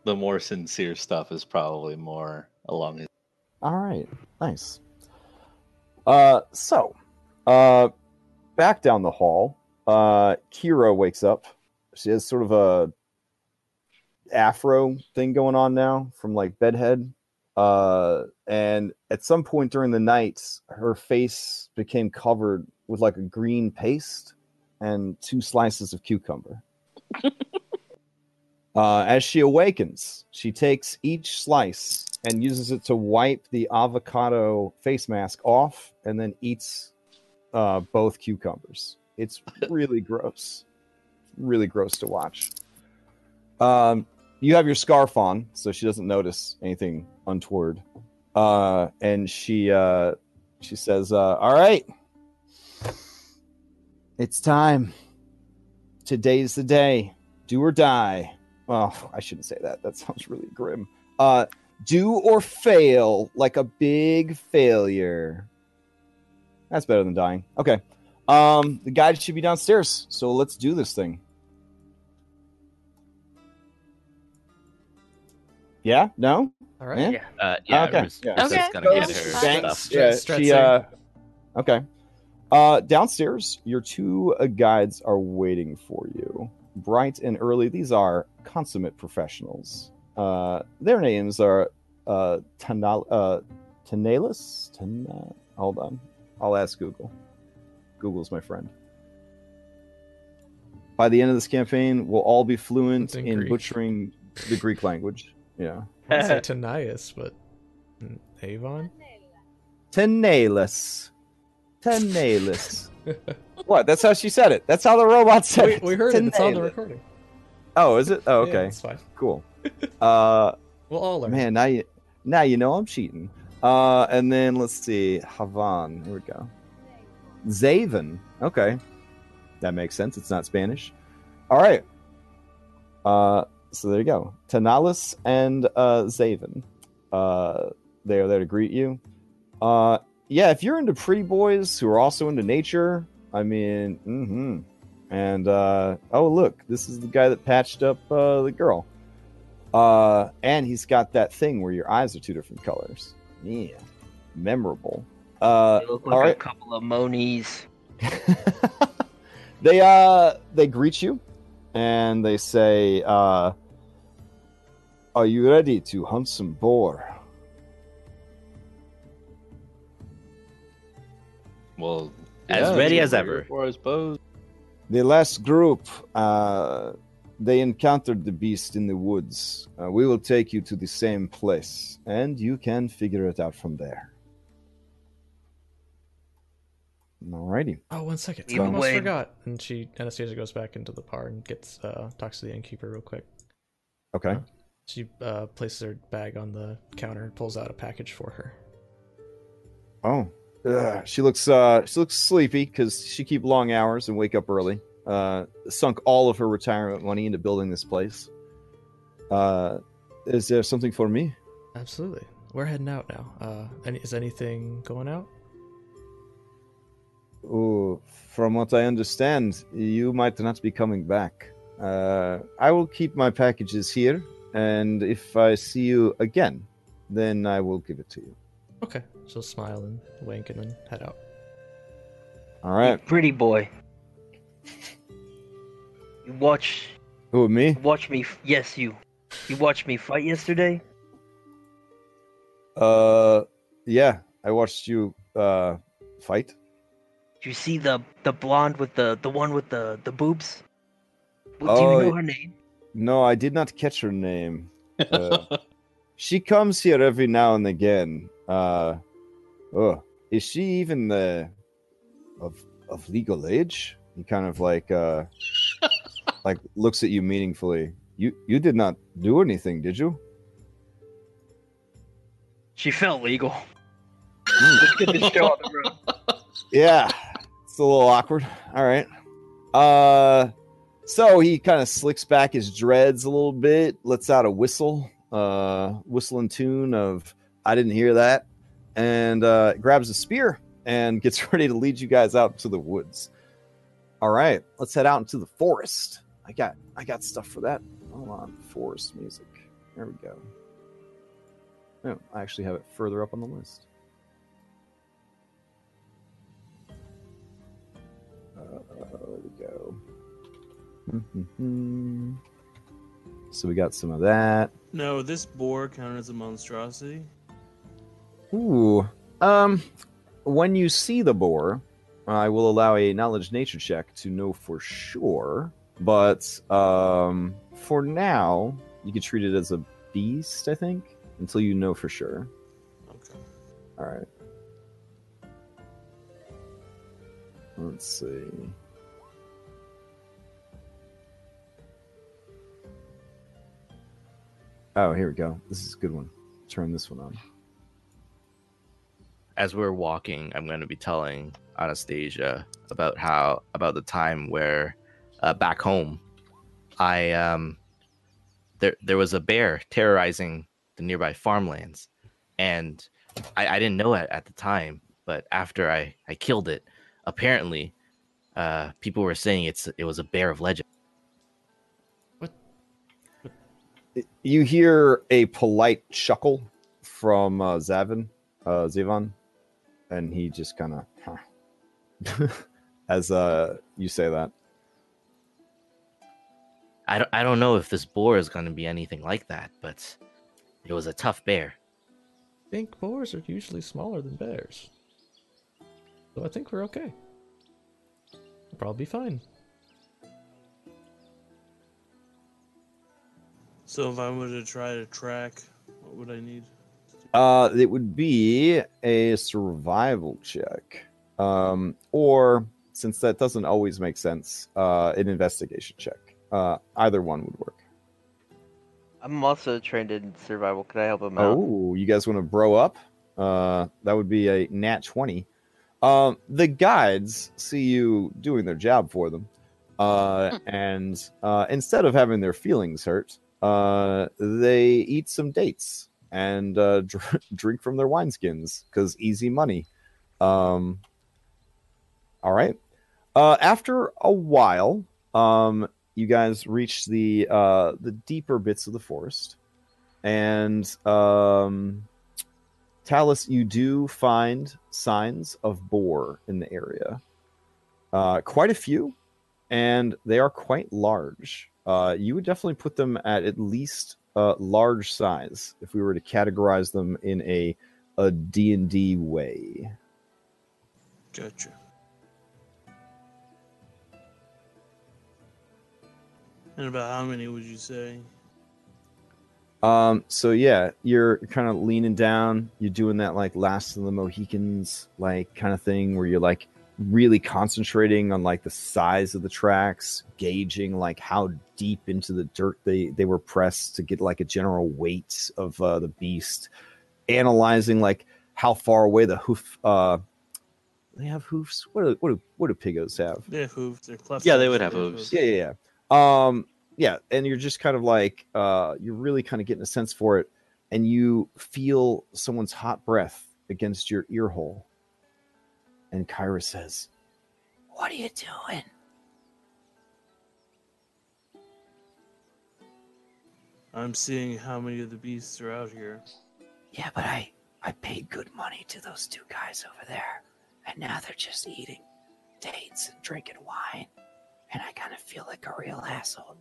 the more sincere stuff is probably more along his. All right, nice. Uh, so, uh, back down the hall, uh, Kira wakes up. She has sort of a afro thing going on now from like bedhead. Uh, and at some point during the night, her face became covered with like a green paste and two slices of cucumber. uh, as she awakens, she takes each slice and uses it to wipe the avocado face mask off and then eats uh, both cucumbers. It's really gross. Really gross to watch. Um, you have your scarf on, so she doesn't notice anything untoward. Uh, and she uh, she says, uh, "All right, it's time. Today's the day. Do or die." Well, I shouldn't say that. That sounds really grim. Do or fail like a big failure. That's better than dying. Okay. Um, the guide should be downstairs, so let's do this thing. Yeah? No? All right. Yeah? Yeah. Uh, yeah, Okay, Rus- yeah. Ruset's Okay. gonna get her Thanks. stuff. Yeah, Stretching. she, uh, okay. Uh, downstairs, your two uh, guides are waiting for you. Bright and early, these are consummate professionals. Uh, their names are uh, Tanal- uh, Tanalis? Tana- Hold on. I'll ask Google. Google's my friend. By the end of this campaign, we'll all be fluent It's in in Greek. butchering the Greek language. Yeah. I say Tanias, but Avon. Tenalis. Tenalis. what? That's how she said it. That's how the robot said we, it. we heard it. It's on the recording. Oh, is it? Oh, Yeah, okay, it's fine. cool. Uh, We'll all learn. man, now you now you know I'm cheating. Uh, and then let's see, Havan. Here we go. Zaven. Okay, that makes sense. It's not Spanish. All right. Uh, so there you go. Tanalis and uh, Zaven. Uh, they are there to greet you. Uh, yeah, if you're into pretty boys who are also into nature, I mean, mm-hmm. And uh, oh, look, this is the guy that patched up uh, the girl. Uh, and he's got that thing where your eyes are two different colors. Yeah, memorable. Uh, They look all like a couple of monies. they uh they greet you and they say uh are you ready to hunt some boar Well, As ready as ever. For I suppose. The last group uh they encountered the beast in the woods uh, we will take you to the same place and you can figure it out from there alrighty Oh, one second. Lead I almost way. forgot. And she Anastasia goes back into the bar and gets uh talks to the innkeeper real quick. okay She uh places her bag on the counter and pulls out a package for her. Oh, Ugh, she looks uh she looks sleepy because she keep long hours and wake up early. Uh, sunk all of her retirement money into building this place. Uh, is there something for me? Absolutely. We're heading out now. Uh any is anything going out? Oh, from what I understand, you might not be coming back. Uh, I will keep my packages here, and if I see you again, then I will give it to you. Okay. She'll smile and wink and then head out. All right. Pretty boy. You watch Who me? watch me f- yes you. You watched me fight yesterday? Uh, yeah. I watched you uh fight. Did you see the the blonde with the the one with the the boobs? Well, do Oh, you know her name? No, I did not catch her name. Uh, she comes here every now and again. Uh, oh, is she even the of of legal age? He kind of like uh, like looks at you meaningfully. You you did not do anything, did you? She felt legal. Let's get this show on the road. Yeah, it's a little awkward. All right. Uh, so he kind of slicks back his dreads a little bit, lets out a whistle, uh, whistling tune of "I didn't hear that," and uh, grabs a spear and gets ready to lead you guys out to the woods. All right, let's head out into the forest. I got I got stuff for that. Hold on, forest music. There we go. No, I actually have it further up on the list. Uh, there we go. Mhm. So we got some of that. No, this boar counted as a monstrosity. Ooh. Um, when you see the boar, I will allow a knowledge nature check to know for sure. But um, for now, you can treat it as a beast. I think until you know for sure. Okay. All right. Let's see. Oh, here we go. This is a good one. Turn this one on. As we're walking, I'm going to be telling Anastasia about how about the time where uh, back home, I um there there was a bear terrorizing the nearby farmlands, and I, I didn't know it at the time, but after I I killed it, apparently, uh, people were saying it's it was a bear of legend. What? You hear a polite chuckle from uh, Zavin, uh, Zivan, and he just kind of, huh. as uh, you say that. I don't I don't know if this boar is going to be anything like that, but it was a tough bear. I think boars are usually smaller than bears. So I think we're okay. We'll probably be fine. So if I were to try to track, what would I need? Uh, it would be a survival check, um, or since that doesn't always make sense, uh, an investigation check. Uh, either one would work. I'm also trained in survival. Could I help him out? Oh, you guys want to bro up? Uh, that would be a nat 20. Um, the guides see you doing their job for them. Uh, and uh, instead of having their feelings hurt, uh, they eat some dates and uh, dr- drink from their wineskins because easy money. Um, all right. Uh, after a while, um, you guys reach the uh, the deeper bits of the forest, and um, Talus, you do find signs of boar in the area. Uh, quite a few, and they are quite large. Uh, you would definitely put them at at least uh, large size if we were to categorize them in a a D and D way. Gotcha. And about how many would you say? Um, so yeah, you're kind of leaning down. You're doing that like Last of the Mohicans like kind of thing where you're like really concentrating on like the size of the tracks, gauging like how deep into the dirt they they were pressed to get like a general weight of uh, the beast, analyzing like how far away the hoof. Uh, they have hoofs. What do what do what do pigos have? They have hooves. They're cleft. Yeah, they would have hooves. Yeah, yeah, yeah. Um, yeah, and you're just kind of like uh, you're really kind of getting a sense for it, and you feel someone's hot breath against your ear hole. And Kira says, What are you doing? I'm seeing how many of the beasts are out here. Yeah, but I I paid good money to those two guys over there, and now they're just eating dates and drinking wine, and I kind of feel like a real asshole.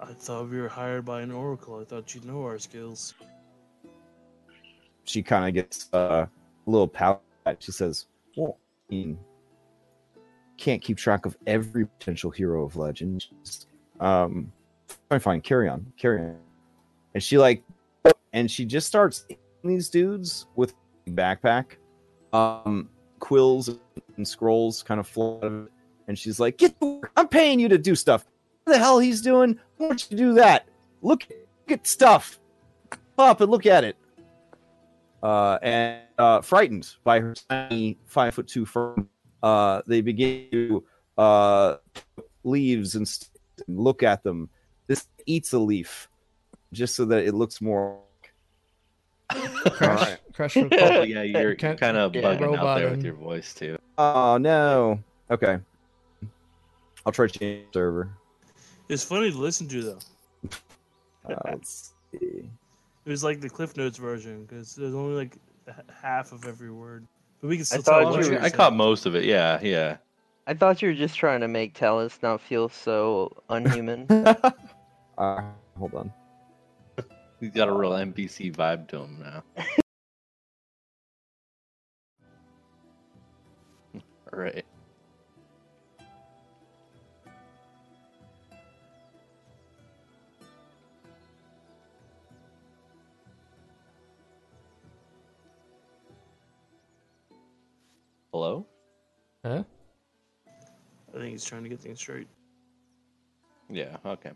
I thought we were hired by an oracle. I thought you'd know our skills. she kind of gets uh, a little pout. She says, "Well, I mean, can't keep track of every potential hero of legend. Um, fine, fine, carry on, carry on." And she like, and she just starts these dudes with backpack, um, quills and scrolls kind of it. And she's like, "Get. I'm paying you to do stuff. What the hell he's doing? Why don't you do that? Look, look at stuff. Up and look at it." uh, and uh, frightened by her tiny five foot two firm, uh, they begin to uh, leaves and, st- and look at them. This eats a leaf just so that it looks more. Crash, Crash from Oh, yeah, you're Can't- kind of yeah. bugging out Robot there with your voice too. Oh no! Okay, I'll try to change the server. It's funny to listen to though. Uh, let's see. It was like the Cliff Notes version because there's only like half of every word, but we can still thought tell you what were- you're I caught most of it. Yeah, yeah. I thought you were just trying to make Talus not feel so unhuman. Uh, hold on. He's got a real NPC vibe to him now. All right. Hello? Huh? I think he's trying to get things straight. Yeah, okay.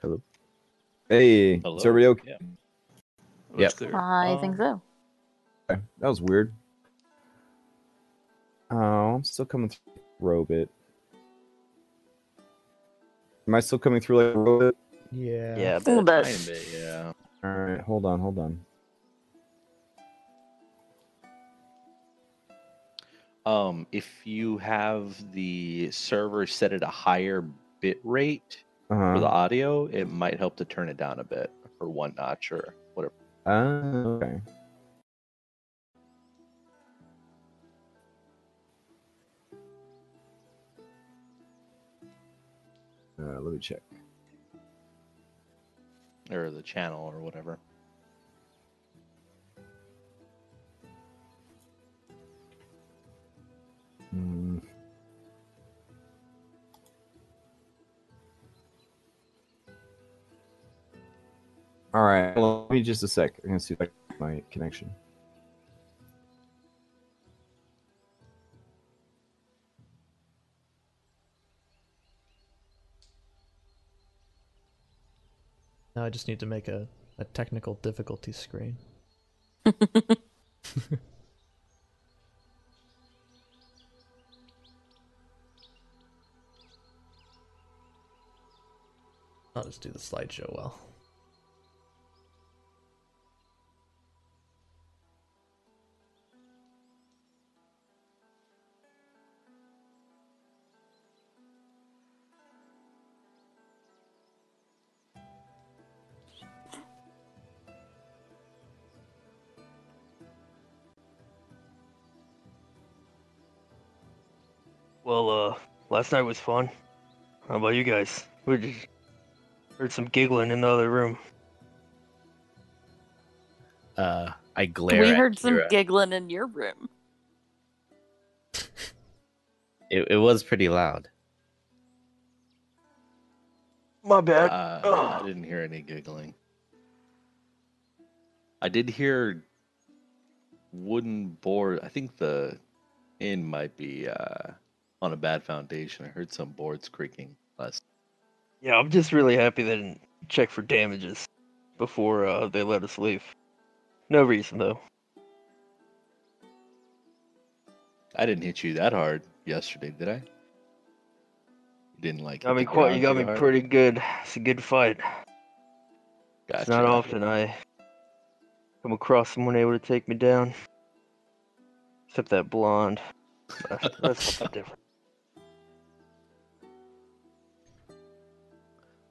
Hello. Hey, Hello? is everybody okay? Yeah. Yep. clear. I oh. think so. That was weird. Oh, I'm still coming through Robit. Am I still coming through like Robit? Yeah. yeah, A little but bit. Kind of, yeah. All right, hold on, hold on. Um, if you have the server set at a higher bit rate for the Uh-huh. audio, it might help to turn it down a bit or one notch or whatever. Oh, okay. Uh, let me check. Or the channel or whatever. Mm. All right, well, let me just a sec. I'm gonna see if I my connection. Now I just need to make a, a technical difficulty screen. I'll just do the slideshow well. Last night was fun. How about you guys? We just heard some giggling in the other room. Uh, I glare. we at heard some giggling in your room. It, it was pretty loud. My bad. Uh, I didn't hear any giggling. I did hear wooden board. I think the inn might be uh, on a bad foundation. I heard some boards creaking last. Yeah, I'm just really happy they didn't check for damages before uh, they let us leave. No reason though. I didn't hit you that hard yesterday, did I? You didn't like. Got hit me quite. You got me hard? pretty good. It's a good fight. Gotcha. It's not often I come across someone able to take me down. Except that blonde. That's, that's different.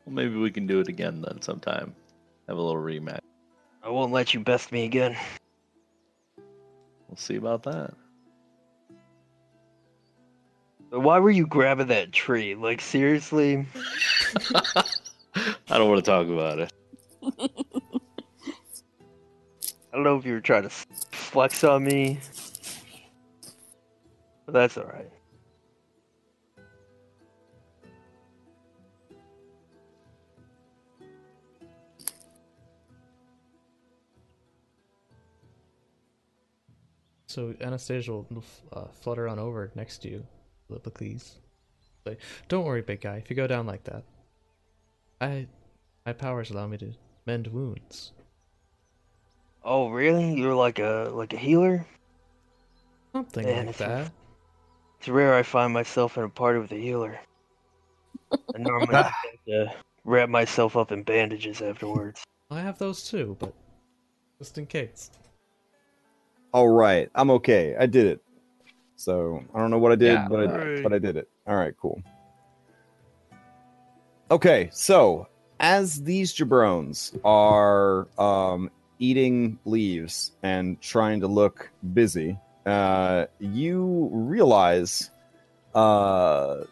Well, maybe we can do it again then sometime. Have a little rematch. I won't let you best me again. We'll see about that. But why were you grabbing that tree? Like seriously? I don't want to talk about it. I don't know if you were trying to flex on me. But that's alright. So Anastasia will uh, flutter on over next to you, Lipocles. Say, "Don't worry, big guy. If you go down like that, I, my powers allow me to mend wounds." Oh really? You're like a like a healer? Something Man, like it's- that. It's rare I find myself in a party with a healer. I normally have to wrap myself up in bandages afterwards. I have those too, but just in case. All right, I'm okay. I did it. So I don't know what I did, Yeah, but I, alright. but I did it. All right, cool. Okay, so as these jabrones are um, eating leaves and trying to look busy, uh, you realize, uh,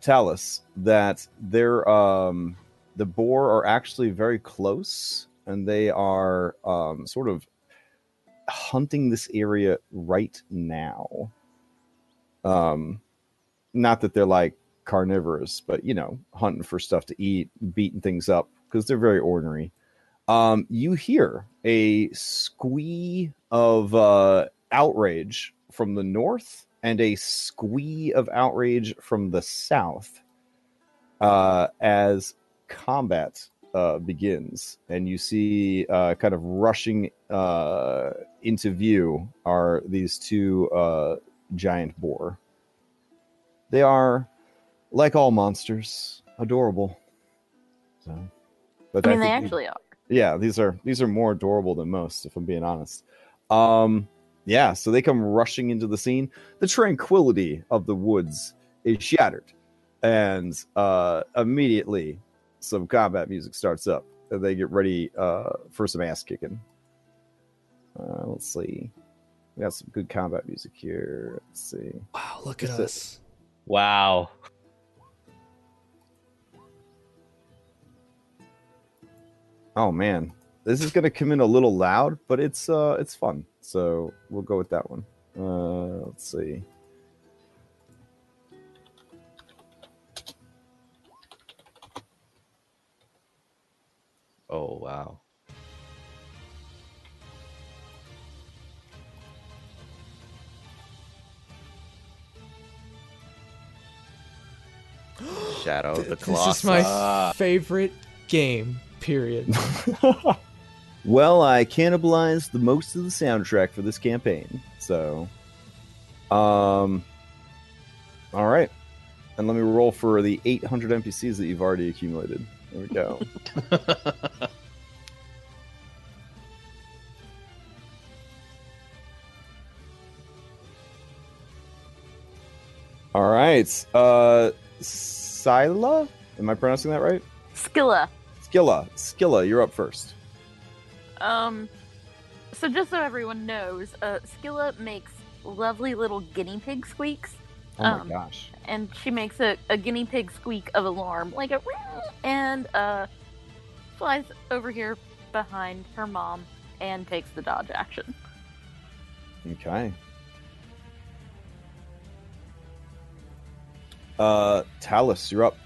Talus, that they're um, the boar are actually very close, and they are um, sort of hunting this area right now. Um, not that they're like carnivorous, but you know, hunting for stuff to eat, beating things up because they're very ordinary. Um, you hear a squee of uh, outrage from the north and a squee of outrage from the south uh, as combat uh, begins, and you see uh, kind of rushing uh, into view are these two uh, giant boar. They are, like all monsters, adorable. So, but I mean, they think- actually are. yeah, these are these are more adorable than most, if I'm being honest. Um, yeah, so they come rushing into the scene. The tranquility of the woods is shattered, and uh, immediately some combat music starts up. And they get ready uh, for some ass kicking. Uh, let's see. We got some good combat music here. Let's see. Wow, look at it- us. Wow. Oh man, this is gonna come in a little loud, but it's uh it's fun. So we'll go with that one. Uh, let's see. Oh wow. Shadow of the Colossus. This is my Ah. favorite game. Period. well, I cannibalized the most of the soundtrack for this campaign. So, um, all right. And let me roll for the 800 NPCs that you've already accumulated. There we go. all right. Uh, Scylla? Am I pronouncing that right? Skilla. Skilla. Skilla, you're up first. Um, so just so everyone knows, uh, Skilla makes lovely little guinea pig squeaks, Oh my Um, gosh. and she makes a, a guinea pig squeak of alarm, like a and uh, flies over here behind her mom and takes the dodge action. Okay. Uh, Talus, you're up.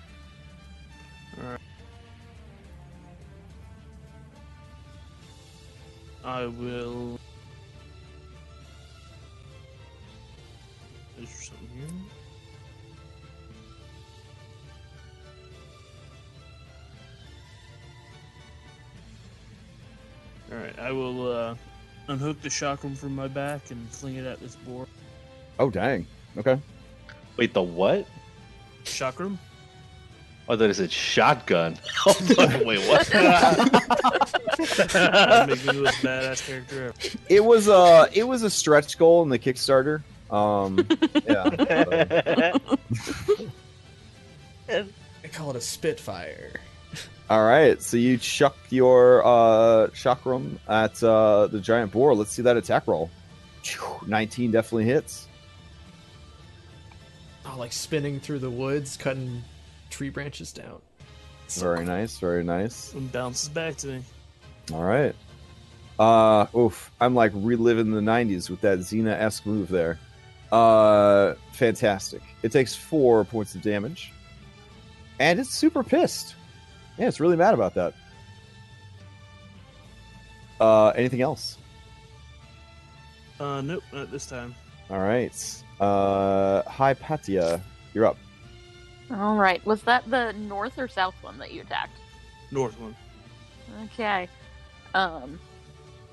I will. Alright, I will uh, unhook the chakram from my back and fling it at this boar. Oh, dang. Okay. Wait, the what? Chakram? Oh, I thought it said shotgun. Oh, fuck, Wait, what? That'd make me the most badass character ever. It was uh it was a stretch goal in the Kickstarter. Um, yeah. I call it a Spitfire. All right. So you chuck your uh chakram at uh the giant boar. Let's see that attack roll. 19 definitely hits. Oh, like spinning through the woods, cutting tree branches down. So Very nice. Very nice. And bounces back to me. All right. Uh, oof. I'm like reliving the 90s with that Xena esque move there. Uh, fantastic. It takes four points of damage. And it's super pissed. Yeah, it's really mad about that. Uh, anything else? Uh, nope, not this time. All right. Uh, Hypatia, you're up. All right, was that the north or south one that you attacked? North one. Okay. Um,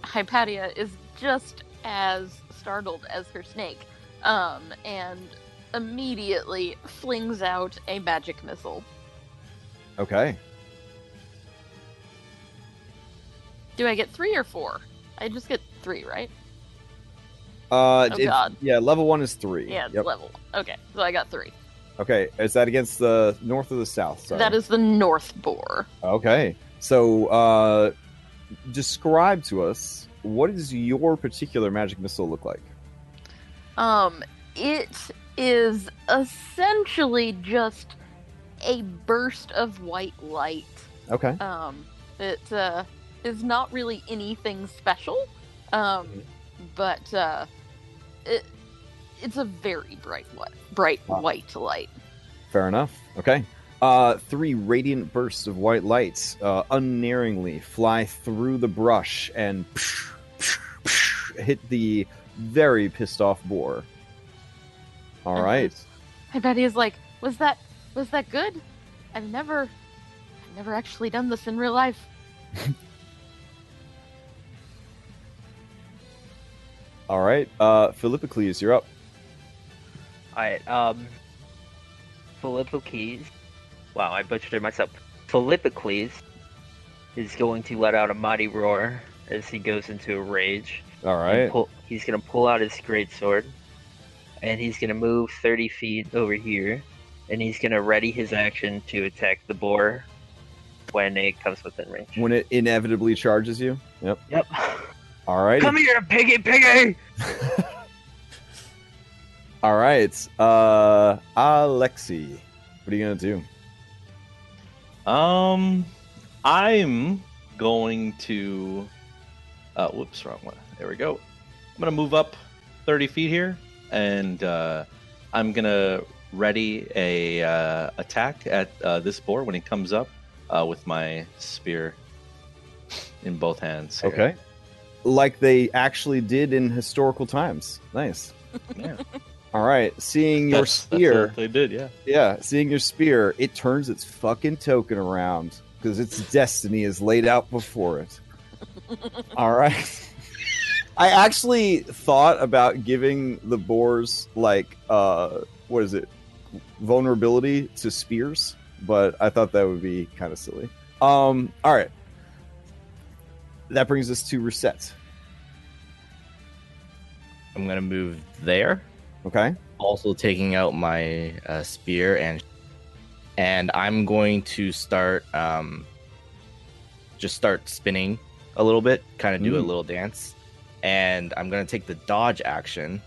Hypatia is just as startled as her snake, um, and immediately flings out a magic missile. Okay. Do I get three or four? I just get three, right? Uh, Oh, it- God. yeah, level one is three. Yeah, it's Yep. level. Okay, so I got three. Okay, is that against the north or the south? Sorry. That is the north boar. Okay. So, uh, describe to us what does your particular magic missile look like? Um, it is essentially just a burst of white light. Okay. Um, it's uh, is not really anything special, um, but uh, it it's a very bright white, bright Wow. white light. Fair enough. Okay. Uh, three radiant bursts of white lights uh, unerringly fly through the brush and psh hit the very pissed off boar. All Mhm. right. I bet he's like, was that was that good? I've never, I've never actually done this in real life. All right. Uh, Philippocles, you're up. Alright, um. Philippocles. Wow, I butchered it myself. Philippocles is going to let out a mighty roar as he goes into a rage. All right. Pull, he's going to pull out his great sword, And he's going to move 30 feet over here. And he's going to ready his action to attack the boar when it comes within range. When it inevitably charges you. Yep. Yep. All right. Come here, piggy piggy! All right. Uh, Alexi, what are you gonna do? Um, I'm going to. Uh, whoops, wrong one. There we go. I'm gonna move up 30 feet here, and uh, I'm gonna ready a uh, attack at uh, this boar when he comes up uh, with my spear. in both hands. here. Okay. Like they actually did in historical times. Nice. Yeah. All right. Seeing your That's- that's spear. what they did, yeah. Yeah, seeing your spear, it turns its fucking token around because its destiny is laid out before it. All right. I actually thought about giving the boars like uh what is it? Vulnerability to spears, but I thought that would be kind of silly. Um all right. That brings us to reset. I'm gonna move there. Okay? Also taking out my uh, spear and and I'm going to start um just start spinning a little bit, kind of do a Mm. little dance, and I'm gonna take the dodge action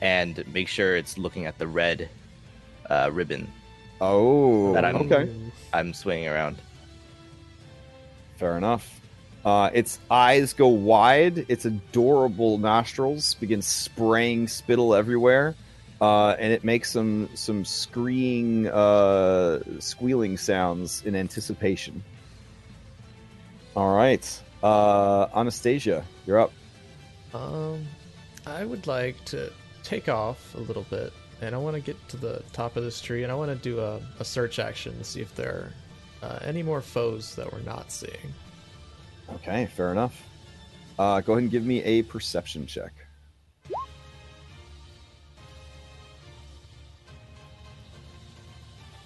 and make sure it's looking at the red uh, ribbon Oh, That I'm- okay. I'm swinging around. Fair enough. Uh, its eyes go wide. Its adorable nostrils begin spraying spittle everywhere, uh, and it makes some some screeing, uh, squealing sounds in anticipation. All right, uh, Anastasia, you're up. Um, I would like to take off a little bit, and I want to get to the top of this tree, and I want to do a, a search action to see if there are uh, any more foes that we're not seeing. Okay, fair enough. Uh, go ahead and give me a perception check.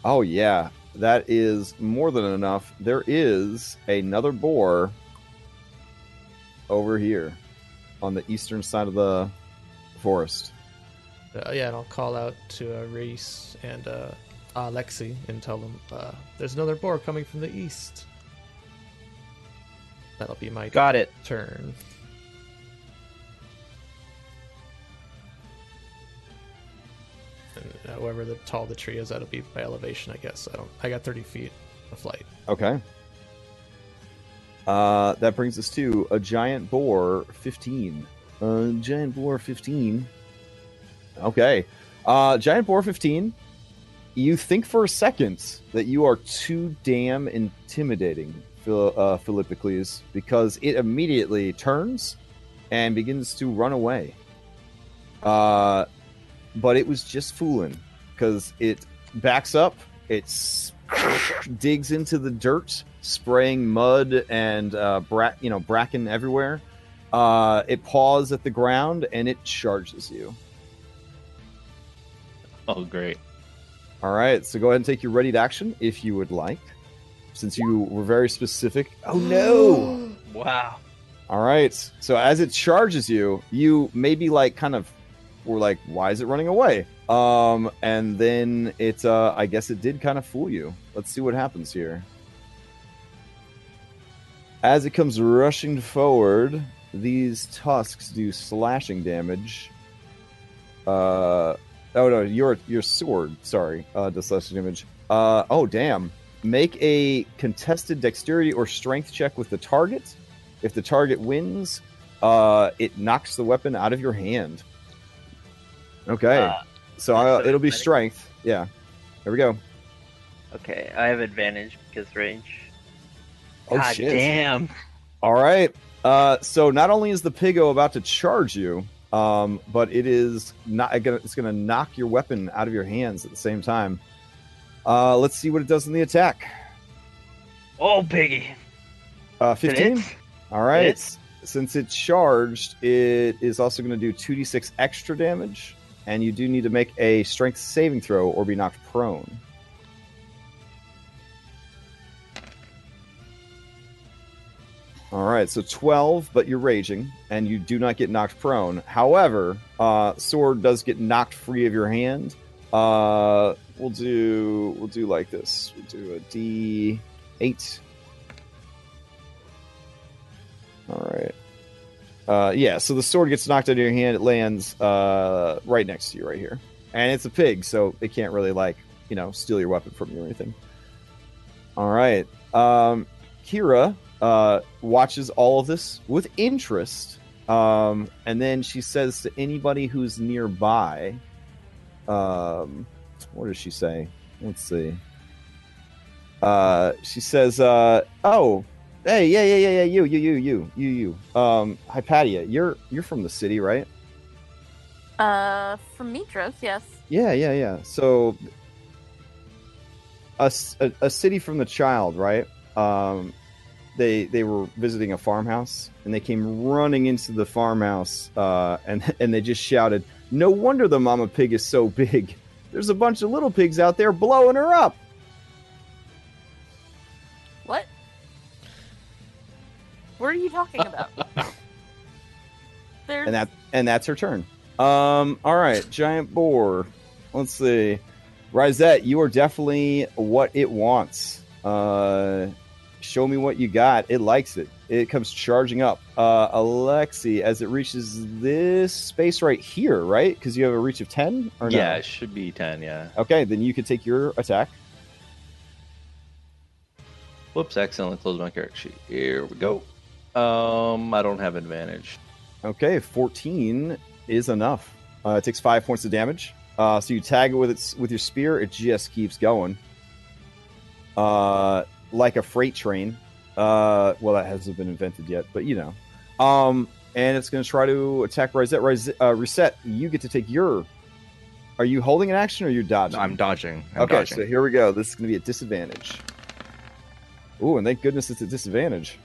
Oh yeah, that is more than enough. There is another boar over here on the eastern side of the forest. Uh, yeah, and I'll call out to uh, Reese and uh, Alexi and tell them uh, there's another boar coming from the east. That'll be my Got it. turn. And however the tall the tree is, that'll be by elevation, I guess. I don't. I got 30 feet of flight. Okay. Uh, that brings us to a giant boar 15. Uh, giant boar 15. Okay. Uh, giant boar 15. You think for a second that you are too damn intimidating, uh, Philippocles, because it immediately turns and begins to run away. Uh, but it was just fooling because it backs up, it digs into the dirt, spraying mud and uh, bra- you know bracken everywhere. Uh, it paws at the ground and it charges you. Oh, great. All right, so go ahead and take your ready to action if you would like, since you were very specific. Oh no! Wow. All right, so as it charges you, you maybe like kind of were like, "Why is it running away?" Um, and then it, uh, I guess it did kind of fool you. Let's see what happens here. As it comes rushing forward, these tusks do slashing damage. Uh, oh no, your your sword, sorry, uh, does slashing damage. Uh, oh damn. Make a contested dexterity or strength check with the target. If the target wins, uh, it knocks the weapon out of your hand. Okay, Uh, so uh, it'll be strength. Yeah, there we go. Okay, I have advantage because range. Oh God shit! damn. All right. Uh, so not only is the pigo about to charge you, um, but it is not. It's going to knock your weapon out of your hands at the same time. Uh, let's see what it does in the attack. Oh, piggy. Uh, Fifteen. All right. Since it's charged, it is also going to do two d six extra damage, and you do need to make a strength saving throw or be knocked prone. All right, so 12, but you're raging, and you do not get knocked prone. However, uh, sword does get knocked free of your hand. Uh, we'll do we'll do like this. We'll do a D8. All right. Uh, yeah, so the sword gets knocked out of your hand. It lands uh, right next to you, right here, and it's a pig, so it can't really like you know steal your weapon from you or anything. All right, um, Kira uh, watches all of this with interest, um, and then she says to anybody who's nearby, um, "What does she say? Let's see." Uh, she says, uh, "Oh, Hey, yeah, yeah, yeah, yeah. You, you, you, you, you, you. Um, Hypatia, you're you're from the city, right? Uh, from Mytros, yes. Yeah, yeah, yeah. So, a a city from the child, right? Um, they they were visiting a farmhouse and they came running into the farmhouse, uh, and and they just shouted, "No wonder the mama pig is so big. There's a bunch of little pigs out there blowing her up." What? What are you talking about? There's and that and that's her turn. Um, all right, giant boar. Let's see, Rosette, you are definitely what it wants. Uh, show me what you got. It likes it. It comes charging up. Uh, Alexi, as it reaches this space right here, right? Because you have a reach of ten, or no? Yeah, it should be 10, yeah. Okay, then you could take your attack. Whoops, accidentally closed my character sheet. Here we go. Um, I don't have advantage. Okay, 14 is enough. Uh, it takes five points of damage. Uh, so you tag it with its with your spear. It just keeps going, uh, like a freight train. Uh, well, that hasn't been invented yet, but you know. Um, and it's going to try to attack Reset. Reset, uh, Reset, you get to take your. Are you holding an action or you're you dodging? I'm dodging. I'm okay, dodging. so here we go. This is going to be a disadvantage. Ooh, and thank goodness it's a disadvantage.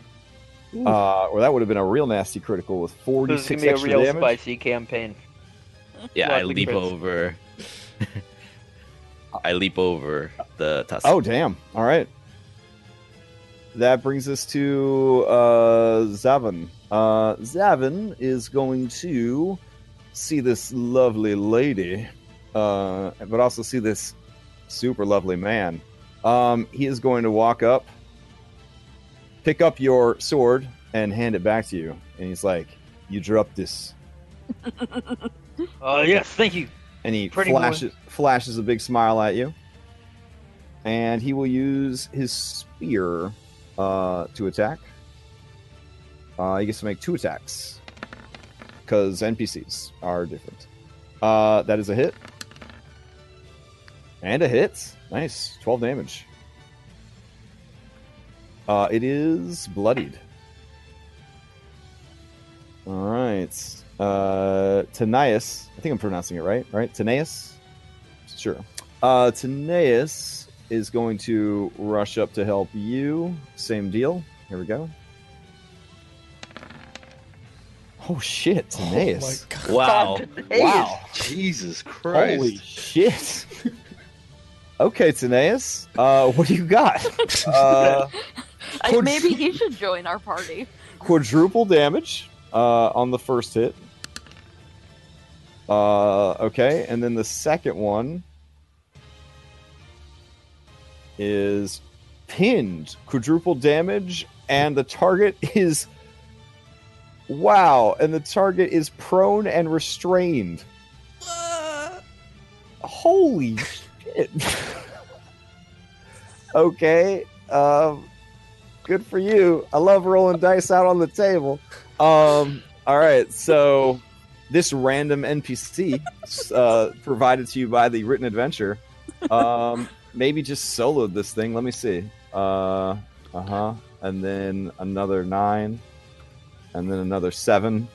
Uh, or that would have been a real nasty critical with 46 This is 46 gonna be a real damage. spicy campaign. yeah, I leap crits. over. I leap over the tusk. Oh, damn. All right. That brings us to uh, Zavin. Uh, Zavin is going to see this lovely lady, uh, but also see this super lovely man. Um, he is going to walk up, pick up your sword, and hand it back to you. And he's like, You dropped this. Oh yes, thank you. and he Pretty boy. flashes flashes a big smile at you. And he will use his spear uh, to attack. Uh, he gets to make two attacks because NPCs are different. Uh, that is a hit and a hit. Nice, twelve damage. Uh, it is bloodied. All right. Uh, Tanias. I think I'm pronouncing it right, right? Tanias? Sure. Uh, Tanaeus is going to rush up to help you. Same deal. Here we go. Oh shit, Tanaeus. wow. wow. Jesus Christ. Holy shit. okay, Tanaeus. Uh, what do you got? uh, I, Could- maybe he should join our party. quadruple damage uh, on the first hit. Uh, okay, and then the second one is pinned, quadruple damage, and the target is wow, and the target is prone and restrained. Holy shit! okay, um, good for you. I love rolling dice out on the table. Um, all right, so this random NPC uh, provided to you by the written adventure, um, maybe just soloed this thing. Let me see. Uh huh. And then another nine, and then another seven.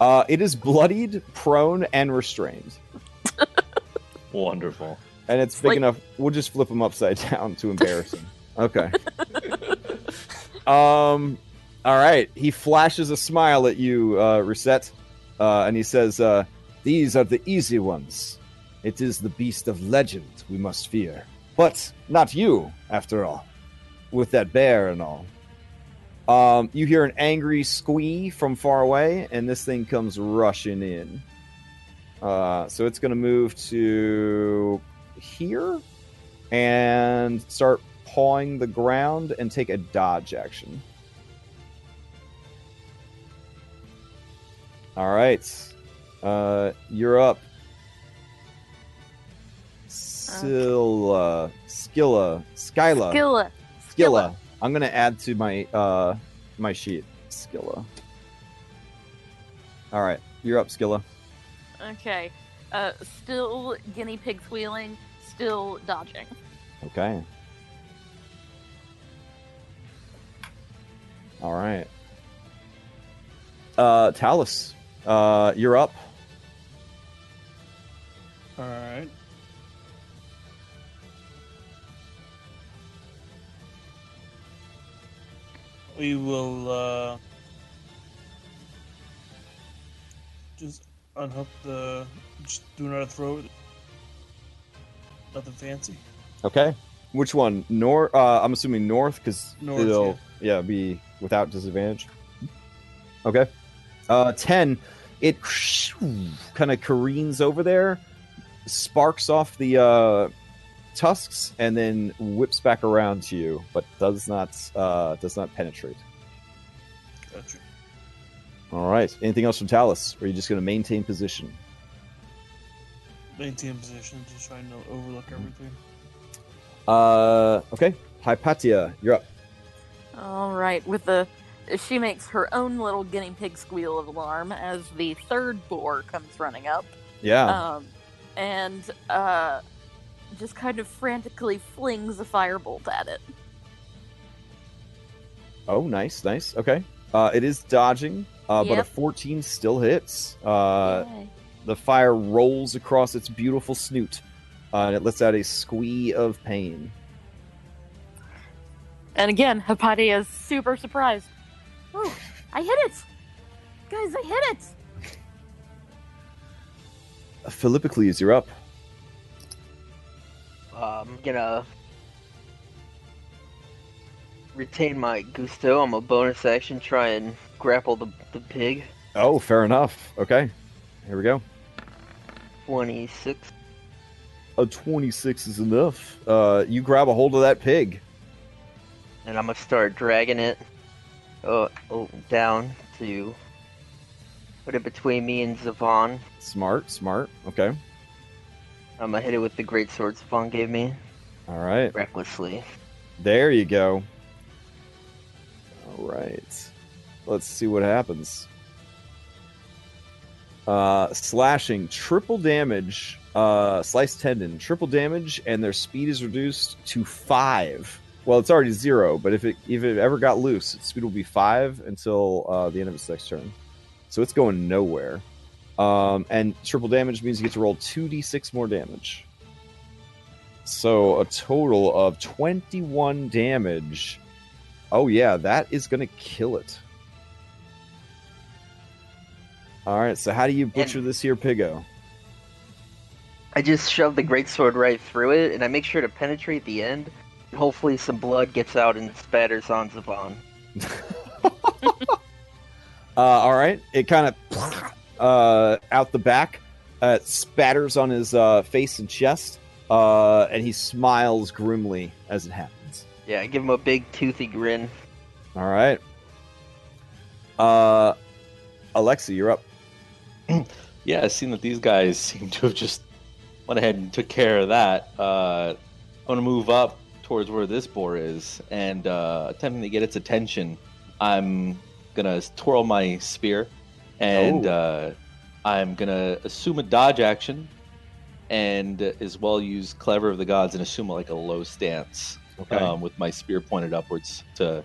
Uh, it is bloodied, prone, and restrained, Wonderful. and it's big Like- enough. We'll just flip him upside down to embarrass him. Okay. Um. All right. He flashes a smile at you, uh, Reset, uh, and he says, uh, "These are the easy ones. It is the beast of legend we must fear, but not you, after all. With that bear and all." Um, you hear an angry squee from far away, and this thing comes rushing in. Uh, so it's going to move to here and start pawing the ground and take a dodge action. All right. Uh, you're up. Scylla, Skilla, Skyla, Skilla. Skilla. I'm gonna add to my uh my sheet. Skilla. All right, you're up, Skilla. Okay. Uh, still guinea pig wheeling, still dodging. Okay. All right. Uh, Talus, uh, you're up. All right. We will uh, just unhook the. Just do another throw. Nothing fancy. Okay. Which one? North. Uh, I'm assuming north because North, it'll yeah. be without disadvantage. Okay. Uh, ten. It kind of careens over there, sparks off the uh, tusks, and then whips back around to you, but does not uh, does not penetrate. Gotcha. All right. Anything else from Talus? Or are you just going to maintain position? Maintain position, just trying to overlook everything. Uh, okay. Hypatia, you're up. All right, with the she makes her own little guinea pig squeal of alarm as the third boar comes running up, Yeah. um, and uh, just kind of frantically flings a firebolt at it. Oh, nice, nice. Okay. Uh, it is dodging, uh, but a 14 still hits. Uh, the fire rolls across its beautiful snoot, uh, and it lets out a squee of pain. And again, Hypatia is super surprised. Oh, I hit it, guys! I hit it. Philippocles, you're up. I'm gonna retain my gusto. I'm a bonus action try and grapple the, the pig. Oh, fair enough. Okay. Here we go. 26. A 26 is enough. Uh, you grab a hold of that pig. And I'm gonna start dragging it uh, oh, down to put it between me and Zavon. Smart, smart. Okay. I'm gonna hit it with the great sword Zavon gave me All right. recklessly. There you go. All right. Let's see what happens. Uh, slashing, triple damage, uh, slice tendon, triple damage, and their speed is reduced to five. Well, it's already zero, but if it if it ever got loose, its speed will be five until uh, the end of its next turn. So it's going nowhere. Um, and triple damage means you get to roll two d6 more damage. So a total of 21 damage. Oh, yeah, that is going to kill it. All right, so how do you butcher this here piggo? I just shove the great sword right through it, and I make sure to penetrate the end. And hopefully, some blood gets out and spatters on Zavon. Uh, all right, it kind of uh, out the back, uh, spatters on his uh, face and chest, uh, and he smiles grimly as it happens. Yeah, I give him a big toothy grin. All right. Uh, Alexa, you're up. Yeah, I've seen that these guys seem to have just went ahead and took care of that. Uh, I'm going to move up towards where this boar is and uh, attempting to get its attention. I'm going to twirl my spear and Oh. uh, I'm going to assume a dodge action and as well use Clever of the Gods and assume like a low stance Okay. um, with my spear pointed upwards to.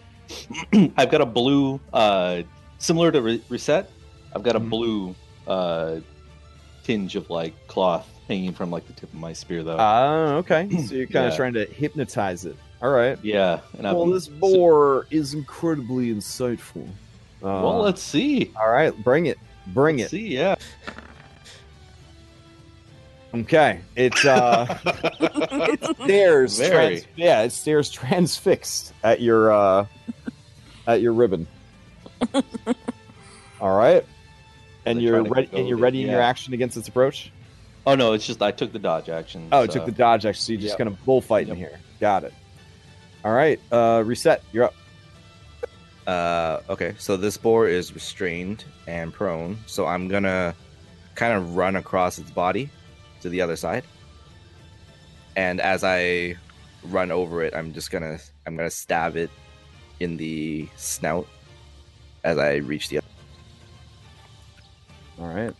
I've got a blue, uh, similar to re- reset. I've got a Mhm. blue uh, tinge of like cloth hanging from like the tip of my spear, though. Ah, okay. So you're kind of Yeah. trying to hypnotize it. All right. yeah, and Well, I'm, this boar is incredibly insightful. Uh, Well, let's see. all right, bring it, bring Let's it. see, yeah. Okay, it's uh, it stares. Trans- yeah, it stares transfixed at your uh, at your ribbon. all right, and you're try to ready. And you're with it, readying your action against its approach. Oh no, it's just I took the dodge action. Oh, it so- took the dodge action, so you're just Yep. kind of bullfighting Yep. here. Got it. All right, uh, reset. You're up. Uh, okay, so this boar is restrained and prone, so I'm gonna kind of run across its body to the other side. And as I run over it, I'm just gonna I'm gonna stab it in the snout as I reach the. other All right.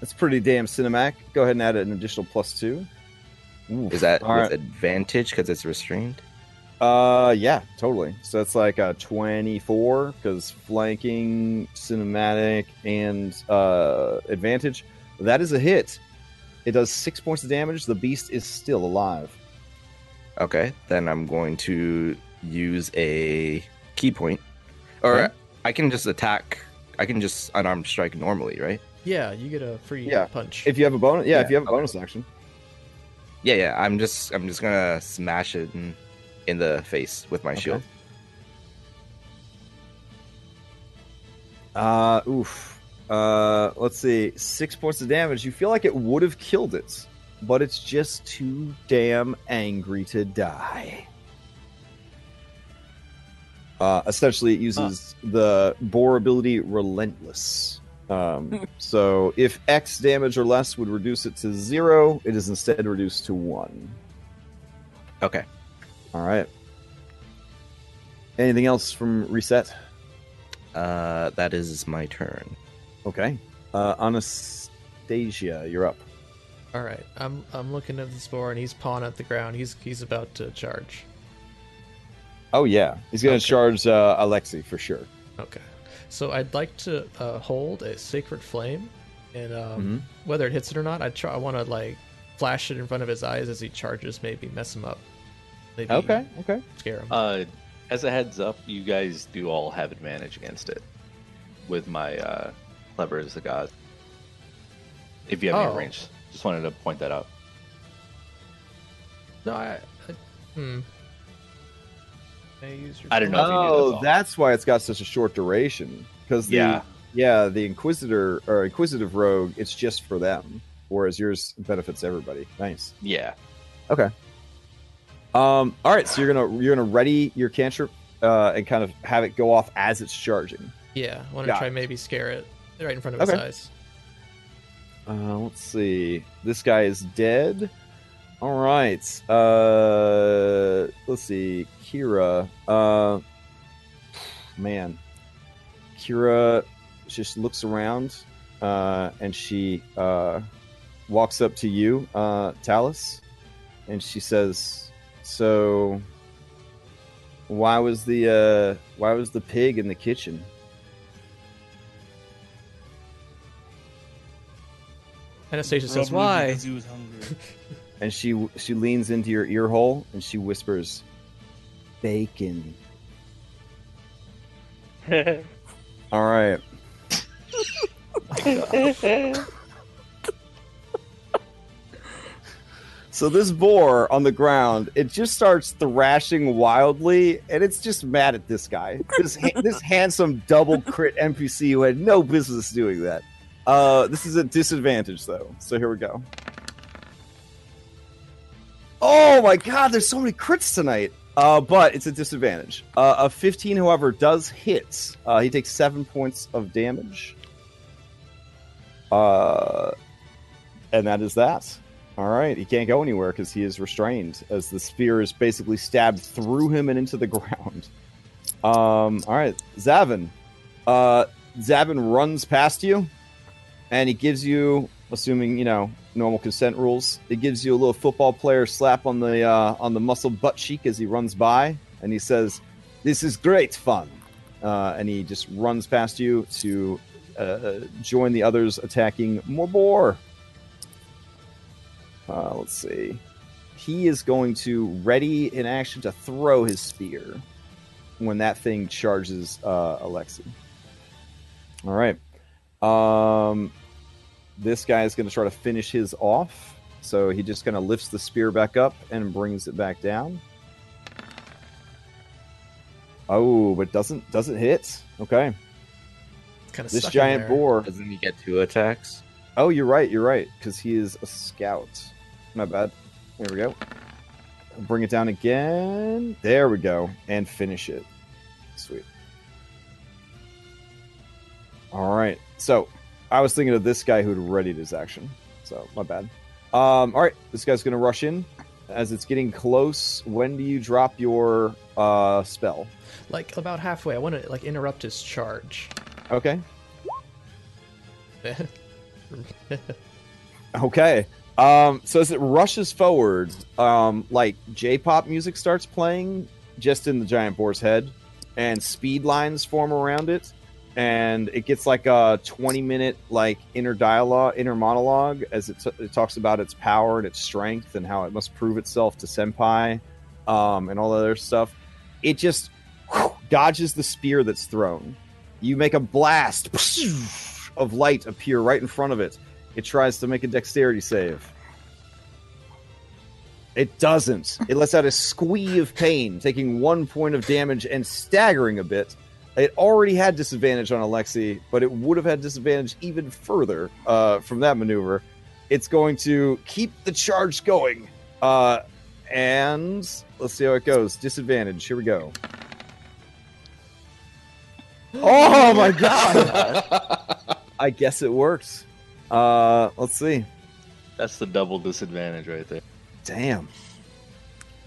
That's pretty damn cinematic. Go ahead and add an additional plus two. Oof. Is that with right. advantage because it's restrained? Uh, yeah, totally. So it's like a 24 because flanking, cinematic, and uh, advantage. That is a hit. It does six points of damage. The beast is still alive. Okay, then I'm going to use a key point, or Okay. I can just attack. I can just unarmed strike normally, right? Yeah, you get a free Yeah, punch. If you have a bonus, yeah, if you have a bonus action. Yeah, yeah. I'm just I'm just gonna smash it in, in the face with my Okay. shield. Uh, oof. Uh, let's see. Six points of damage. You feel like it would have killed it, but it's just too damn angry to die. Uh, essentially, it uses the boar ability Relentless. Um, so, if X damage or less would reduce it to zero, it is instead reduced to one. Okay. All right. Anything else from reset? Uh, that is my turn. Okay. Uh, Anastasia, you're up. All right, I'm I'm looking at this boar and he's pawing at the ground. He's he's about to charge. Oh yeah, he's gonna Okay. charge uh, Alexi for sure. Okay, so I'd like to uh, hold a sacred flame, and um, Mhm. whether it hits it or not, I try. I want to like flash it in front of his eyes as he charges, maybe mess him up. Maybe Okay, okay. scare him. Uh, as a heads up, you guys do all have advantage against it with my uh, clever as the god. If you have Oh. any range, just wanted to point that out. no, I, I hmm. May I use your I don't know if you do, Oh, that's all. that's why it's got such a short duration. Because the Yeah. yeah, the Inquisitor or Inquisitive Rogue, it's just for them, whereas yours benefits everybody. Nice. Yeah. Um. All right, so you're gonna you're gonna ready your cantrip uh, and kind of have it go off as it's charging. Yeah, I want to try it. maybe scare it right in front of his Okay. eyes. Uh, let's see. This guy is dead. All right. Uh, let's see. Kira. Uh, man. Kira just looks around, uh, and she uh, walks up to you, uh, Talus, and she says, "So, why was the uh, why was the pig in the kitchen?" Anastasia says, Probably "Why?" Because he was hungry. and she she leans into your ear hole and she whispers, "Bacon." All right. So this boar on the ground, it just starts thrashing wildly, and it's just mad at this guy, this ha- this handsome double crit NPC who had no business doing that. Uh, this is a disadvantage though, so here we go. Oh my god, there's so many crits tonight. Uh, but it's a disadvantage. Uh, a 15, however, does hit. Uh, he takes seven points of damage. Uh, and that is that. All right, he can't go anywhere because he is restrained as the spear is basically stabbed through him and into the ground. Um, all right, Zavin. Uh, Zavin runs past you, and he gives you, assuming you know normal consent rules, it gives you a little football player slap on the uh, on the muscle butt cheek as he runs by, and he says, "This is great fun," uh, and he just runs past you to uh, join the others attacking Morbor. Uh, let's see. He is going to ready in action to throw his spear when that thing charges uh, Alexi. All right. Um, this guy is going to try to finish his off. So he just kind of lifts the spear back up and brings it back down. Oh, but doesn't doesn't hit. Okay. Kind of This giant boar. Doesn't he get two attacks? Oh, you're right. You're right because he is a scout. My bad. There we go. Bring it down again. There we go, and finish it. Sweet. All right. So I was thinking of this guy who'd readied his action. So my bad. Um, all right. This guy's gonna rush in. As it's getting close, when do you drop your uh, spell? Like about halfway, I want to like interrupt his charge. Okay. Okay. Um, so as it rushes forward, um, like J-pop music starts playing. just in the giant boar's head, and speed lines form around it, and it gets like a 20 minute like inner dialogue, inner monologue as it, t- it talks about its power and its strength and how it must prove itself to Senpai, um, and all that other stuff. It just whew, dodges the spear that's thrown. You make a blast of light appear right in front of it. It tries to make a dexterity save. It doesn't. It lets out a squee of pain, taking one point of damage and staggering a bit. It already had disadvantage on Alexi, but it would have had disadvantage even further uh, from that maneuver. It's going to keep the charge going. Uh, and let's see how it goes. Disadvantage. Here we go. Oh my god! I guess it worked. Uh, let's see. That's the double disadvantage right there. Damn.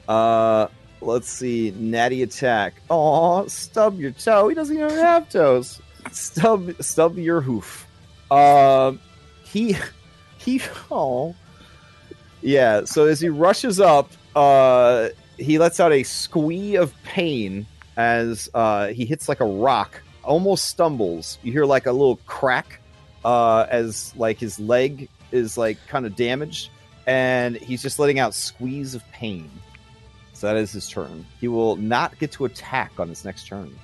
Uh, let's see. Natty attack. Oh, stub your toe. He doesn't even have toes. Stub, stub your hoof. Um, he, he. Oh, yeah. So as he rushes up, uh, he lets out a squee of pain as uh, he hits like a rock. Almost stumbles. You hear like a little crack uh, as like his leg is like kind of damaged and he's just letting out squeeze of pain. So that is his turn. He will not get to attack on his next turn.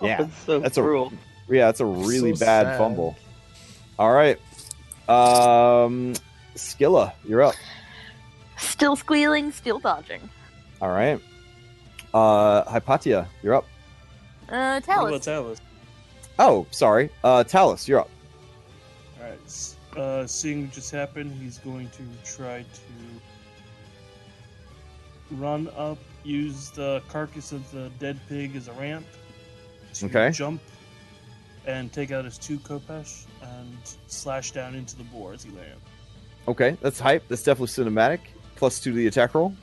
Oh, Yeah, that's so that's a- cruel. Yeah, that's a really So bad sad. fumble. All right, um, Skilla, you're up. Still squealing, still dodging. All right, uh, Hypatia, you're up. What Uh, about Talus. Oh, sorry, uh, Talus, you're up. Alright. Uh, seeing what just happened, he's going to try to run up, use the carcass of the dead pig as a ramp to Okay. jump and take out his two Khopesh and slash down into the boar as he lands. Okay, that's hype. That's definitely cinematic. Plus two to the attack roll.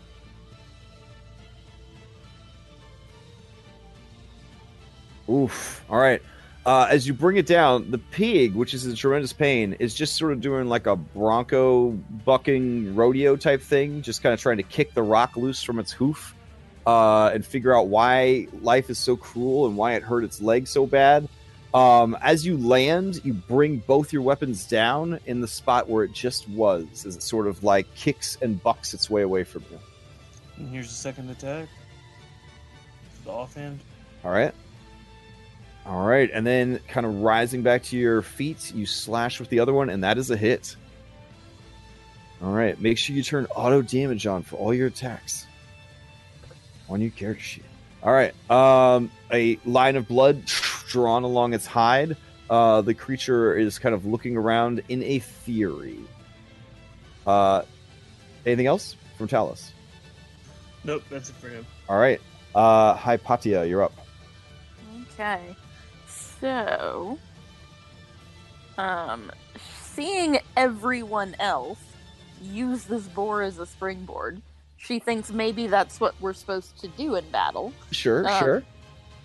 Oof. All right. Uh, as you bring it down, the pig, which is in tremendous pain, is just sort of doing like a bronco bucking rodeo type thing, just kind of trying to kick the rock loose from its hoof uh, and figure out why life is so cruel and why it hurt its leg so bad. Um, as you land, you bring both your weapons down in the spot where it just was, as it sort of like kicks and bucks its way away from you. And here's the second attack. The offhand. All right. All right. And then kind of rising back to your feet, you slash with the other one, and that is a hit. All right. Make sure you turn auto damage on for all your attacks on your character sheet. All right. Um, a line of blood drawn along its hide. Uh, the creature is kind of looking around in a fury. Uh, anything else from Talus? Nope, that's it for him. All right. Uh, Hypatia, you're up. Okay. So, um, seeing everyone else use this boar as a springboard, she thinks maybe that's what we're supposed to do in battle. Sure, Um, sure.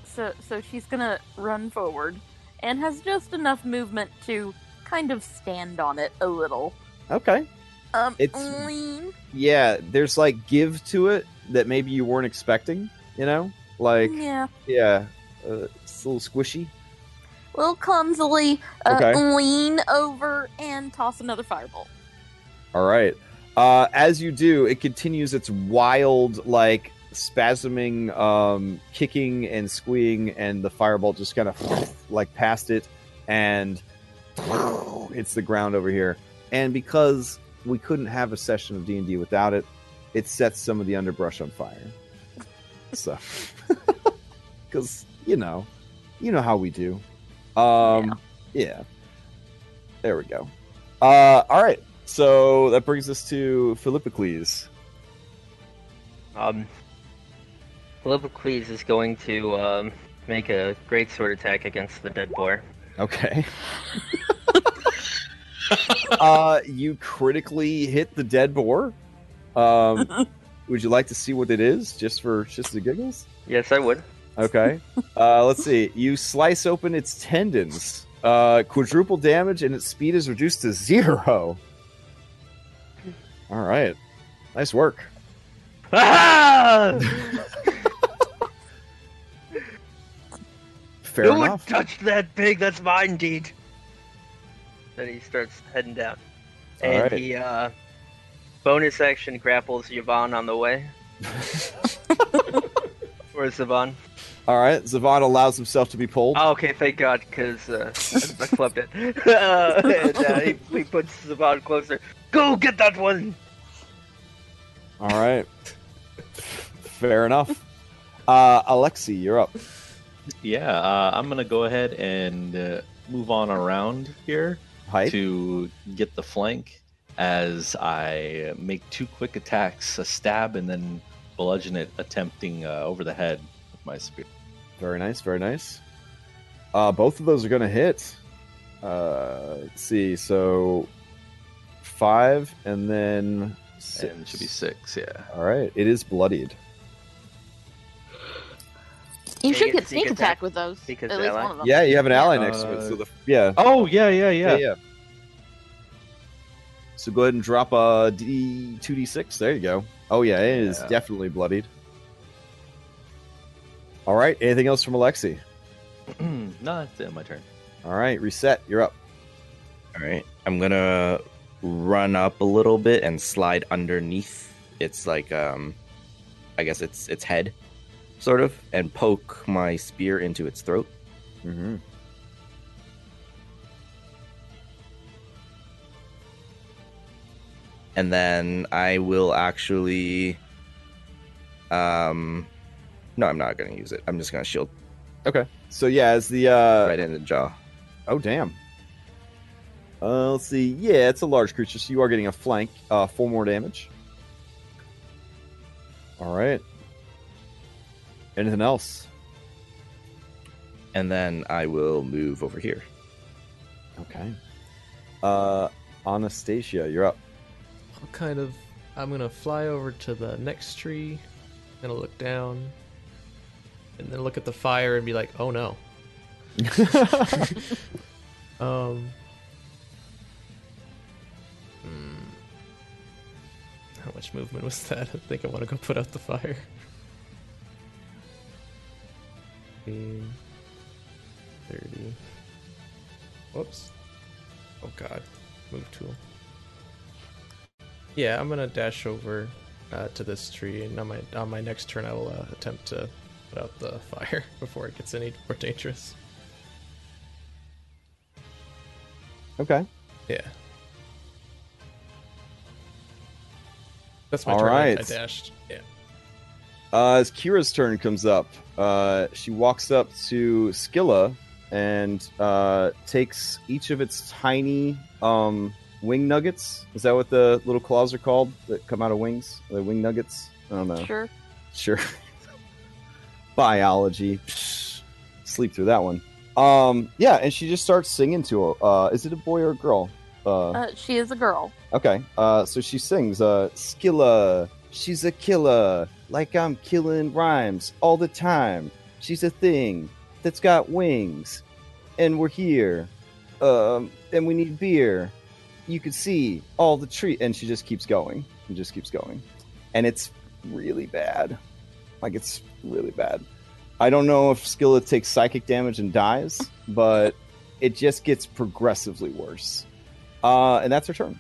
So, so she's gonna run forward and has just enough movement to kind of stand on it a little. Okay. Um, It's- lean. Yeah, there's like give to it that maybe you weren't expecting, you know? Like, yeah, yeah, uh, it's a little squishy. Little clumsily uh, Okay. lean over and toss another fireball. All right. Uh, as you do, it continues its wild, like, spasming, um, kicking and squeeing, and the fireball just kind of like past it and hits the ground over here. And because we couldn't have a session of D and D without it, it sets some of the underbrush on fire. So, because you know, you know how we do. Um, yeah. There we go. Uh, all right. So that brings us to Philippocles. Um, Philippocles is going to um, make a great sword attack against the dead boar. Okay. uh, you critically hit the dead boar. Um, would you like to see what it is, just for just the giggles? Yes, I would. Okay. Uh, let's see. You slice open its tendons. Uh, quadruple damage, and its speed is reduced to zero. All right. Nice work. Fair would enough. touch that pig? That's mine, deed. Then he starts heading down, and Alright. he uh, bonus action grapples Yvonne on the way. Where's Yvonne? All right, Zavon allows himself to be pulled. Oh, okay, thank God, because uh, I flipped it. uh, and, uh, he, he puts Yvonne closer. Go get that one. All right. Fair enough. Uh, Alexi, you're up. Yeah, uh, I'm gonna go ahead and uh, move on around here Height. to get the flank as I make two quick attacks: a stab and then bludgeon it, attempting uh, over the head with my spear. Very nice, very nice. Uh, both of those are going to hit. Uh, let's see. So five and then six. And it should be six. Yeah. All right. It is bloodied. You should get get sneak sneak attack attack with those. because At least ally? one of them. Yeah, you have an ally next to it. So the yeah. Oh yeah, yeah, yeah, yeah. yeah. So go ahead and drop a D two D six. There you go. Oh yeah, it is Yeah. definitely bloodied. All right. Anything else from Alexi? no, that's it. My turn. All right. Reset. You're up. All right, I'm gonna run up a little bit and slide underneath. It's like um, I guess it's its head, sort of, and poke my spear into its throat. Mm-hmm. and then I will actually. Um, no, I'm not gonna use it. I'm just gonna shield Okay. So yeah, as the uh, right in the jaw. Oh, damn. Uh, let's see. Yeah, it's a large creature, so you are getting a flank. Uh, four more damage. All right. Anything else? and then I will move over here. Okay. Uh, Anastasia, you're up. I'll kind of. I'm gonna fly over to the next tree, gonna look down, and then look at the fire and be like, "Oh no." Um. hmm. How much movement was that? I think I want to go put out the fire. 30. Whoops. Oh god. Move tool. Yeah, I'm gonna dash over uh, to this tree, and on my on my next turn, I will uh, attempt to put out the fire before it gets any more dangerous. Okay. Yeah. That's my All turn. I- I dashed. Yeah. Uh, as Kira's turn comes up, uh, she walks up to Skilla and uh, takes each of its tiny um, wing nuggets. Is that what the little claws are called that come out of wings? The wing nuggets? I don't know. Sure. Sure. Biology. Psh, sleep through that one. Um, yeah, and she just starts singing to her. Uh, is it a boy or a girl? Uh, Uh, she is a girl. Okay, uh, so she sings, uh, Skilla, she's a killer, like I'm killing rhymes all the time. She's a thing that's got wings, and we're here, um, and we need beer. You can see all the tree, and she just keeps going, and just keeps going, and it's really bad. Like it's really bad. I don't know if Skilla takes psychic damage and dies, but it just gets progressively worse. Uh, and that's her turn.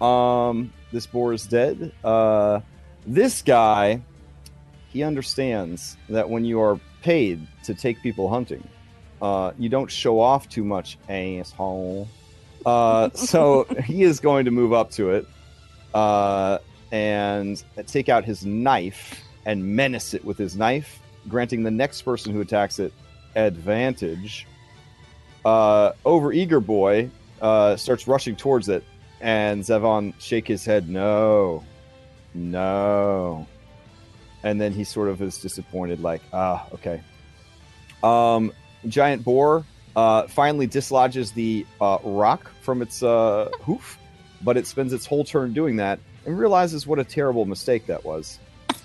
Um, this boar is dead. Uh, this guy, he understands that when you are paid to take people hunting, uh, you don't show off too much, asshole. Uh, so he is going to move up to it uh, and take out his knife and menace it with his knife, granting the next person who attacks it advantage. Uh, over eager boy uh, starts rushing towards it, and Zevon shake his head, no, no, and then he sort of is disappointed, like, ah, okay. Um, giant boar uh, finally dislodges the uh, rock from its uh, hoof, but it spends its whole turn doing that and realizes what a terrible mistake that was,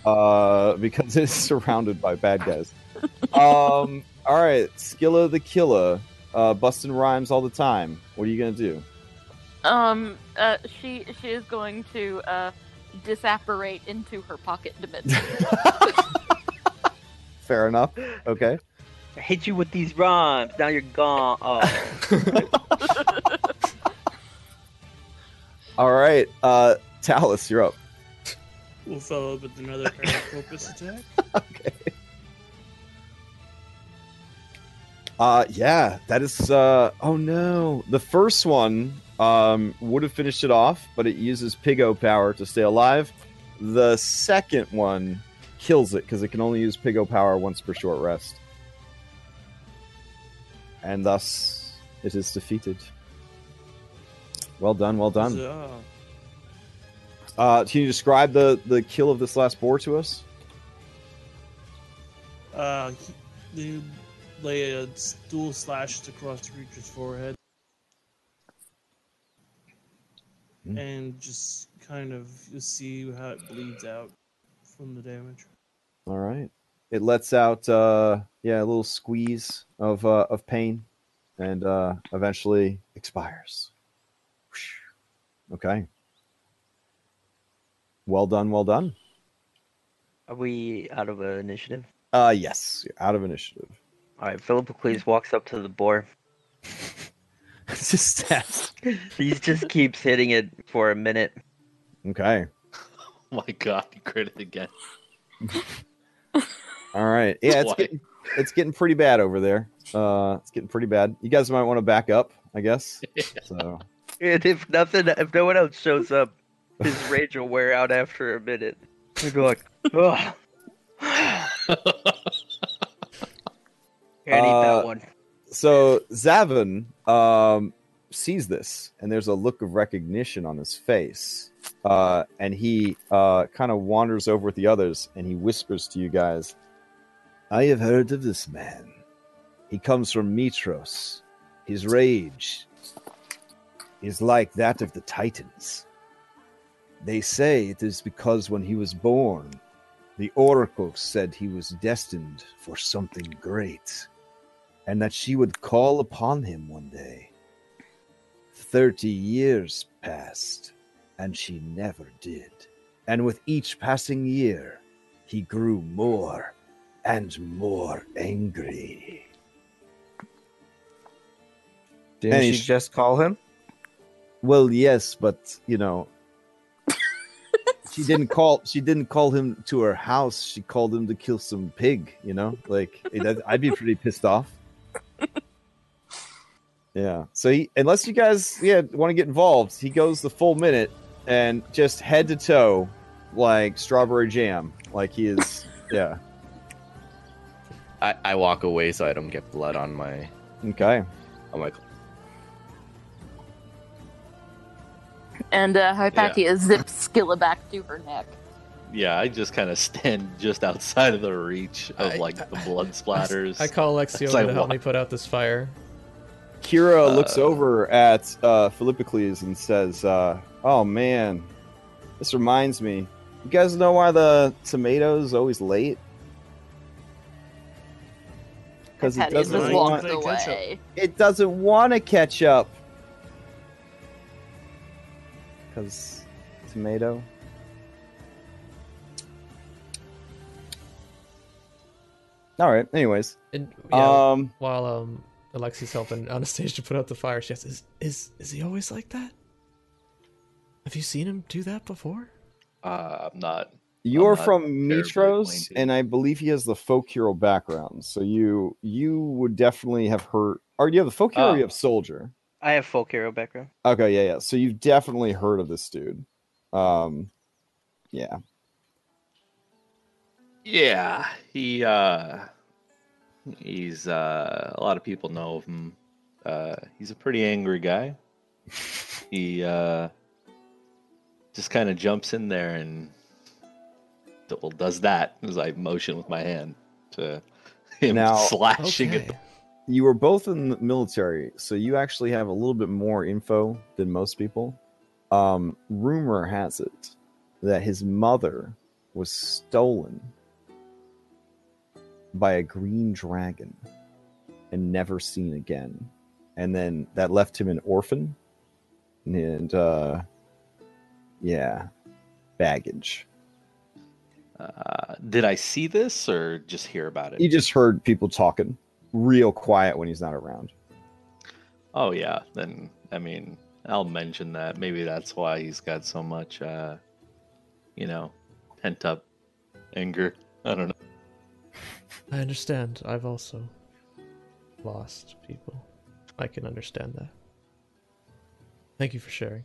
uh, because it's surrounded by bad guys. Um, all right, Skilla the Killer, uh, busting rhymes all the time. What are you gonna do? Um, uh, she she is going to uh disapparate into her pocket dimension. Fair enough. Okay. I hit you with these rhymes. Now you're gone. Oh, All right. Uh, Talus, you're up. We'll follow up with another Paracopus attack. okay. Uh yeah, that is uh oh no. The first one um would have finished it off, but it uses Pigo power to stay alive. The second one kills it because it can only use Pigo power once per short rest. And thus it is defeated. Well done, well done. Huzzah. Uh can you describe the the kill of this last boar to us? Uh, they lay a dual slashes across the creature's forehead, Hmm. and just kind of you see how it bleeds out from the damage. All right. It lets out uh yeah, a little squeeze of uh of pain and uh eventually expires. Whoosh. Okay. Well done, well done. are we out of uh, initiative? Uh yes, you're out of initiative. All right. Philippocles walks up to the boar. It's just stats. He just keeps hitting it for a minute. Okay. Oh my god, he critted again. All right. Yeah, it's Why? getting it's getting pretty bad over there. Uh it's getting pretty bad. You guys might want to back up, I guess. So And if nothing, if no one else shows up, his rage will wear out after a minute. We be like, ugh. Here, I need Uh, that one. so Zavin um, sees this, and there's a look of recognition on his face, uh, and he uh, kind of wanders over with the others, and he whispers to you guys, "I have heard of this man. He comes from Mytros. His rage is like that of the Titans. They say it is because when he was born, the Oracle said he was destined for something great." and that she would call upon him one day. Thirty years passed, and she never did. And with each passing year, he grew more and more angry. Didn't And she just call him? Well, yes, but you know, she didn't call. She didn't call him to her house. She called him to kill some pig. You know, like that- I'd be pretty pissed off. Yeah. So he, unless you guys, yeah, want to get involved, he goes the full minute and just head to toe, like strawberry jam. Like he is. Yeah. I, I walk away so I don't get blood on my Okay. on my. And uh, Hypatia zips Skilla back to her neck. Yeah, I just kind of stand just outside of the reach of I- like the blood splatters. I call Lexi As over I to help walk- me put out this fire. Kira looks Uh, over at uh, Philippocles and says, uh, "Oh man, this reminds me. You guys know why the tomatoes always late? Because it doesn't want- walks catch up. away. it doesn't want to catch up. Because tomato. All right. Anyways, And yeah, um, while um Alexi's helping Anastasia put out the fire, she asks, "Is is is he always like that? Have you seen him do that before?" uh, I'm not. You're not from terribly Mytros, and I believe he has the folk hero background. So you you would definitely have heard. Or do you have the folk hero? or Oh. you have soldier. I have folk hero background. Okay, yeah, yeah. So you've definitely heard of this dude. Um, yeah. Yeah, he. uh He's. uh A lot of people know of him. Uh He's a pretty angry guy. he uh just kind of jumps in there and well does that as I motion with my hand to him Now- slashing Okay. at You were both in the military, so you actually have a little bit more info than most people. Um, rumor has it that his mother was stolen by a green dragon and never seen again. And then that left him an orphan. And uh yeah. baggage. Uh, did I see this or just hear about it? You just heard people talking real quiet when he's not around. Oh yeah, then I mean, I'll mention that. Maybe that's why he's got so much, uh, you know, pent up anger. I don't know. I understand. I've also lost people. I can understand that. Thank you for sharing.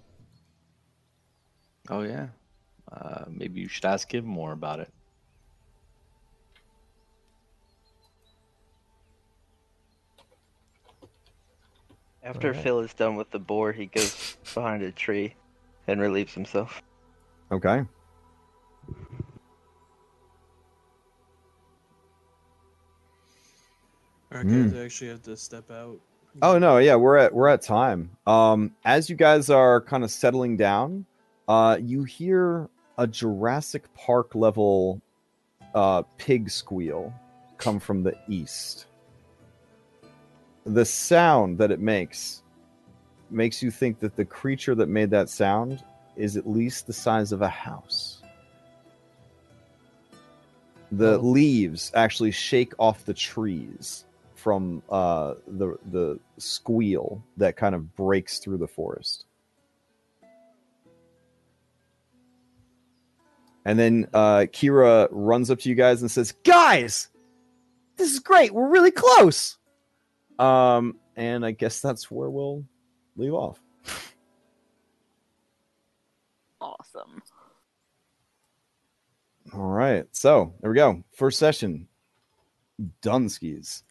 Oh yeah, uh, maybe you should ask him more about it. After Alright. Phil is done with the boar, he goes behind a tree and relieves himself. Okay. All right, guys, Mm. I actually have to step out. Oh no, yeah, we're at we're at time. Um, as you guys are kind of settling down, uh, you hear a Jurassic Park level uh, pig squeal come from the east. The sound that it makes makes you think that the creature that made that sound is at least the size of a house. The Oh. leaves actually shake off the trees from uh, the the squeal that kind of breaks through the forest. And then uh, Kira runs up to you guys and says, "Guys, this is great. We're really close." Um, and I guess that's where we'll leave off. Awesome. All right, so there we go. First session, Dunskies.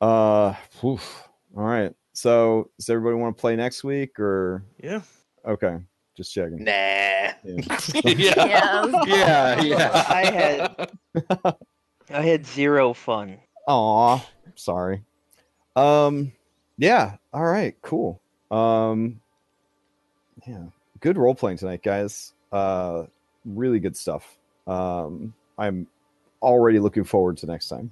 Uh, oof. all right. So, does everybody want to play next week or Yeah. okay? Just checking. Nah. Yeah. Yeah. yeah, yeah. I had I had zero fun. Aw, sorry. Um, yeah. All right. Cool. Um, yeah. Good role playing tonight, guys. Uh, really good stuff. Um, I'm already looking forward to next time.